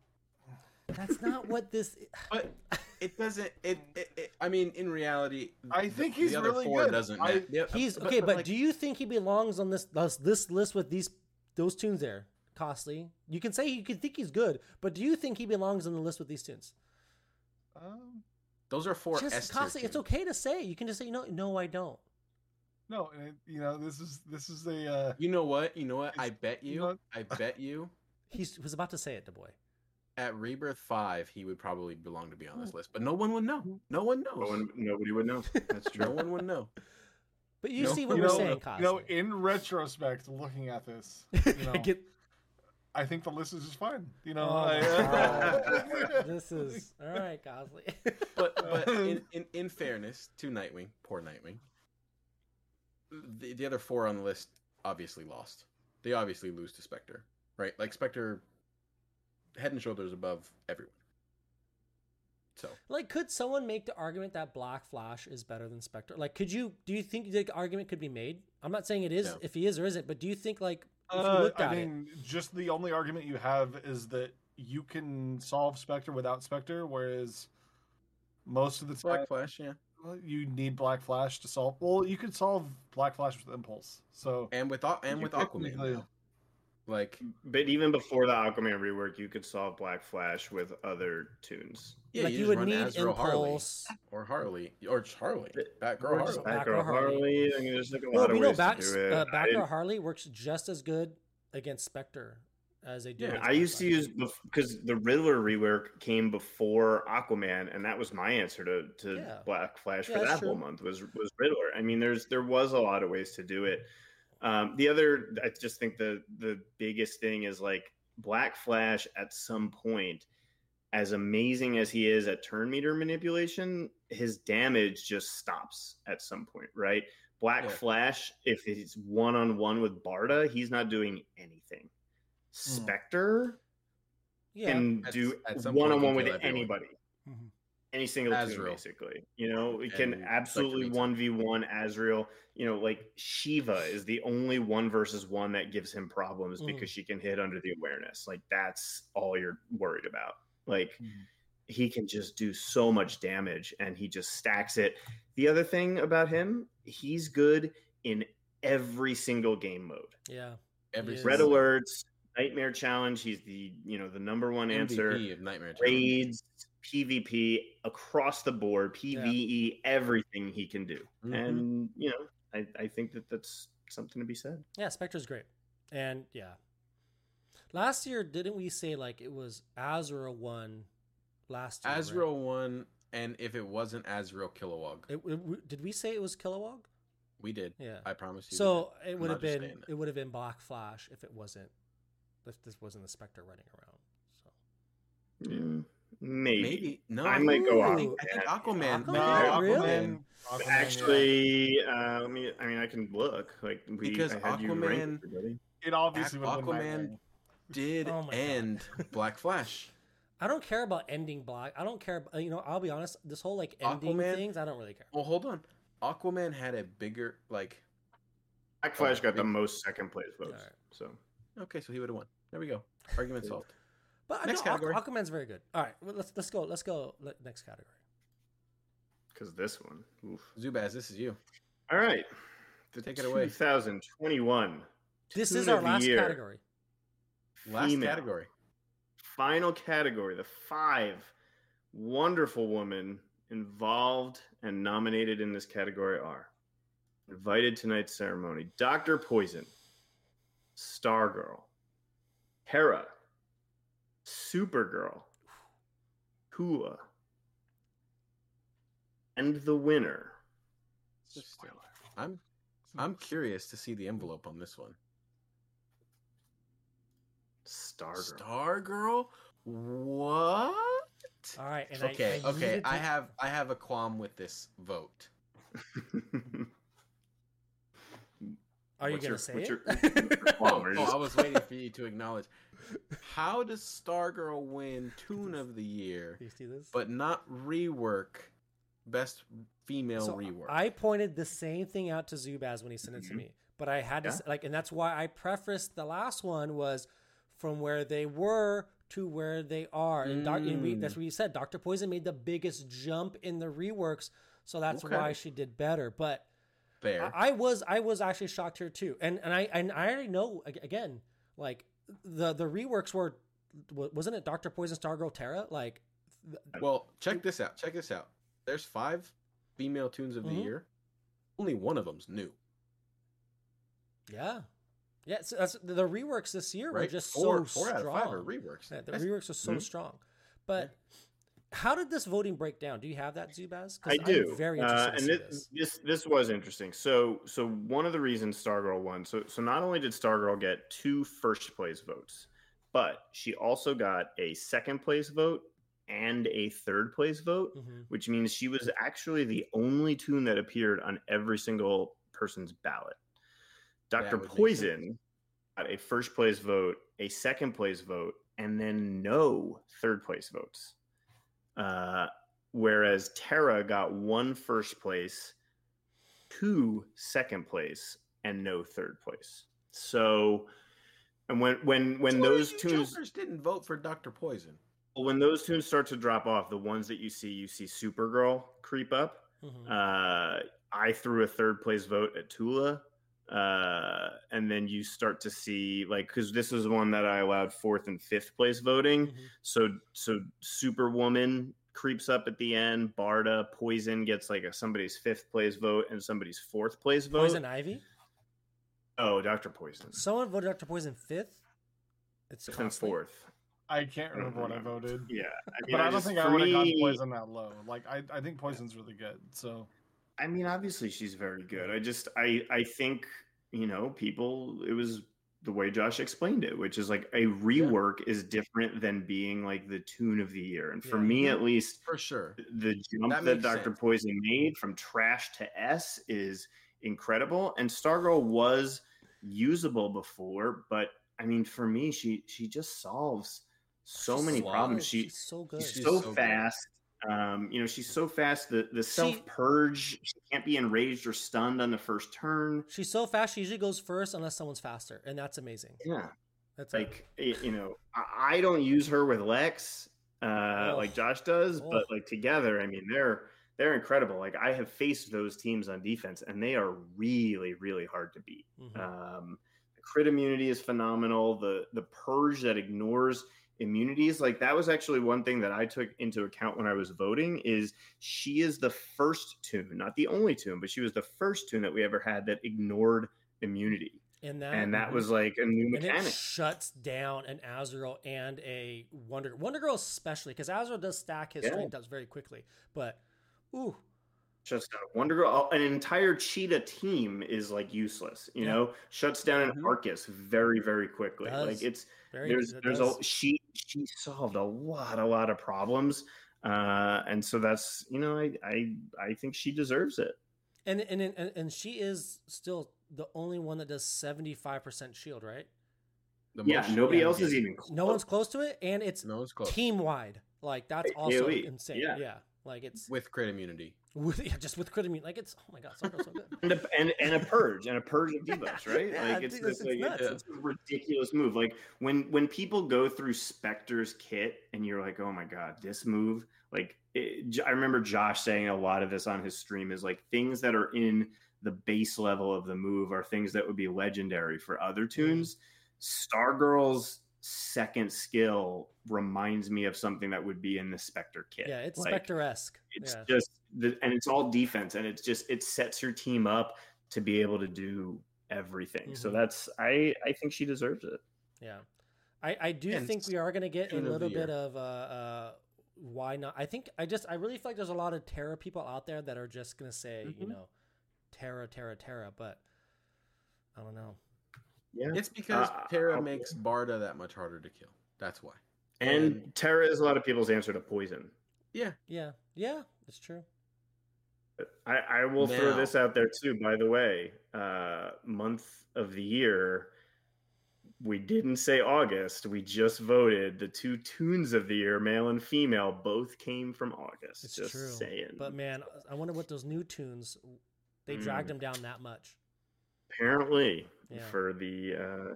That's not what this. But it doesn't. It, it, it. I mean, in reality, I think the he's other really four good. Doesn't I- matter. Yeah, He's okay, but, like, do you think he belongs on this this, this list with these those toons there? Costly. You can say you can think he's good, but do you think he belongs on the list with these toons? Um, those are four just S tier costly. It's okay to say. You can just say, you know, no, I don't. no, and it, you know this is this is a uh, You know what? You know what? I bet you you. know- I bet you. He was about to say it, Du Bois. At Rebirth Five, he would probably belong to be on this list, but no one would know. No one knows. no one, nobody would know. That's true. no one would know. But you No, see what you we're know, saying, you know, in retrospect, looking at this, you know, Get- I think the list is just fine. You know, Oh I, uh, this is all right, Costly. But but in, in, in fairness to Nightwing, poor Nightwing, the, the other four on the list obviously lost. They obviously lose to Spectre, right? Like Spectre, head and shoulders above everyone. So Like, could someone make the argument that Black Flash is better than Spectre? Like, could you? Do you think the argument could be made? I'm not saying it is No. if he is or isn't, but do you think like you Uh, looked I at it. mean, just the only argument you have is that you can solve Spectre without Spectre, whereas most of the time Black Flash, yeah. you need Black Flash to solve. Well, you could solve Black Flash with Impulse. So And with and with Aquaman, technically- now. Like But even before the Aquaman rework, you could solve Black Flash with other toons. yeah, like you, you, would run need Azrael Harley impulse. or Harley or just Harley, Batgirl or Harley. Batgirl Batgirl Harley. Harley. I mean, there's like a Well, lot of you know, ways back, to do it. uh, I Batgirl didn't- Harley works just as good against Spectre as they do. Yeah, I used to use because the Riddler rework came before Aquaman, and that was my answer to, to Yeah. Black Flash Yeah, for that's that whole month was was Riddler. I mean, there's there was a lot of ways to do it. Um, the other, I just think the the biggest thing is like Black Flash at some point, as amazing as he is at turn meter manipulation, his damage just stops at some point, right? Black Yeah. Flash, if he's one on one with Barda, he's not doing anything. Spectre Yeah. can At- do at point one on one with kill everyone. anybody, Mhm. Any single two, Azrael. basically. You know, it can And absolutely one v one Azrael. You know, like Shiva is the only one versus one that gives him problems Mhm. because she can hit under the awareness. Like that's all you're worried about. Like Mhm. he can just do so much damage and he just stacks it. The other thing about him, he's good in every single game mode. Yeah. Every Red alerts, nightmare challenge. He's the you know the number one answer. Of Nightmare Challenge. Raids, PvP across the board, PVE, everything he can do. Mhm. And you know, I, I think that that's something to be said. Yeah, Spectre's great. And yeah. Last year, didn't we say like it was Azrael won last year? right? Azrael won, and if it wasn't Azrael Kilowog, It, it- did we say it was Kilowog? we did. Yeah. I promise you. So it would have been it would have been Black Flash if it wasn't if this wasn't the Spectre running around. So Yeah, maybe. maybe no. I I might go I think, I think Aquaman. Aquaman. Aquaman? no, Yeah, really? Aquaman, Aquaman, yeah. Actually, uh, let me. I mean, I can look. Like we, Because I had you rank Aquaman- it obviously would Aquaman did Oh end Black Flash. I don't care about ending Black. I don't care. You know, I'll be honest. This whole like ending Aquaman? things, I don't really care. Well, hold on. Aquaman had a bigger like. Black Flash got the most second place votes. Alright. So Okay, so he would have won. There we go. Argument solved. But uh, Next no, Aqu- category. Aquaman's very good. All right, well, let's let's go. Let's go. Let, next category. because this one, oof. Zubaz, this is you. All right, the Take it away. 2021. This is our of last year, category. Last female. category. Final category. The five wonderful women involved and nominated in this category are invited tonight's ceremony: Doctor Poison, Stargirl, Terra, Supergirl, Kua, and the winner. Spoiler. I'm I'm curious to see the envelope on this one. Stargirl. Stargirl? What? All right, and okay, I, I okay. needed I have I have a qualm with this vote. Are you What's gonna your- say what's it? your- Oh, oh, I was waiting for you to acknowledge. How does Stargirl win Toon of the Year, you see this? but not rework Best Female So Rework? I pointed the same thing out to Zubaz when he sent it to Mhm. me, but I had to Yeah. like, and that's why I prefaced the last one was from where they were to where they are, and, doc, and we, Mm. that's what you said. Doctor Poison made the biggest jump in the reworks, so that's Okay. why she did better. But Fair. I, I was I was actually shocked here too, and and I and I already know again, like the the reworks were wasn't it Doctor Poison, Stargirl, Terra, like. th- Well, check this out. Check this out. There's five female toons of the Mhm. year. Only one of them's new, Yeah, yeah. So the reworks this year were just four, so four out strong. of five are reworks. Yeah, the That's- reworks are so Mhm. strong. But how did this voting break down? Do you have that, Zubaz? I do. I'm very uh, and this, this. this this was interesting. So so one of the reasons Stargirl won. So so not only did Stargirl get two first place votes, but she also got a second place vote and a third place vote, Mhm. which means she was actually the only toon that appeared on every single person's ballot. Dr. Poison got a first place vote, a second place vote, and then no third place votes. Uh, whereas Terra got one first place, two second place, and no third place. So And when when when So those toons jokers didn't vote for Doctor Poison. when those toons start to drop off, the ones that you see, you see Supergirl creep up. Mhm. Uh, I threw a third place vote at Tula. Uh, and then you start to see like because this is one that I allowed fourth and fifth place voting. Mhm. So so Superwoman creeps up at the end. Barda Poison gets like a somebody's fifth place vote and somebody's fourth place vote. Poison Ivy. Oh, Doctor Poison. Someone voted Dr. Poison fifth. It's Fifth and fourth. I can't remember what I voted. Yeah, I mean, But I, don't just- think I for would have gotten me- poison that low. Like I, I think poison's really good. So I mean, obviously she's very good. I just I I think you know people. It was the way Josh explained it, which is like a rework is different than being like the toon of the year. And for Yeah. me, at least, For sure. the jump That that, Dr. sense. Poison made from trash to S is incredible. And Stargirl was usable before, but I mean, for me, she she just solves so She's many so problems. She She's so good. she's She's so, so good. Um, you know, she's so fast. The the self purge. She can't be enraged or stunned on the first turn. She's so fast. She usually goes first unless someone's faster, and that's amazing. Yeah, That's like you know, I, don't use her with Lex, uh, Oh. like Josh does, Oh. but like together, I mean, they're they're incredible. Like I have faced those teams on defense, and they are really really hard to beat. Mhm. Um, the crit immunity is phenomenal. The the purge that ignores immunities, like that was actually one thing that I took into account when I was voting. Is she is the first toon, not the only toon, but she was the first toon that we ever had that ignored immunity, and that and that was like a new and it mechanic. shuts down an Azrael and a Wonder Wonder Girl especially because Azrael does stack his Yeah. strength does very quickly, but ooh, Shuts down Wonder Girl. An entire Cheetah team is like useless. You Yeah. know, shuts down an Mhm. Arcus very very quickly. Does. Like it's very there's it there's does. a she she solved a lot a lot of problems uh and so that's you know i i i think she deserves it and and and and she is still the only one that does seventy five percent shield, right? The yeah most nobody shield else is even close. No one's close to it, and it's No one's close. team wide. Like that's also AoE, insane. yeah. Yeah. Like it's with crit immunity. with, yeah, just with crit immunity. Like it's oh my god, so, so good. and a, and, and a purge and a purge of debuffs right Yeah, like it's, dude, it's, it's like, nuts. it's, a ridiculous move like when when people go through spectre's kit and you're like oh my god this move like it, J- i remember josh saying a lot of this on his stream is like things that are in the base level of the move are things that would be legendary for other mm-hmm. toons stargirl's second skill reminds me of something that would be in the spectre kit Yeah, it's Like, Spectre esque. it's Yeah. just the, and it's all defense and it's just it sets your team up to be able to do everything so Mhm. that's i i think she deserves it Yeah, I I do And think we are going to get a toon of little bit year. of uh, uh why not? I think I just I really feel like there's a lot of Terra people out there that are just going to say you Mhm. know Terra Terra Terra, but I don't know. yeah It's because Uh, Terra I'll- makes Barda that much harder to kill. That's why. And terra is a lot of people's answer to poison Yeah. Yeah, yeah, it's true. i i will throw this out there too by the way uh month of the year we didn't say august we just voted the two toons of the year male and female both came from august It's just true. saying But man, I wonder what those new toons they dragged Mm. them down that much. apparently Yeah. for the uh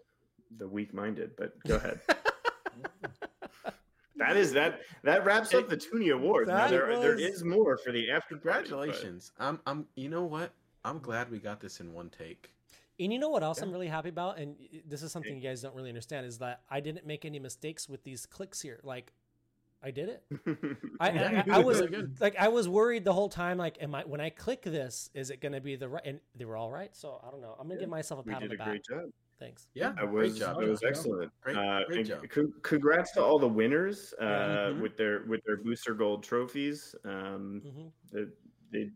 the weak-minded but go ahead That is that that wraps up the Toony Awards. Now there there was- is more for the after. party, but- Congratulations. I'm I'm you know what? I'm glad we got this in one take. And you know what else Yeah. I'm really happy about, and this is something you guys don't really understand, is that I didn't make any mistakes with these clicks here. Like, I did it. I, I, I, I was like, I was worried the whole time. Like, am I when I click this, is it going to be the right? And they were all right. So I don't know. I'm gonna give myself a we pat on did the a back. Great job. Thanks. Yeah. That great was job. that was excellent. Great- uh, great and job. congrats to all the winners uh, Mhm. with their with their booster gold trophies. Um, hmm they, they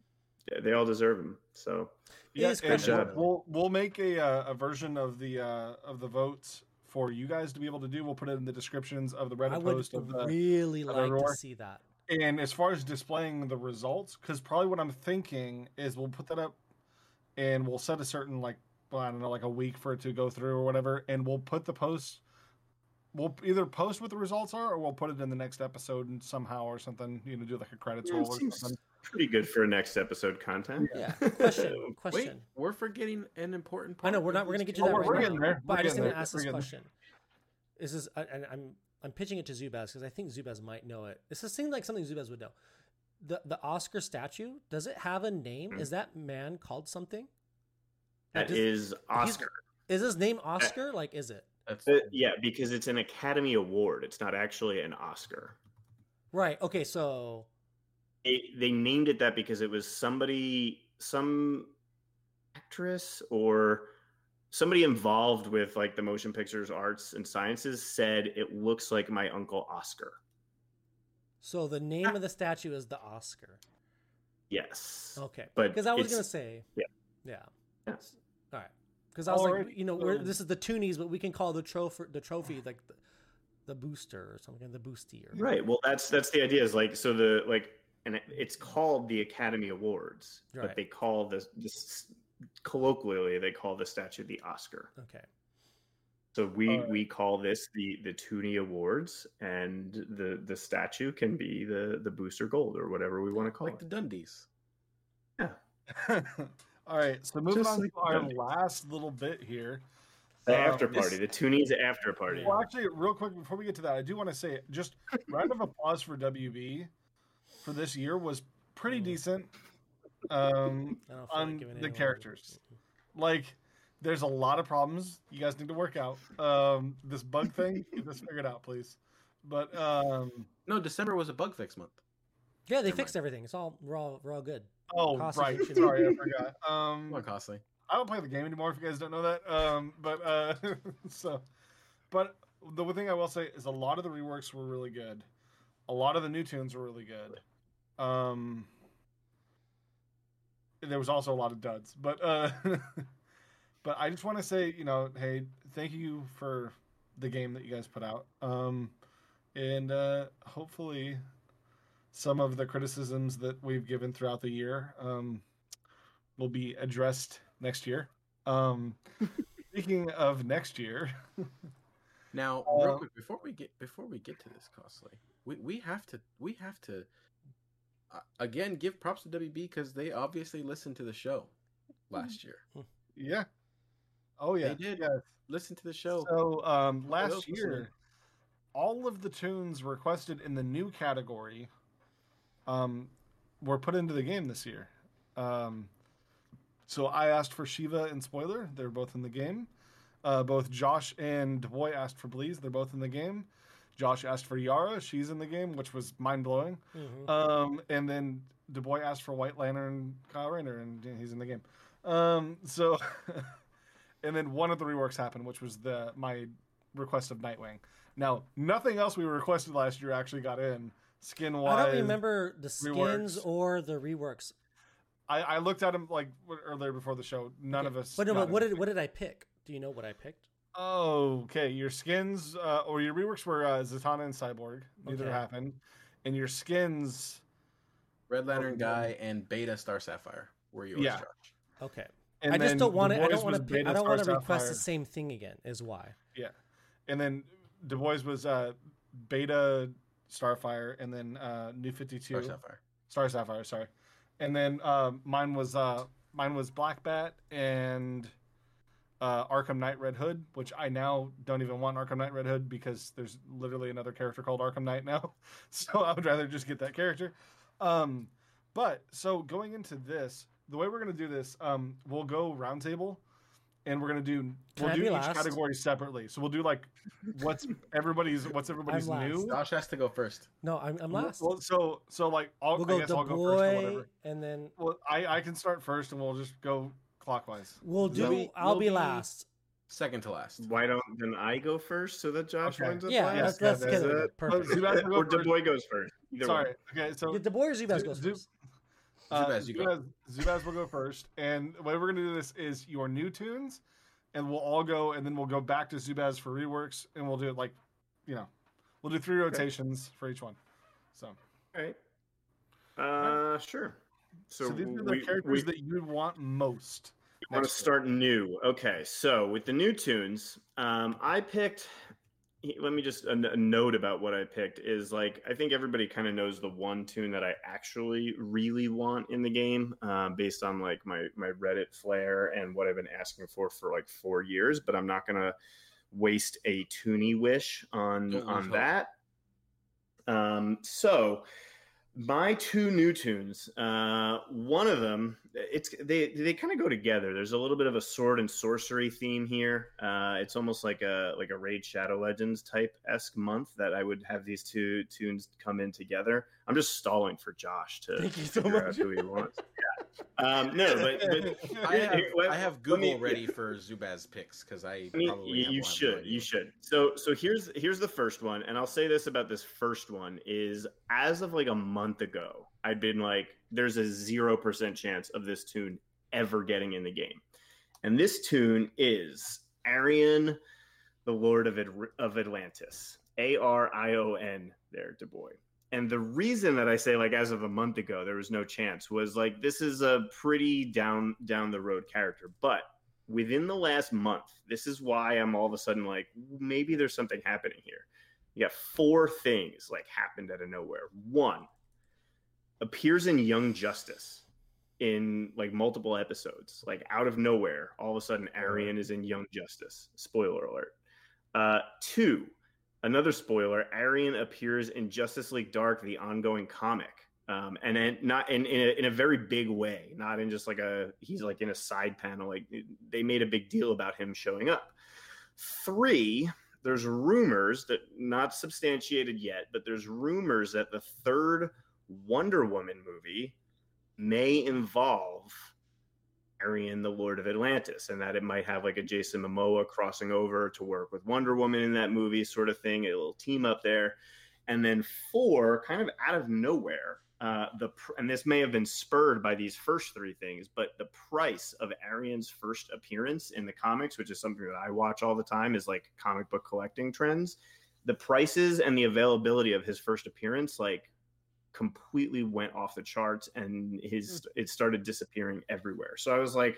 they all deserve them. So It is and questionable. We'll we'll make a uh, a version of the uh, of the votes for you guys to be able to do. We'll put it in the descriptions of the Reddit I would post of the. really of the like to see that. And as far as displaying the results, because probably what I'm thinking is we'll put that up, and we'll set a certain like well, I don't know like a week for it to go through or whatever, and we'll put the post. We'll either post what the results are, or we'll put it in the next episode and somehow or something. You know, do like a credits yeah, roll it or seems something. pretty good for next episode content. Yeah. Question. Wait, Question. we're forgetting an important I part. know we're not. We're gonna get to that Oh, right we're now. getting there. But We're I just getting need to ask We're this getting question: This is, I- and I'm I'm pitching it to Zubaz because I think Zubaz might know it. This seems like something Zubaz would know. The the Oscar statue does it have a name? Hmm. Is that man called something? That does- is Oscar. Is his name Oscar? Like, is it That's Uh, yeah, because it's an Academy Award. It's not actually an Oscar. right? Okay, so They, they named it that because it was somebody, some actress or somebody involved with like the motion pictures, arts, and sciences said it looks like my uncle Oscar. so the name of the statue is the Oscar. Yes. Okay, But because I was gonna say, yeah. yeah, Yeah. All right. Because I was like, you know, we're, this is the Toonies, but we can call the trophy the trophy like the, the booster or something, the boosty or Right. Well, that's that's the idea. Is like so the like, and it- it's called the Academy Awards, Right. but they call this this colloquially they call the statue the Oscar. Okay, So we Alright. we call this the the Toony Awards, and the the statue can be the the Booster Gold or whatever we want to call like it. the Dundies. All right, so moving Just on like to our Dundee. last little bit here. The Uh, after this- party, the Toonies after party. Well, actually, real quick before we get to that, I do want to say just round of applause for WB for this year was pretty Mm. decent. Um, I don't feel On like the anyone- characters. like, there's a lot of problems you guys need to work out. Um, this bug thing, get this figured out, please. But um, No, December was a bug fix month. Yeah, they Never fixed everything. It's all we're all we're all good. Oh Cost right, sorry, I forgot. Um, Come costly. I don't play the game anymore. If you guys don't know that, um, but uh, so, but the one thing I will say is a lot of the reworks were really good. A lot of the new toons were really good. Um, there was also a lot of duds, but uh, but I just want to say, you know, hey, thank you for the game that you guys put out, um, and uh, hopefully, some of the criticisms that we've given throughout the year um, will be addressed next year. Um, speaking of next year, Now, real quick before we get before we get to this costly, we we have to we have to uh, again give props to WB because they obviously listened to the show last year. yeah, oh yeah, They did. yes. Listen to the show. So um, else last listening? year, all of the toons requested in the new category um, were put into the game this year. Um, so I asked for Shiva and Spoiler; they're both in the game. Uh, both Josh and Duboy asked for Bleez; they're both in the game. Josh asked for Yara; she's in the game, which was mind blowing. Mhm. Um, and then Dubois asked for White Lantern Kyle Rayner, and he's in the game. Um, so, and then one of the reworks happened, which was the my request of Nightwing. Now, nothing else we requested last year actually got in skin wise. I don't remember the skins reworks. or the reworks. I, I looked at them like earlier before the show. None of us. But no, but what it. did what did I pick? Do you know what I picked? Oh, okay. Your skins uh, or your reworks were uh, Zatanna and Cyborg. Neither Okay. happened. And your skins. Red Lantern Oh, guy and Beta Star Sapphire were yours, Yeah. Josh. Okay, And I just don't want Du to. I don't want to. I don't want to request Sapphire. the same thing again. Is why. Yeah, and then Du Bois was uh, Beta Starfire, and then uh, New Fifty Two. Star Sapphire. Star Sapphire. Sorry, and then um mine was uh, mine was Black Bat and uh, Arkham Knight Red Hood, which I now don't even want Arkham Knight Red Hood because there's literally another character called Arkham Knight now, so I would rather just get that character. Um, but so going into this, the way we're gonna do this, um, we'll go roundtable, and we're gonna do Can we'll do each last? category separately. So we'll do like what's everybody's what's everybody's new. Josh has to go first. No, I'm, I'm last. Well, so so like I'll, we'll I go guess I'll go first or whatever. and then Well, I I can start first, and we'll just go clockwise. we'll do. Will I'll will be we- last. Second to last. Why don't then I go first so that Josh Okay. wins up Yeah, last? let's, let's yeah, get is it. it- Perfect. But Zubaz will or go Du. Bois goes first. Either Sorry. one. Okay, so Get the boy or Zubaz Zu- goes Zu- first. Uh, Zubaz, you go. Zubaz, Zubaz will go first, and the way we're gonna do this is your new toons, and we'll all go, and then we'll go back to Zubaz for reworks, and we'll do it like, you know, we'll do three rotations for each one. So, All right. Uh, sure. so, So, these are the we, characters we, that you want most. want to next year. start new. Okay, so with the new toons, um, I picked. Let me just a, a note about what I picked is like I think everybody kind of knows the one toon that I actually really want in the game, um, based on like my my Reddit flair and what I've been asking for for like four years. But I'm not gonna waste a Toony wish on Don't on that. Um, so my two new toons, uh, one of them, it's they they kind of go together. There's a little bit of a sword and sorcery theme here. Uh, it's almost like a like a Raid Shadow Legends type esque month that I would have these two toons come in together. I'm just stalling for Josh to Thank you so much. who he wants. Yeah. Um, no, but, but I have, let- I have let me- Google ready for Zubaz picks because I I mean, probably you, have you one, should you should. So so here's here's the first one and i'll say this about this first one is as of like a month ago i'd been like there's a zero percent chance of this toon ever getting in the game. And this tune is arion the lord of, Ad- of atlantis a-r-i-o-n there du bois and the reason that i say like as of a month ago there was no chance was like this is a pretty down down the road character but within the last month, this is why I'm all of a sudden like, maybe there's something happening here. You got four things like happened out of nowhere. One appears in Young Justice in like multiple episodes, like out of nowhere. All of a sudden, Arion is in Young Justice. Spoiler alert. Uh, two, another spoiler: Arion appears in Justice League Dark, the ongoing comic um, and then not in in a, in a very big way, not in just like a he's like in a side panel. Like they made a big deal about him showing up. Three, there's rumors that not substantiated yet, but there's rumors that the third Wonder Woman movie may involve Arion, the Lord of Atlantis, and that it might have like a Jason Momoa crossing over to work with Wonder Woman in that movie, sort of thing, a little team up there. And then four, kind of out of nowhere, uh, the and this may have been spurred by these first three things, but the price of Arion's first appearance in the comics, which is something that I watch all the time, is like comic book collecting trends. The prices and the availability of his first appearance, like completely went off the charts and his it started disappearing everywhere. So I was like,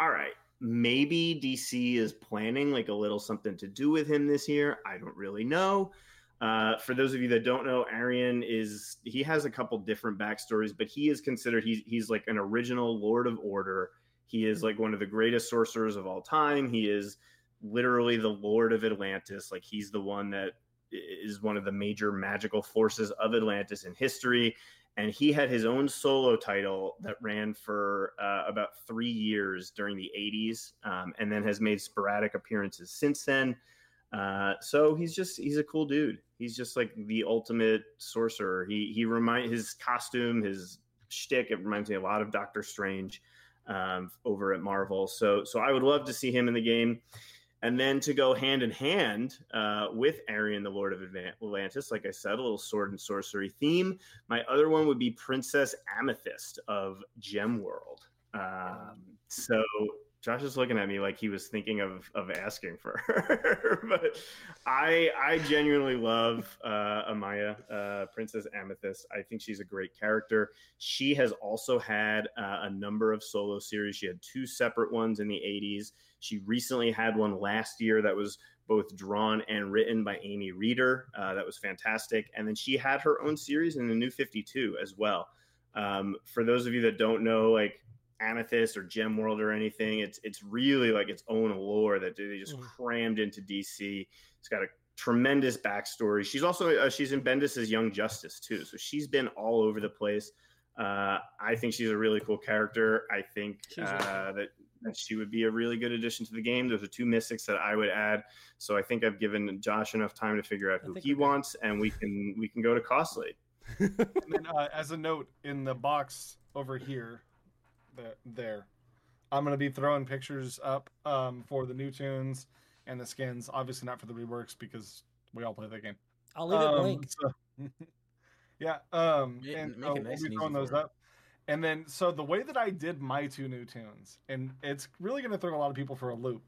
all right, maybe DC is planning like a little something to do with him this year. I don't really know. Uh, for those of you that don't know, Arion is he has a couple different backstories, but he is considered he's he's like an original Lord of Order. He is like one of the greatest sorcerers of all time. He is literally the Lord of Atlantis. Like he's the one that is one of the major magical forces of Atlantis in history. And he had his own solo title that ran for uh, about three years during the 80s um, and then has made sporadic appearances since then. Uh, so he's just he's a cool dude. He's just like the ultimate sorcerer. He he remind his costume, his shtick. It reminds me a lot of Doctor Strange um, over at Marvel. So so I would love to see him in the game, and then to go hand in hand uh, with Arion, the Lord of Atlantis. Like I said, a little sword and sorcery theme. My other one would be Princess Amethyst of Gem World. Um, so Josh is looking at me like he was thinking of of asking for her, but I I genuinely love uh, Amaya, uh, Princess Amethyst. I think she's a great character. She has also had uh, a number of solo series. She had two separate ones in the '80s. She recently had one last year that was both drawn and written by Amy Reeder. Uh, that was fantastic. And then she had her own series in the New 52 as well. Um, for those of you that don't know, like Amethyst or Gem World or anything. It's it's really like its own lore that they just Mhm. crammed into DC. It's got a tremendous backstory. She's also uh, she's in Bendis's Young Justice too, so she's been all over the place. Uh, I think she's a really cool character. I think uh, that she would be a really good addition to the game. Those are two mystics that I would add. So I think I've given Josh enough time to figure out who he we're good. wants, and we can we can go to costly. And then, uh, as a note in the box over here, the, there, I'm gonna be throwing pictures up um, for the new toons and the skins. Obviously not for the reworks because we all play that game. I'll leave it Um, blank. so- yeah, um, Make- and make so it nice we'll and be easy throwing those up. And then, so the way that I did my two new toons, and it's really going to throw a lot of people for a loop,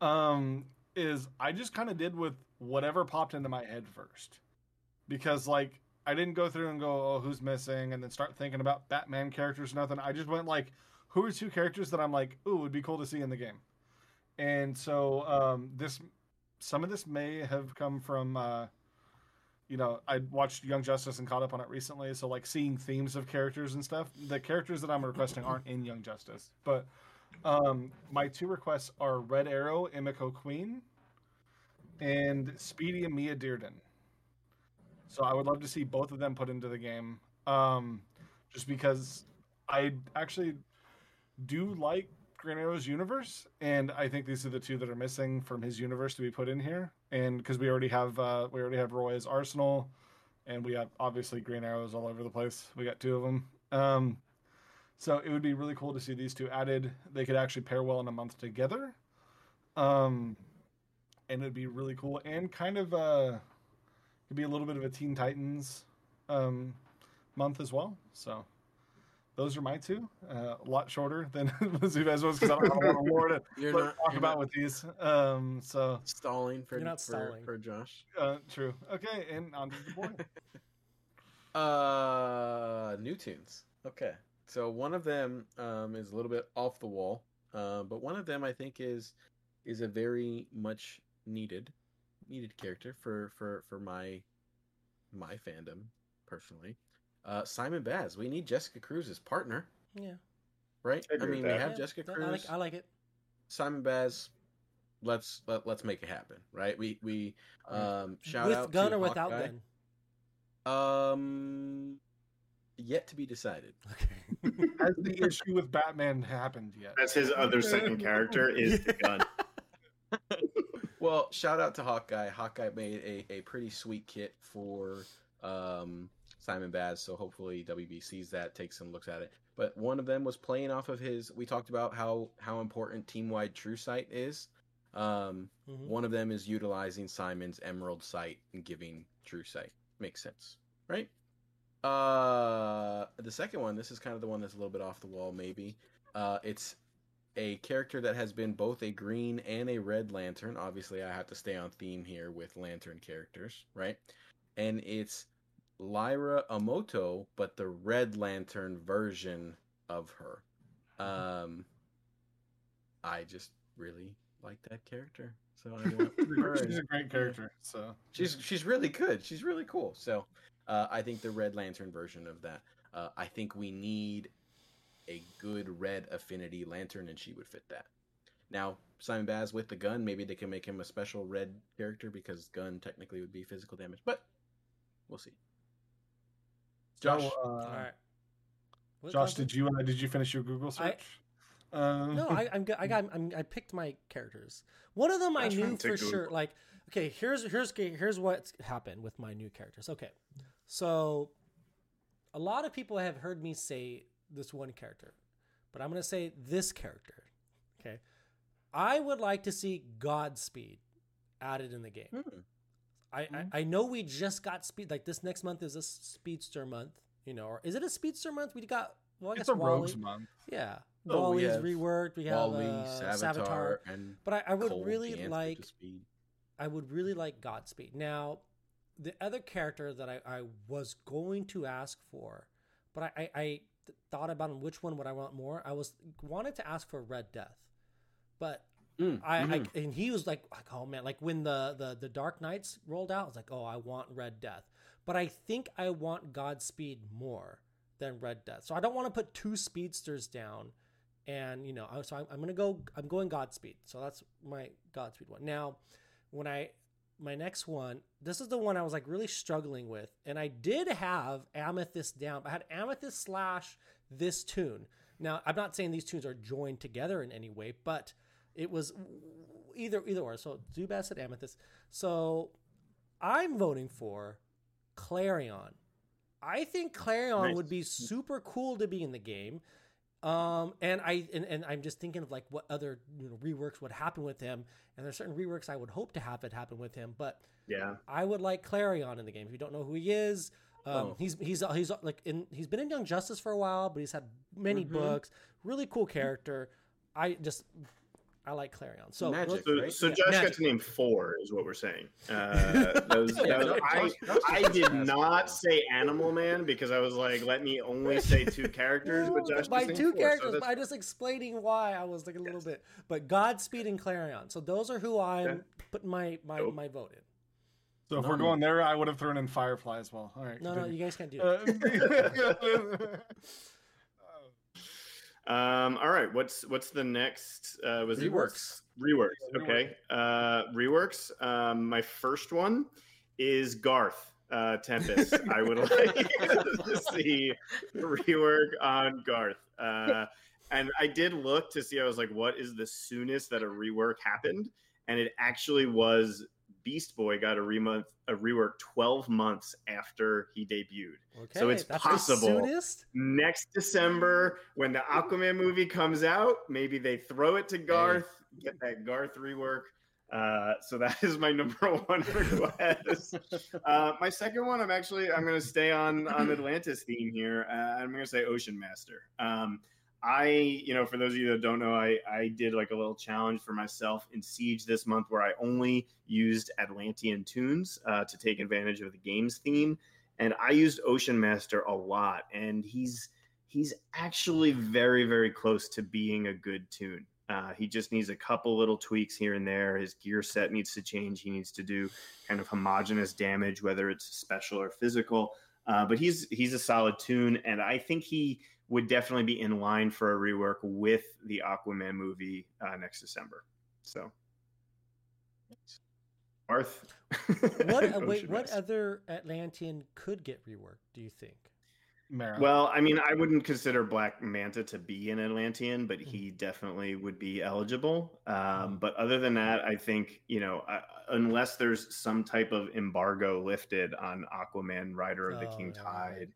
um, is I just kind of did with whatever popped into my head first, because like I didn't go through and go, oh, who's missing, and then start thinking about Batman characters, or nothing. I just went like, who are two characters that I'm like, ooh, would be cool to see in the game, and so um, this, some of this may have come from. Uh, you know, I watched Young Justice and caught up on it recently. So like seeing themes of characters and stuff. The characters that I'm requesting aren't in Young Justice, but um, my two requests are Red Arrow, Emiko Queen, and Speedy and Mia Dearden. So I would love to see both of them put into the game. Um, just because I actually do like Green Arrow's universe, and I think these are the two that are missing from his universe to be put in here. And because we already have uh, we already have Roy's Arsenal, and we have obviously Green Arrows all over the place. We got two of them. Um, so it would be really cool to see these two added. They could actually pair well in a month together. Um, and it'd be really cool and kind of uh, could be a little bit of a Teen Titans um, month as well. So those are my two. Uh, a lot shorter than the Zubaz was because I don't have a lot of lore to You're let- not talk you're about not with these. Um, so stalling for You're not for, stalling. for Josh. uh, true. Okay, and on to the board. Uh, new toons. Okay, so one of them um, is a little bit off the wall, uh, but one of them I think is is a very much needed needed character for for for my my fandom personally. Uh, Simon Baz. We need Jessica Cruz's partner, Yeah. right? I I, agree mean, we have Yeah, Jessica Cruz. I like, I like it. Simon Baz. Let's let, let's make it happen, right? We we um shout With out gun to or without gun. Um, yet to be decided. Okay. Has the issue with Batman happened yet? That's his other second character is the gun. Well, shout out to Hawkeye. Hawkeye made a, a pretty sweet kit for um, Simon Baz, so hopefully WB sees that, takes some looks at it. But one of them was playing off of his. We talked about how how important team wide True Sight is. Um, Mhm. One of them is utilizing Simon's Emerald Sight and giving True Sight. Makes sense, right? Uh, the second one, this is kind of the one that's a little bit off the wall, maybe. Uh, it's a character that has been both a green and a red lantern. Obviously, I have to stay on theme here with lantern characters, right? And it's Laira Omoto, but the red lantern version of her. Um, I just really like that character, so I want her. She's a great character. So She's she's really good. She's really cool. So uh, I think the Red Lantern version of that. Uh, I think we need a good red affinity lantern, and she would fit that. Now Simon Baz with the gun, maybe they can make him a special red character because gun technically would be physical damage, but we'll see. Josh, So, uh, All right. What Josh, did you uh, did you finish your Google I- search? Um, No, I, I'm good. I got. I'm, I picked my characters. One of them I That's knew for Google. sure. Like, okay, here's here's here's what's happened with my new characters. Okay, so a lot of people have heard me say this one character, but I'm gonna say this character. Okay, I would like to see Godspeed added in the game. Hmm. I, I I know we just got speed. Like this next month is a speedster month. You know, or is it a speedster month? We got. Well, I it's guess a Wally. rogues month. Yeah, Oh, Wally's reworked. We have Wally, uh, Savitar, and But I, I would really like. I would really like Godspeed. Now, the other character that I, I was going to ask for, but I, I, I thought about which one would I want more. I was wanted to ask for Red Death, but Mm, I, I mhm. and he was like, like, oh man, like when the the the Dark Knights rolled out, I was like, oh, I want Red Death, but I think I want Godspeed more than Red Death. So I don't want to put two speedsters down, and you know, I- so I'm, I'm gonna go, I'm going Godspeed. So that's my Godspeed one. Now, when I my next one, this is the one I was like really struggling with, and I did have Amethyst down. I had Amethyst slash this toon. Now I'm not saying these toons are joined together in any way, but it was either either or. So Zubaz said Amethyst. So I'm voting for Clarion. I think Clarion Nice. would be super cool to be in the game. Um, and I and, and I'm just thinking of like what other you know reworks would happen with him, and there's certain reworks I would hope to have it happen with him, but Yeah. I would like Clarion in the game. If you don't know who he is, um, Oh. he's he's he's like in he's been in Young Justice for a while, but he's had many Mhm. books. Really cool character. I just I like Clarion. So Magic. So, Right? so Yeah, Josh got to name four, is what we're saying. Uh, that was- that was- I, Josh- Josh I did not say Animal Man because I was like, let me only say two characters. But Josh by just two four, so characters, that's- by just explaining why I was like a little bit. But Godspeed and Clarion. So those are who I'm Okay. putting my my, Nope. my vote in. So if No. we're going there, I would have thrown in Firefly as well. All right. No, no, you guys can't do it. Um, all right, what's what's the next? Uh, was it Reworks. Reworks. Okay. Uh, reworks. Um, my first one is Garth uh, Tempest. I would like to see a rework on Garth. Uh, and I did look to see. I was like, what is the soonest that a rework happened? And it actually was Beast Boy got a remonth a rework 12 months after he debuted. Okay, So it's possible. Next December, when the Aquaman movie comes out, maybe they throw it to Garth, get that Garth rework. Uh, so that is my number one request. uh, my second one, I'm actually I'm going to stay on on Atlantis theme here. Uh, I'm going to say Ocean Master. Um, I, you know, for those of you that don't know, I, I did like a little challenge for myself in Siege this month where I only used Atlantean toons uh, to take advantage of the game's theme, and I used Ocean Master a lot, and he's he's actually very very close to being a good toon. Uh, he just needs a couple little tweaks here and there. His gear set needs to change. He needs to do kind of homogenous damage, whether it's special or physical. Uh, but he's he's a solid toon, and I think he would definitely be in line for a rework with the Aquaman movie uh, next December. So, Arth. What? Wait, what Master. other Atlantean could get reworked? Do you think? Mera. Well, I mean, I wouldn't consider Black Manta to be an Atlantean, but he definitely would be eligible. Um, but other than that, I think you know, uh, unless there's some type of embargo lifted on Aquaman, Rider of the Oh, King yeah. Tide,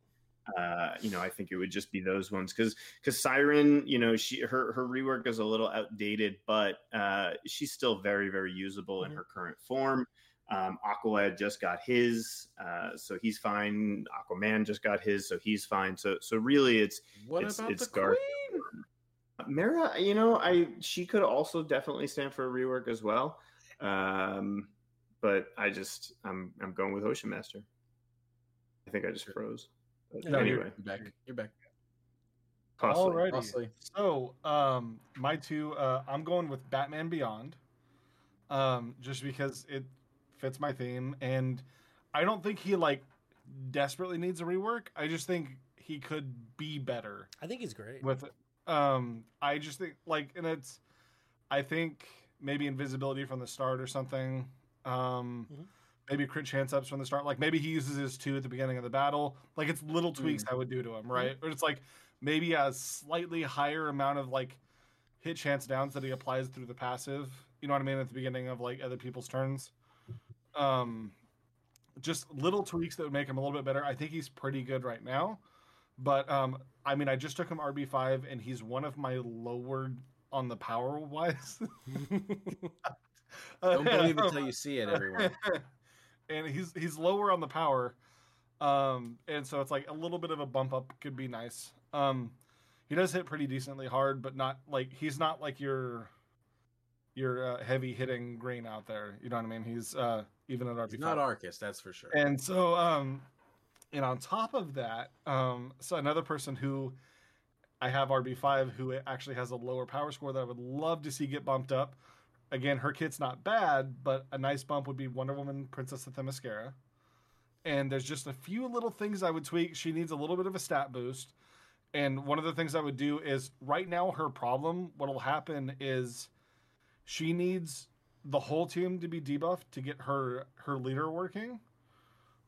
uh, you know, I think it would just be those ones because because Siren, you know, she her her rework is a little outdated, but uh, she's still very very usable in Mhm. her current form. Um, Aqualad just got his, uh, so he's fine. Aquaman just got his, so he's fine. So so really, it's What It's- about it's the Garth. queen? Mera. You know, I she could also definitely stand for a rework as well. Um, but I just I'm I'm going with Ocean Master. I think I just froze. But No, anyway, You're back. You're back. costly. Alrighty. Costly. So, um, my two, uh, I'm going with Batman Beyond, um, just because it fits my theme, and I don't think he like desperately needs a rework. I just think he could be better I think he's great. with it. Um, I just think like, and it's, I think maybe invisibility from the start or something. Um, Mhm. Maybe crit chance ups from the start. Like maybe he uses his two at the beginning of the battle. Like it's little tweaks I would do to him, right? Or it's like maybe a slightly higher amount of like hit chance downs that he applies through the passive. You know what I mean? At the beginning of like other people's turns. Um, just little tweaks that would make him a little bit better. I think he's pretty good right now. But um, I mean, I just took him RB five, and he's one of my lowered on the power wise. Don't believe it till you see it, everyone. and he's he's lower on the power, um, and so it's like a little bit of a bump up could be nice. Um, he does hit pretty decently hard, but not like he's not like your your uh, heavy hitting green out there. You know what I mean? He's uh, even at RB He's not Arcus, that's for sure. and so, um, and on top of that, um, so another person who I have RB5 who actually has a lower power score that I would love to see get bumped up. Again, her kit's not bad, but a nice bump would be Wonder Woman Princess of Themyscira. And there's just a few little things I would tweak. She needs a little bit of a stat boost. And one of the things I would do is right now, her problem, what'll happen is she needs the whole team to be debuffed to get her her leader working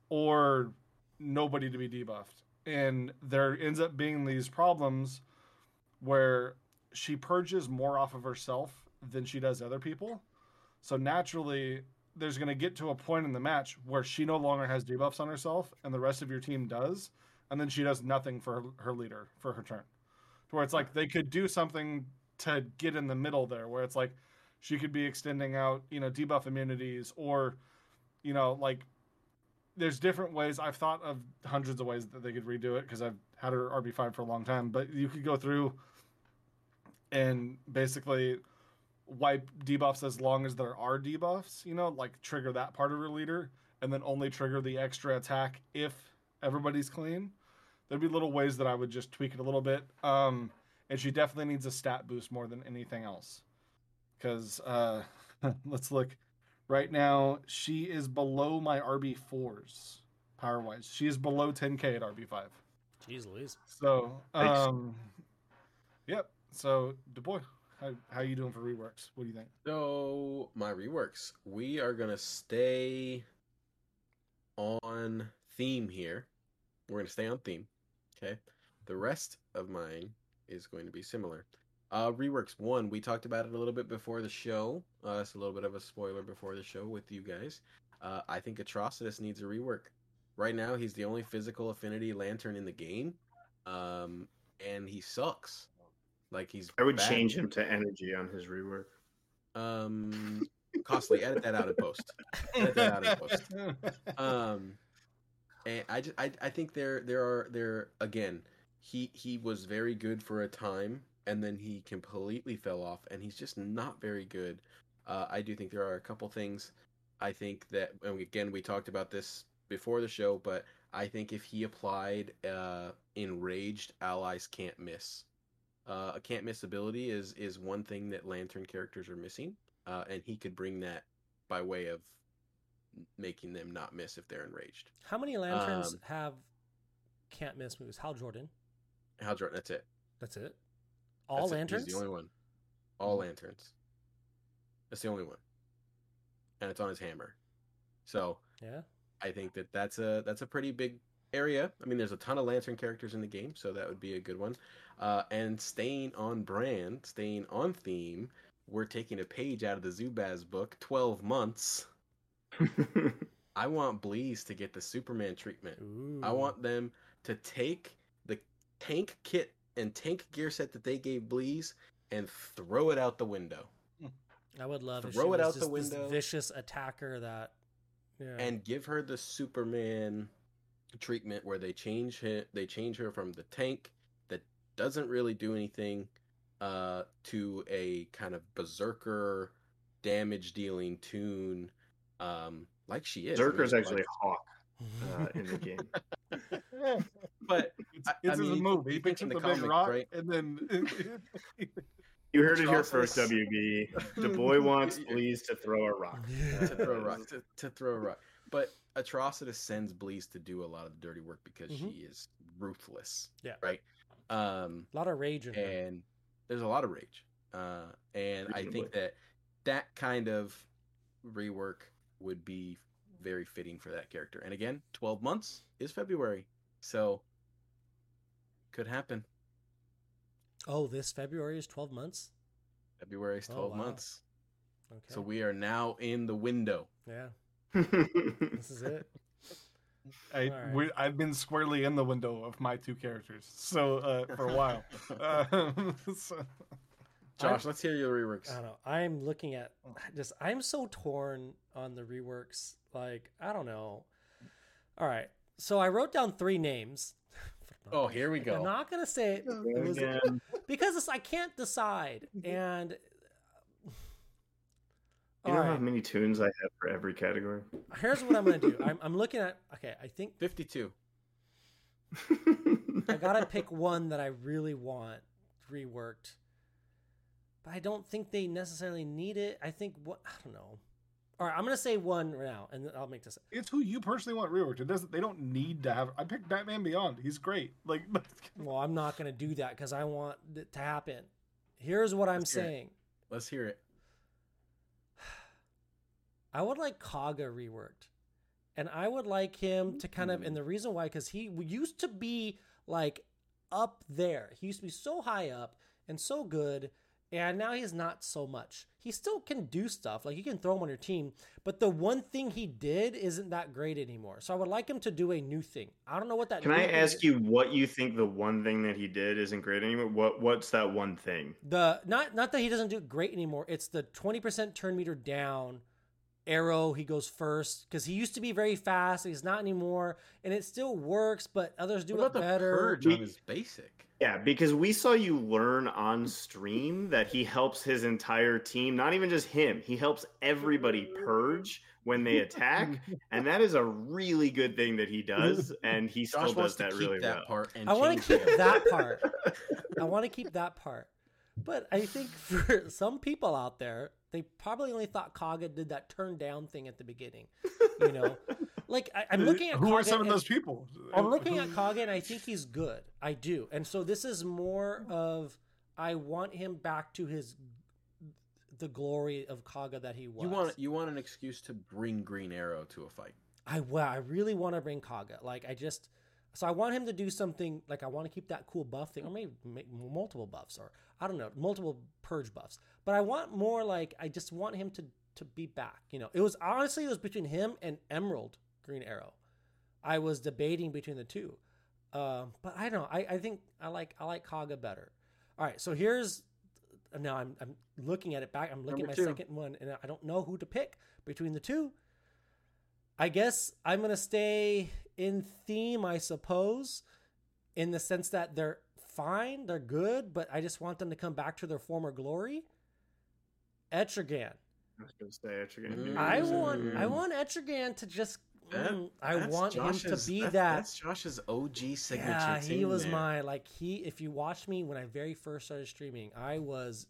or nobody to be debuffed. And there ends up being these problems where she purges more off of herself than she does other people. So naturally, there's going to get to a point in the match where she no longer has debuffs on herself and the rest of your team does. And then she does nothing for her, her leader for her turn. To where it's like they could do something to get in the middle there, where it's like she could be extending out, you know, debuff immunities or, you know, like there's different ways. I've thought of hundreds of ways that they could redo it because I've had her RB5 for a long time. But you could go through and basically wipe debuffs as long as there are debuffs, you know, like trigger that part of her leader and then only trigger the extra attack if everybody's clean. There'd be little ways that I would just tweak it a little bit. Um, and she definitely needs a stat boost more than anything else. Because uh, let's look. Right now, she is below my RB4s power wise. She is below 10k at RB5. Jeez Louise. So, Thanks. um, yep. So, DuBois, how how you doing for reworks? What do you think? So my reworks, we are gonna stay on theme here. We're gonna stay on theme. Okay. The rest of mine is going to be similar. Uh, reworks one, we talked about it a little bit before the show. Uh, it's a little bit of a spoiler before the show with you guys. Uh, I think Atrocitus needs a rework. Right now, he's the only physical affinity lantern in the game, um, and he sucks. Like he's. I would bad. change him to energy on his rework. Um, costly. Edit that out of post. Edit that out in post. Um, and I just I, I think there there are there again. He he was very good for a time, and then he completely fell off, and he's just not very good. Uh, I do think there are a couple things. I think that and again we talked about this before the show, but I think if he applied uh, enraged allies can't miss. Uh, a can't miss ability is is one thing that lantern characters are missing, uh, and he could bring that by way of making them not miss if they're enraged. How many lanterns Um, have can't miss moves? Hal Jordan. Hal Jordan, that's it. That's it. All That's it. lanterns. He's the only one. All lanterns. That's the only one, and it's on his hammer. So Yeah. I think that that's a that's a pretty big area. I mean, there's a ton of lantern characters in the game, so that would be a good one. Uh, and staying on brand, staying on theme, we're taking a page out of the Zubaz book. Twelve months. I want Bleez to get the Superman treatment. Ooh. I want them to take the tank kit and tank gear set that they gave Bleez and throw it out the window I would love if throw she it was out the just this window. vicious attacker that. Yeah. and give her the Superman treatment where they change her, they change her from the tank that doesn't really do anything uh, to a kind of berserker damage dealing toon um, like she is. I mean, actually like- a hawk uh, in the game. but It's, I- it's I mean, his you move. think- He you picks up in the the big rock, right? and then You heard it here first, Atrocitus. WB. The boy wants Bleez to throw a rock. to throw a rock. To, to throw a rock. But Atrocitus sends Bleez to do a lot of the dirty work because Mhm. she is ruthless. Yeah. Right. Um, a lot of rage in her. and there's a lot of rage. Uh, and I think that that kind of rework would be very fitting for that character. And again, 12 months is February. So could happen. Oh, this February is 12 months? February is Oh, 12 wow. months. Okay. So we are now in the window. yeah, this is it. I, Alright. we, I've been squarely in the window of my two characters, so uh, for a while. Um, so- Josh, let's hear your reworks. I don't know. I'm looking at just, I'm so torn on the reworks. Like, I don't know. All right. So I wrote down three names. Oh, here we go. I'm not going to say it. It was- because it's, I can't decide. And You know All how many toons I have for every category? here's what I'm going to do. I'm, I'm looking at. Okay, I think 52. I gotta pick one that I really want reworked, but I don't think they necessarily need it. I think what I don't know. All right, I'm gonna say one now, and I'll make this. it's who you personally want reworked. It doesn't. They don't need to have. I picked Batman Beyond. He's great. Like, Well, I'm not gonna do that because I want it to happen. Here's what I'm Let's hear it. saying. Let's hear it. I would like Kaga reworked, and I would like him to kind of. And the reason why, because he used to be like up there. He used to be so high up and so good, and now he's not so much. He still can do stuff, like you can throw him on your team, but the one thing he did isn't that great anymore. So I would like him to do a new thing. I don't know what that. Can I ask is. you what you think the one thing that he did isn't great anymore? What What's that one thing? the not not that he doesn't do great anymore. It's the twenty percent turn meter down. Arrow, he goes first because he used to be very fast. He's not anymore, and it still works, but others do what it about the better. purge We- on his basic? Yeah, because we saw you learn on stream that he helps his entire team, not even just him. He helps everybody purge when they attack, and that is a really good thing that he does, and he still Josh wants does to that keep really that well. part and I want to keep that part. I want to keep that part. But I think for some people out there, they probably only thought Kaga did that turn down thing at the beginning. You know, like I, I'm uh, looking at who Kaga are some of those people? I'm looking at Kaga and I think he's good. I do. And so this is more of I want him back to his the glory of Kaga that he was. You want you want an excuse to bring Green Arrow to a fight. I well, I really want to bring Kaga. Like I just so I want him to do something like I want to keep that cool buff thing, or maybe make multiple buffs, or I don't know, multiple purge buffs. But I want more like I just want him to to be back. You know, it was honestly it was between him and Emerald Green Arrow. I was debating between the two, uh, but I don't know. I, I think I like I like Kaga better. All right, so here's now I'm I'm looking at it back. I'm looking Number at my two. second one, and I don't know who to pick between the two. I guess I'm gonna stay in theme, I suppose, in the sense that they're fine, they're good, but I just want them to come back to their former glory. Etrigan. I was gonna say Etrigan. Mm. I Mm. want I want Etrigan to just That- mm, I That's want him to be that- that That's Josh's OG signature. yeah, he team was there. my like he. If you watch me when I very first started streaming, I was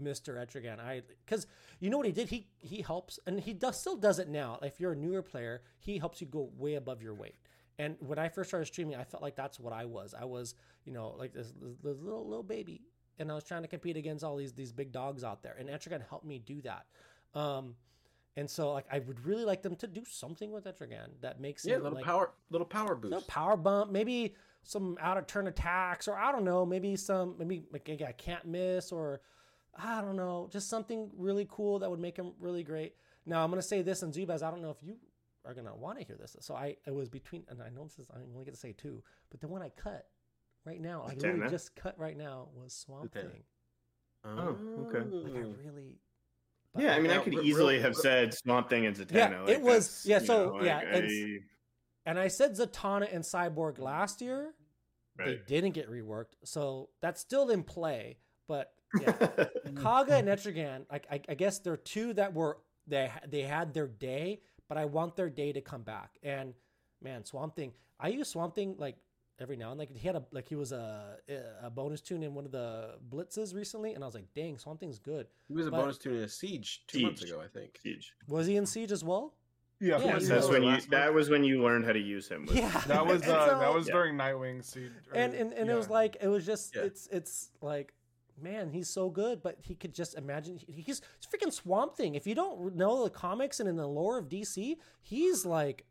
Mr. Etrigan. I because you know what he did. He he helps, and he does still does it now. If you're a newer player, he helps you go way above your weight. And when I first started streaming, I felt like that's what I was. I was you know like this, this, little little baby, and I was trying to compete against all these these big dogs out there. And Etrigan helped me do that. Um, and so like I would really like them to do something with Etrigan that makes Yeah, him little like, power, little power boost. no power bump, maybe some out of turn attacks, or I don't know, maybe some maybe like I can't miss, or I don't know, just something really cool that would make him really great. Now I'm gonna say this, and Zubaz, I don't know if you are gonna want to hear this. So I it was between, and I know this is I only get to say two, but the one I cut right now, I literally just cut right now was Swamp Zatanna. Thing. Oh, oh, okay. Like I really. Yeah, I mean, I could real- easily real- have said Swamp Thing and Zatanna. Yeah, like, it was- that's, yeah, you so, know, like, yeah, I- it's- And I said Zatanna and Cyborg last year. They didn't get reworked, so that's still in play. But yeah, Kaga and Etrigan, like I, I guess they're two that were they they had their day, but I want their day to come back. And man, Swamp Thing, I use Swamp Thing like every now and like he had a like he was a a bonus toon in one of the blitzes recently, and I was like, dang, Swamp Thing's good. He was a bonus toon in a siege two months ago, I think. Siege. Was he in Siege as well? Yeah, Yeah, for. That's was when you. last That was when you learned how to use him. was- Yeah, that was uh, so- that was Yeah. during Nightwing Seed. or- and and, and it was like it was just Yeah. it's it's like man he's so good but he could just imagine he- he's, he's freaking swamp thing if you don't know the comics and in the lore of dc he's like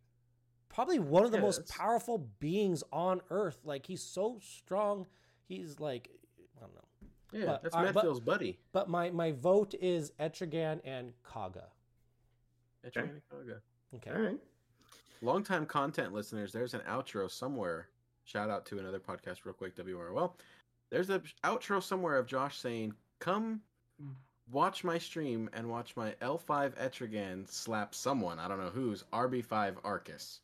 probably one of the Yeah, most powerful beings on earth like he's so strong he's like i don't know Yeah, But- that's all right, but- Medfield's buddy. but my my vote is etrigan and kaga Etrigan Kaga. okay All right. Longtime content listeners, there's an outro somewhere. Shout out to another podcast, real quick, WRL. There's an outro somewhere of Josh saying, Come watch my stream and watch my L5 Etrigan slap someone, I don't know who's, RB5 Arcus.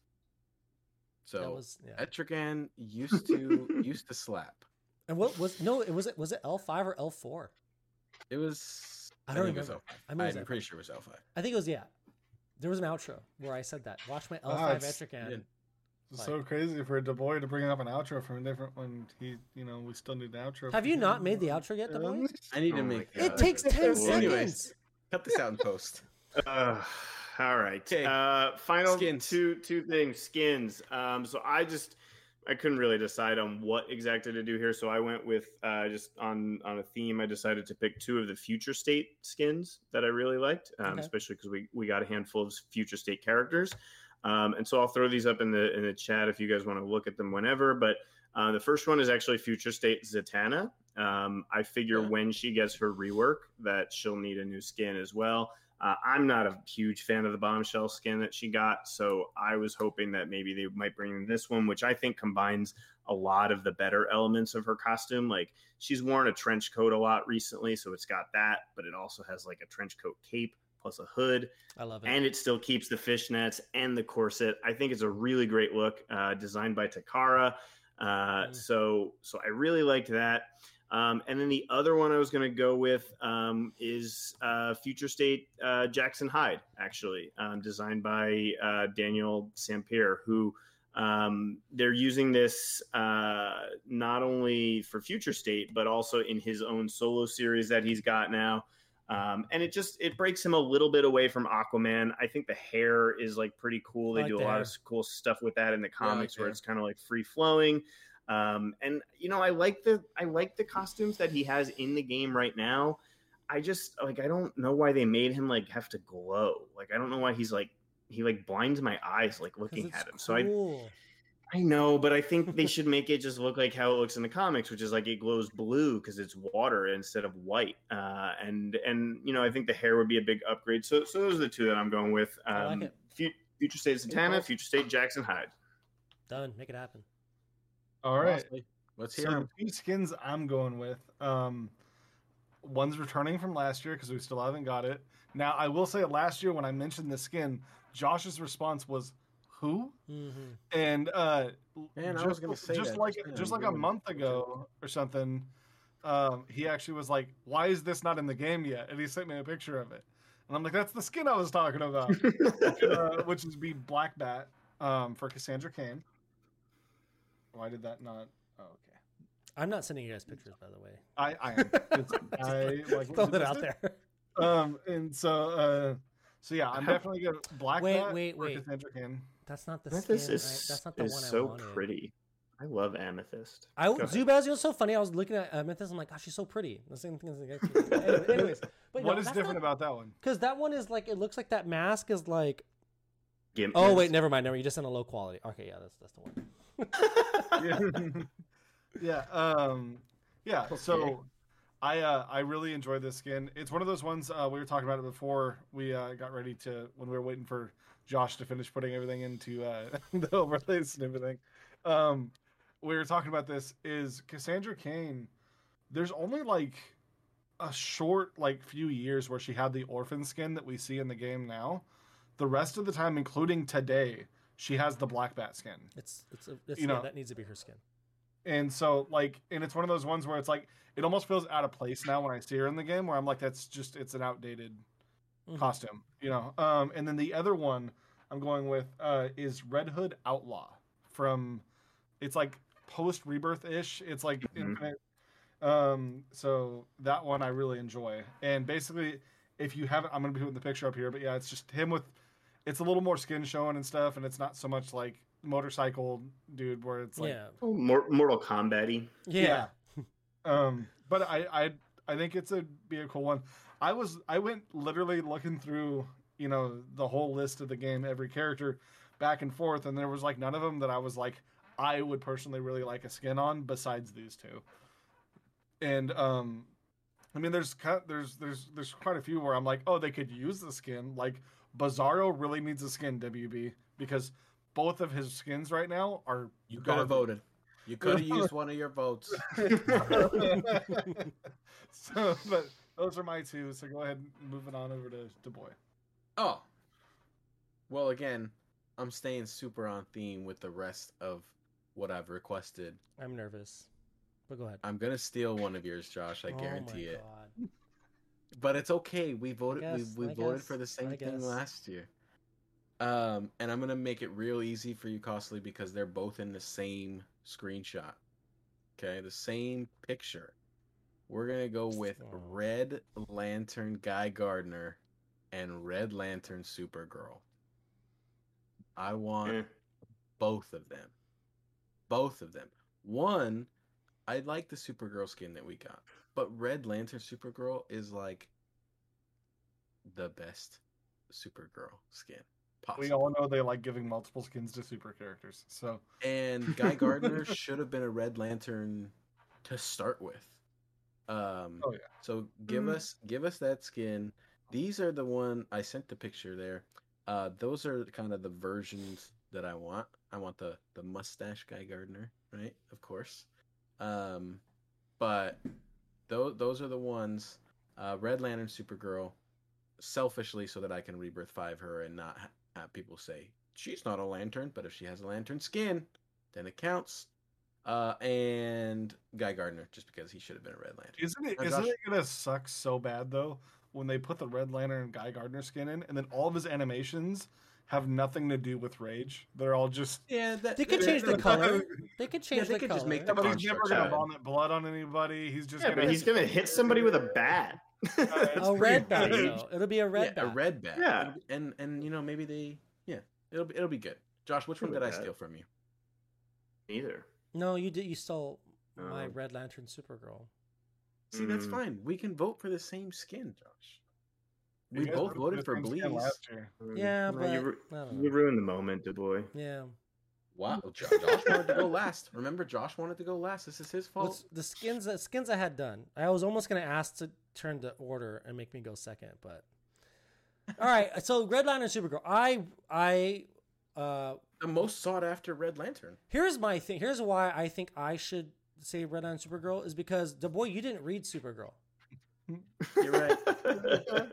So that was yeah Etrigan used to used to slap. and what was no it was it was it l5 or l4 It was I don't think it was remember. L5. I mean, it was I'm L5. pretty sure it was L5. i think it was yeah there was an outro where i said that watch my l5 Ah, it's- etrigan yeah. It's so crazy for DeBoy to bring up an outro from a different when he, you know, we still need the outro. Have you not made the outro yet, the boy? I need to Oh my make God. It takes 10 Well, anyways. seconds. cut this out in post. Uh, all right. 'Kay. Uh, final Skins. two two things. Skins. Um, so I just I couldn't really decide on what exactly to do here, so I went with uh, just on on a theme. I decided to pick two of the future state skins that I really liked, um, Okay. especially because we we got a handful of future state characters. Um, and so I'll throw these up in the in the chat if you guys want to look at them whenever. But uh, the first one is actually future state Zatanna. Um, I figure Yeah. when she gets her rework that she'll need a new skin as well. Uh, I'm not a huge fan of the bombshell skin that she got, so I was hoping that maybe they might bring in this one, which I think combines a lot of the better elements of her costume. Like she's worn a trench coat a lot recently, so it's got that, but it also has like a trench coat cape plus a hood I love it. and it still keeps the fishnets and the corset. I think it's a really great look, uh, designed by Takara. Uh, Mm. So, so I really liked that. Um, and then the other one I was going to go with um, is uh, Future State uh, Jackson Hyde, actually, um, designed by uh, Daniel Sampere, who um, they're using this uh, not only for Future State, but also in his own solo series that he's got now. Um, and it just it breaks him a little bit away from Aquaman. I think the hair is like pretty cool. They like do a lot hair. of cool stuff with that in the I like comics where hair. it's kind of like free flowing. Um, and you know, I like the I like the costumes that he has in the game right now. I just like I don't know why they made him like have to glow. Like I don't know why he's like he like blinds my eyes like looking at him. So I cool. I know, but I think they should make it just look like how it looks in the comics, which is like it glows blue because it's water instead of white. Uh, and and you know, I think the hair would be a big upgrade. So so those are the two that I'm going with. Um, I like it. Future State Zatanna, Impulse. Future State Jackson Hyde. done. Make it happen. All right. Honestly, Let's hear So the 'em. two skins I'm going with, um, one's returning from last year because we still haven't got it. Now I will say last year when I mentioned the skin, Josh's response was "Who?" hmm and uh, Man, I just, was gonna say just that like just just like a month ago or something. Um, he actually was like, "Why is this not in the game yet?" And he sent me a picture of it, and I'm like, "That's the skin I was talking about." uh, which is be Black Bat um, for Cassandra Cain. Why did that not? Oh, okay. I'm not sending you guys pictures, by the way. I I am. It's- I like Throw it out there. Um, and so uh, so yeah, I'm How- definitely gonna Black Wait, Bat wait, for wait. Cassandra Cain. That's not the Amethyst skin. is, right? That's not the is one I so wanted. pretty. I love Amethyst. I Go ahead. Zubaz, you know, so funny. I was looking at Amethyst. I'm like, gosh, she's so pretty. The same thing as the guy. Anyways, anyways, but What is different about that one? Because that one is like, it looks like that mask is like. Gimp Oh wait, never mind. Never. You just in a low quality. Okay, yeah, that's that's the one. yeah. yeah. Um, yeah. Okay. So I uh, I really enjoy this skin. It's one of those ones uh, we were talking about it before we uh, got ready to when we were waiting for Josh to finish putting everything into uh, the overlays and everything. Um, we were talking about this is Cassandra Cain. There's only like a short like few years where she had the orphan skin that we see in the game now. The rest of the time, including today, she has the black bat skin. It's it's, a, it's You yeah, know- that needs to be her skin. And so like and it's one of those ones where it's like it almost feels out of place now when I see her in the game where I'm like that's just it's an outdated Mhm. costume, you know. Um and then the other one I'm going with uh is Red Hood Outlaw from it's like post rebirth ish. It's like Mhm. infinite um so that one I really enjoy. And basically if you haven't I'm gonna be putting the picture up here, but yeah, it's just him with it's a little more skin showing and stuff, and it's not so much like motorcycle dude where it's like yeah. Oh, Mor- Mortal Kombat yeah, um, but I, I, I think it's a be a cool one. I was, I went literally looking through, you know, the whole list of the game, every character, back and forth, and there was like none of them that I was like, I would personally really like a skin on besides these two. And um, I mean, there's ki- there's there's there's quite a few where I'm like, oh, they could use the skin. Like Bizarro really needs a skin, WB, because both of his skins right now are You could have voted. You could have used one of your votes. so, but those are my two. So go ahead and move it on over to, to boy. Oh. Well, again, I'm staying super on theme with the rest of what I've requested. I'm nervous, but go ahead. I'm gonna steal one of yours, Josh. I Oh guarantee my it. God. But it's okay. We voted. guess, we we voted guess, for the same I thing guess. last year. Um, and I'm gonna make it real easy for you, Costly, because they're both in the same screenshot. Okay, the same picture. We're gonna go with Oh. Red Lantern Guy Gardner and Red Lantern Supergirl. I want Eh. both of them. Both of them. One, I like the Supergirl skin that we got, but Red Lantern Supergirl is like the best Supergirl skin possible. We all know they like giving multiple skins to super characters. So And Guy Gardner should have been a Red Lantern to start with. Um, Oh, yeah. So give Mm. us give us that skin. These are the one I sent the picture there. Uh, those are kind of the versions that I want. I want the the mustache Guy Gardner, right? Of course. Um, but those those are the ones. Uh, Red Lantern, Supergirl, selfishly so that I can rebirth five her and not have people say she's not a lantern, but if she has a lantern skin, then it counts. Uh, and Guy Gardner, just because he should have been a Red Lantern. isn't it Now, isn't Josh- it gonna suck so bad though when they put the Red Lantern and Guy Gardner skin in, and then all of his animations have nothing to do with rage. They're all just Yeah, that, They could change the color. They could change they the could color. just make the but he's never gonna vomit blood on anybody. He's just Yeah, gonna but he's gonna hit somebody with a bat. it's a red bat. though. It'll be a red yeah, bat. a red bat. Yeah. And and you know maybe they yeah it'll be it'll be good. Josh, which one Good did I with steal from you? Neither. No, you did. You stole my Oh. Red Lantern Supergirl. See, that's Mm. fine. We can vote for the same skin, Josh. We guys both voted voted for the Bleez. Yeah, No, but you, ru- I don't you ruined the moment, Du Bois. Yeah. Wow, Josh wanted to go last. Remember, Josh wanted to go last. This is his fault. What's the skins? The skins I had done. I was almost gonna ask to turn the order and make me go second, but all right. So Red Lantern Supergirl. I I uh The most sought after Red Lantern. here's my thing. Here's why I think I should say Red Lantern Supergirl is because the boy you didn't read Supergirl. You're right.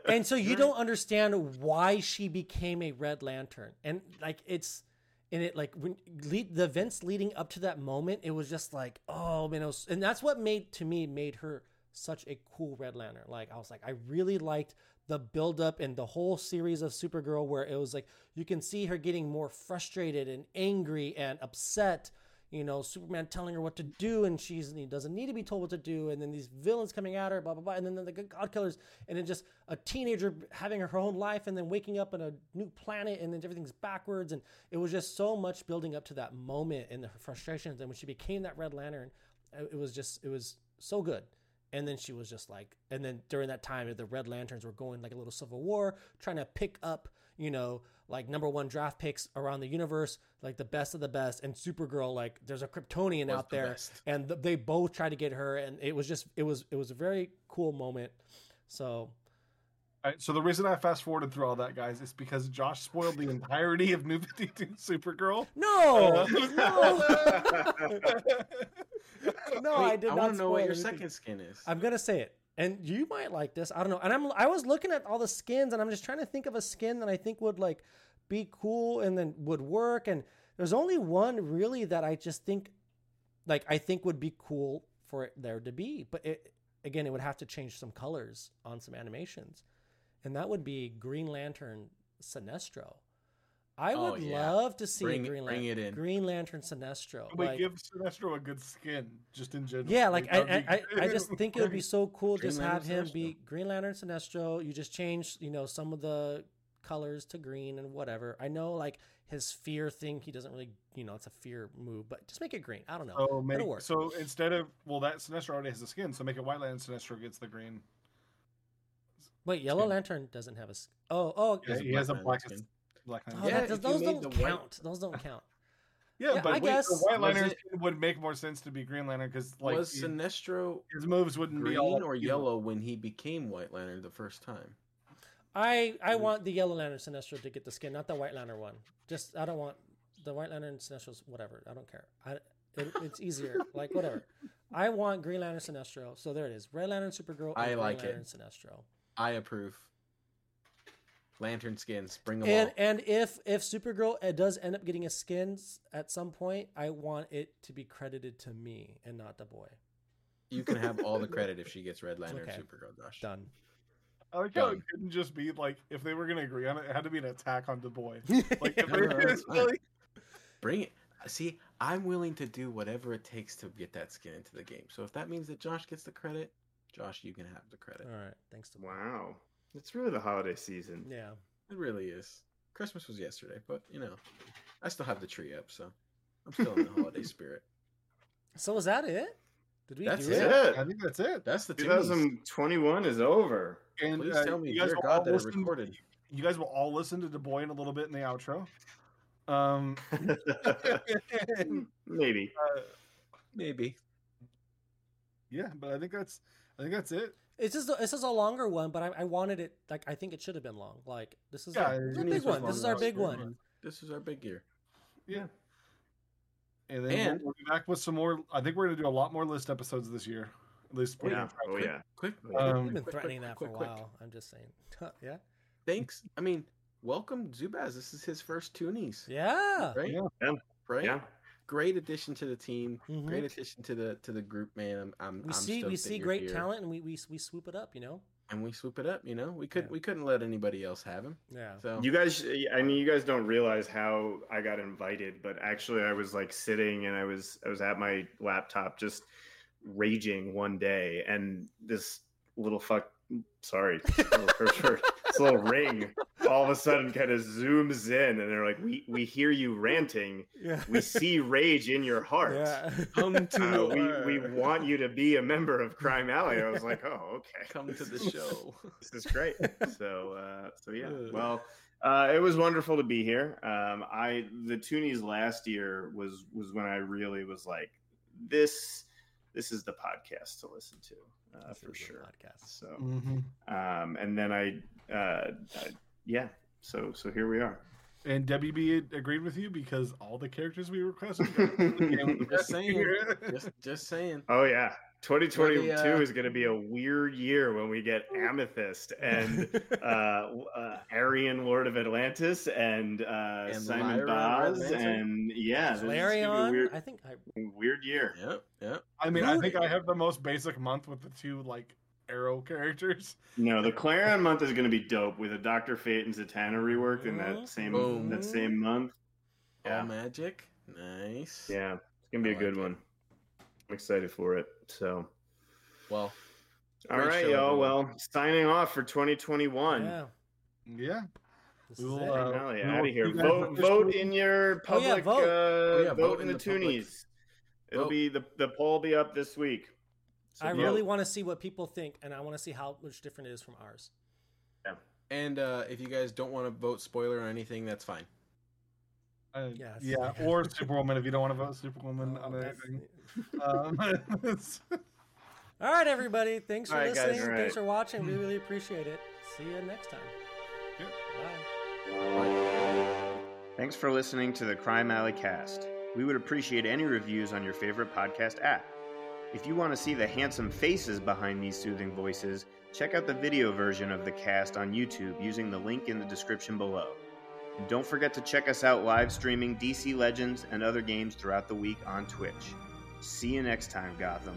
and so you don't understand why she became a red lantern and like it's and it like when lead, the events leading up to that moment it was just like oh man it was, and that's what made to me made her such a cool red lantern like i was like i really liked the buildup and the whole series of supergirl where it was like you can see her getting more frustrated and angry and upset you know, Superman telling her what to do, and she's he doesn't need to be told what to do, and then these villains coming at her, blah blah blah, and then the God Killers, and then just a teenager having her own life, and then waking up on a new planet, and then everything's backwards, and it was just so much building up to that moment and the frustrations, and when she became that Red Lantern, it was just it was so good. And then she was just like, and then during that time, the Red Lanterns were going like a little civil war, trying to pick up, you know, like number one draft picks around the universe, like the best of the best. And Supergirl, like there's a Kryptonian Was out the there, best. and th- they both tried to get her, and it was just, it was, it was a very cool moment. So right, so the reason I fast forwarded through all that, guys, is because Josh spoiled the entirety of New 52 Supergirl. no, Uh, no, no, I Wait, did I not want to know what your anything. second skin is. I'm gonna say it, and you might like this. I don't know. And I'm I was looking at all the skins, and I'm just trying to think of a skin that I think would like be cool and then would work. And there's only one really that I just think, like I think would be cool for it there to be. But it, again, it would have to change some colors on some animations, and that would be Green Lantern Sinestro. I Oh, would yeah. love to see Bring- Green, bring Lan- it in. Green Lantern Sinestro. We like- give Sinestro a good skin, just in general. yeah, like I, I, I, I just think it would be so cool Green just have Lantern him be Green Lantern Sinestro. You just change, you know, some of the colors to green and whatever. I know, like his fear thing, he doesn't really, you know, it's a fear move, but just make it green. I don't know. So, make, work. so instead of well, that Sinestro already has the skin, so make it White Lantern Sinestro gets the green. Wait, Yellow skin. Lantern doesn't have a. Oh, oh, Yeah, Has a he has a Black black, skin. black oh, Yeah, that does, if you those don't the white- count. Those don't count. Yeah, Yeah, but I wait, guess- the White Was Lantern it- would make more sense to be Green Lantern because like was his, Sinestro his moves wouldn't be green all or you know, yellow when he became White Lantern the first time? I I Mm. want the Yellow Lantern Sinestro to get the skin, not the White Lantern one. Just I don't want the White Lantern Sinestro's whatever. I don't care. I it, it's easier. like whatever. I want Green Lantern Sinestro. So there it is. Red Lantern Supergirl. And I Green like it. Lantern Sinestro. I approve. Lantern skins, bring them And all. and if if Supergirl uh, does end up getting a skin at some point, I want it to be credited to me and not the boy. You can have all the credit if she gets Red Lantern Okay. Supergirl, Josh. Done. I like how Done. it couldn't just be like if they were gonna agree on it, it had to be an attack on Du Bois. Like Like, if No, they no, were really- Bring it. See, I'm willing to do whatever it takes to get that skin into the game. So if that means that Josh gets the credit, Josh, you can have the credit. All right. Thanks to wow, it's really the holiday season. Yeah. It really is. Christmas was yesterday, but you know, I still have the tree up, so I'm still in the holiday spirit. So is that it? Did we That's do it? it. I think that's it. That's the 2021 is over. And Please uh, tell me, you guys dear will God, all that it listen- recorded. You guys will all listen to Du Bois in a little bit in the outro. Um, Maybe. uh, Maybe. yeah, but I think that's I think that's it. It's just this is a longer one, but I, I wanted it like I think it should have been long. Like this is Yeah, a, this is a big one. This is our big last. one. This is our big year. Yeah. And then And- we'll, we'll be back with some more. I think we're going to do a lot more list episodes this year. At least, we're Yeah. Oh to. yeah. Quick, Um, We've been threatening quick, that quick, for a quick. while. I'm just saying. yeah. Thanks. I mean, welcome Zubaz. This is his first Toonies. Yeah. Right? Yeah. Right? Yeah. Great addition to the team. Mhm. Great addition to the to the group, man. I'm, I'm We I'm see we see great here. talent and we, we we swoop it up. You know. and we swoop it up. You know, we could Yeah. we couldn't let anybody else have him. Yeah. So You guys, I mean, you guys don't realize how I got invited, but actually, I was like sitting and I was I was at my laptop just raging one day, and this little fuck, sorry, little curse word, this little ring all of a sudden kind of zooms in, and they're like, "We we hear you ranting. Yeah. We see rage in your heart. Yeah. Come to Uh, we we want you to be a member of Crime Alley." I was like, "Oh, okay, come to the show. this is great." So uh, so yeah, well. Uh, it was wonderful to be here. Um, I the Toonies last year was was when I really was like, this this is the podcast to listen to uh, for sure. podcast. So Mhm. um, and then I, uh, yeah. So so here we are. And WB agreed with you because all the characters we requested. got the game. Just saying. just just saying. oh yeah. 2022 the, uh, is going to be a weird year when we get Amethyst and uh, uh, Arion Lord of Atlantis and, uh, And Simon Laira Baz and yeah, this is gonna a Larion, weird, I think I weird year. Yep. Yep. I mean, I think I have the most basic month with the two like arrow characters. No, the Clarion month is going to be dope with a Doctor Fate and Zatanna rework in that same Boom. that same month. Yeah. All magic. Nice. Yeah, it's gonna be I a good it. one. I'm excited for it. So, Well, all Great right, show, y'all. everyone. Well, signing off for 2021. yeah. Yeah. This We is will, it. uh, Hell we'll out of here. see you guys Vote, vote in your Oh, yeah, public. vote. Uh, Oh, yeah, vote in the, the public. toonies. It'll Vote. be the the poll will be up this week. So I really want to see what people think, and I want to see how much different it is from ours. Yeah. and uh, if you guys don't want to vote spoiler or anything, that's fine. Uh, Yes. Yeah, or Superwoman if you don't want to vote Superwoman Oh, on anything. Um, All right, everybody. Thanks for All right, guys. listening. Thanks for watching. We really appreciate it. See you next time. Yep. Bye. Thanks for listening to the Crime Alley cast. We would appreciate any reviews on your favorite podcast app. If you want to see the handsome faces behind these soothing voices, check out the video version of the cast on YouTube using the link in the description below. And don't forget to check us out live streaming DC Legends and other games throughout the week on Twitch. See you next time, Gotham.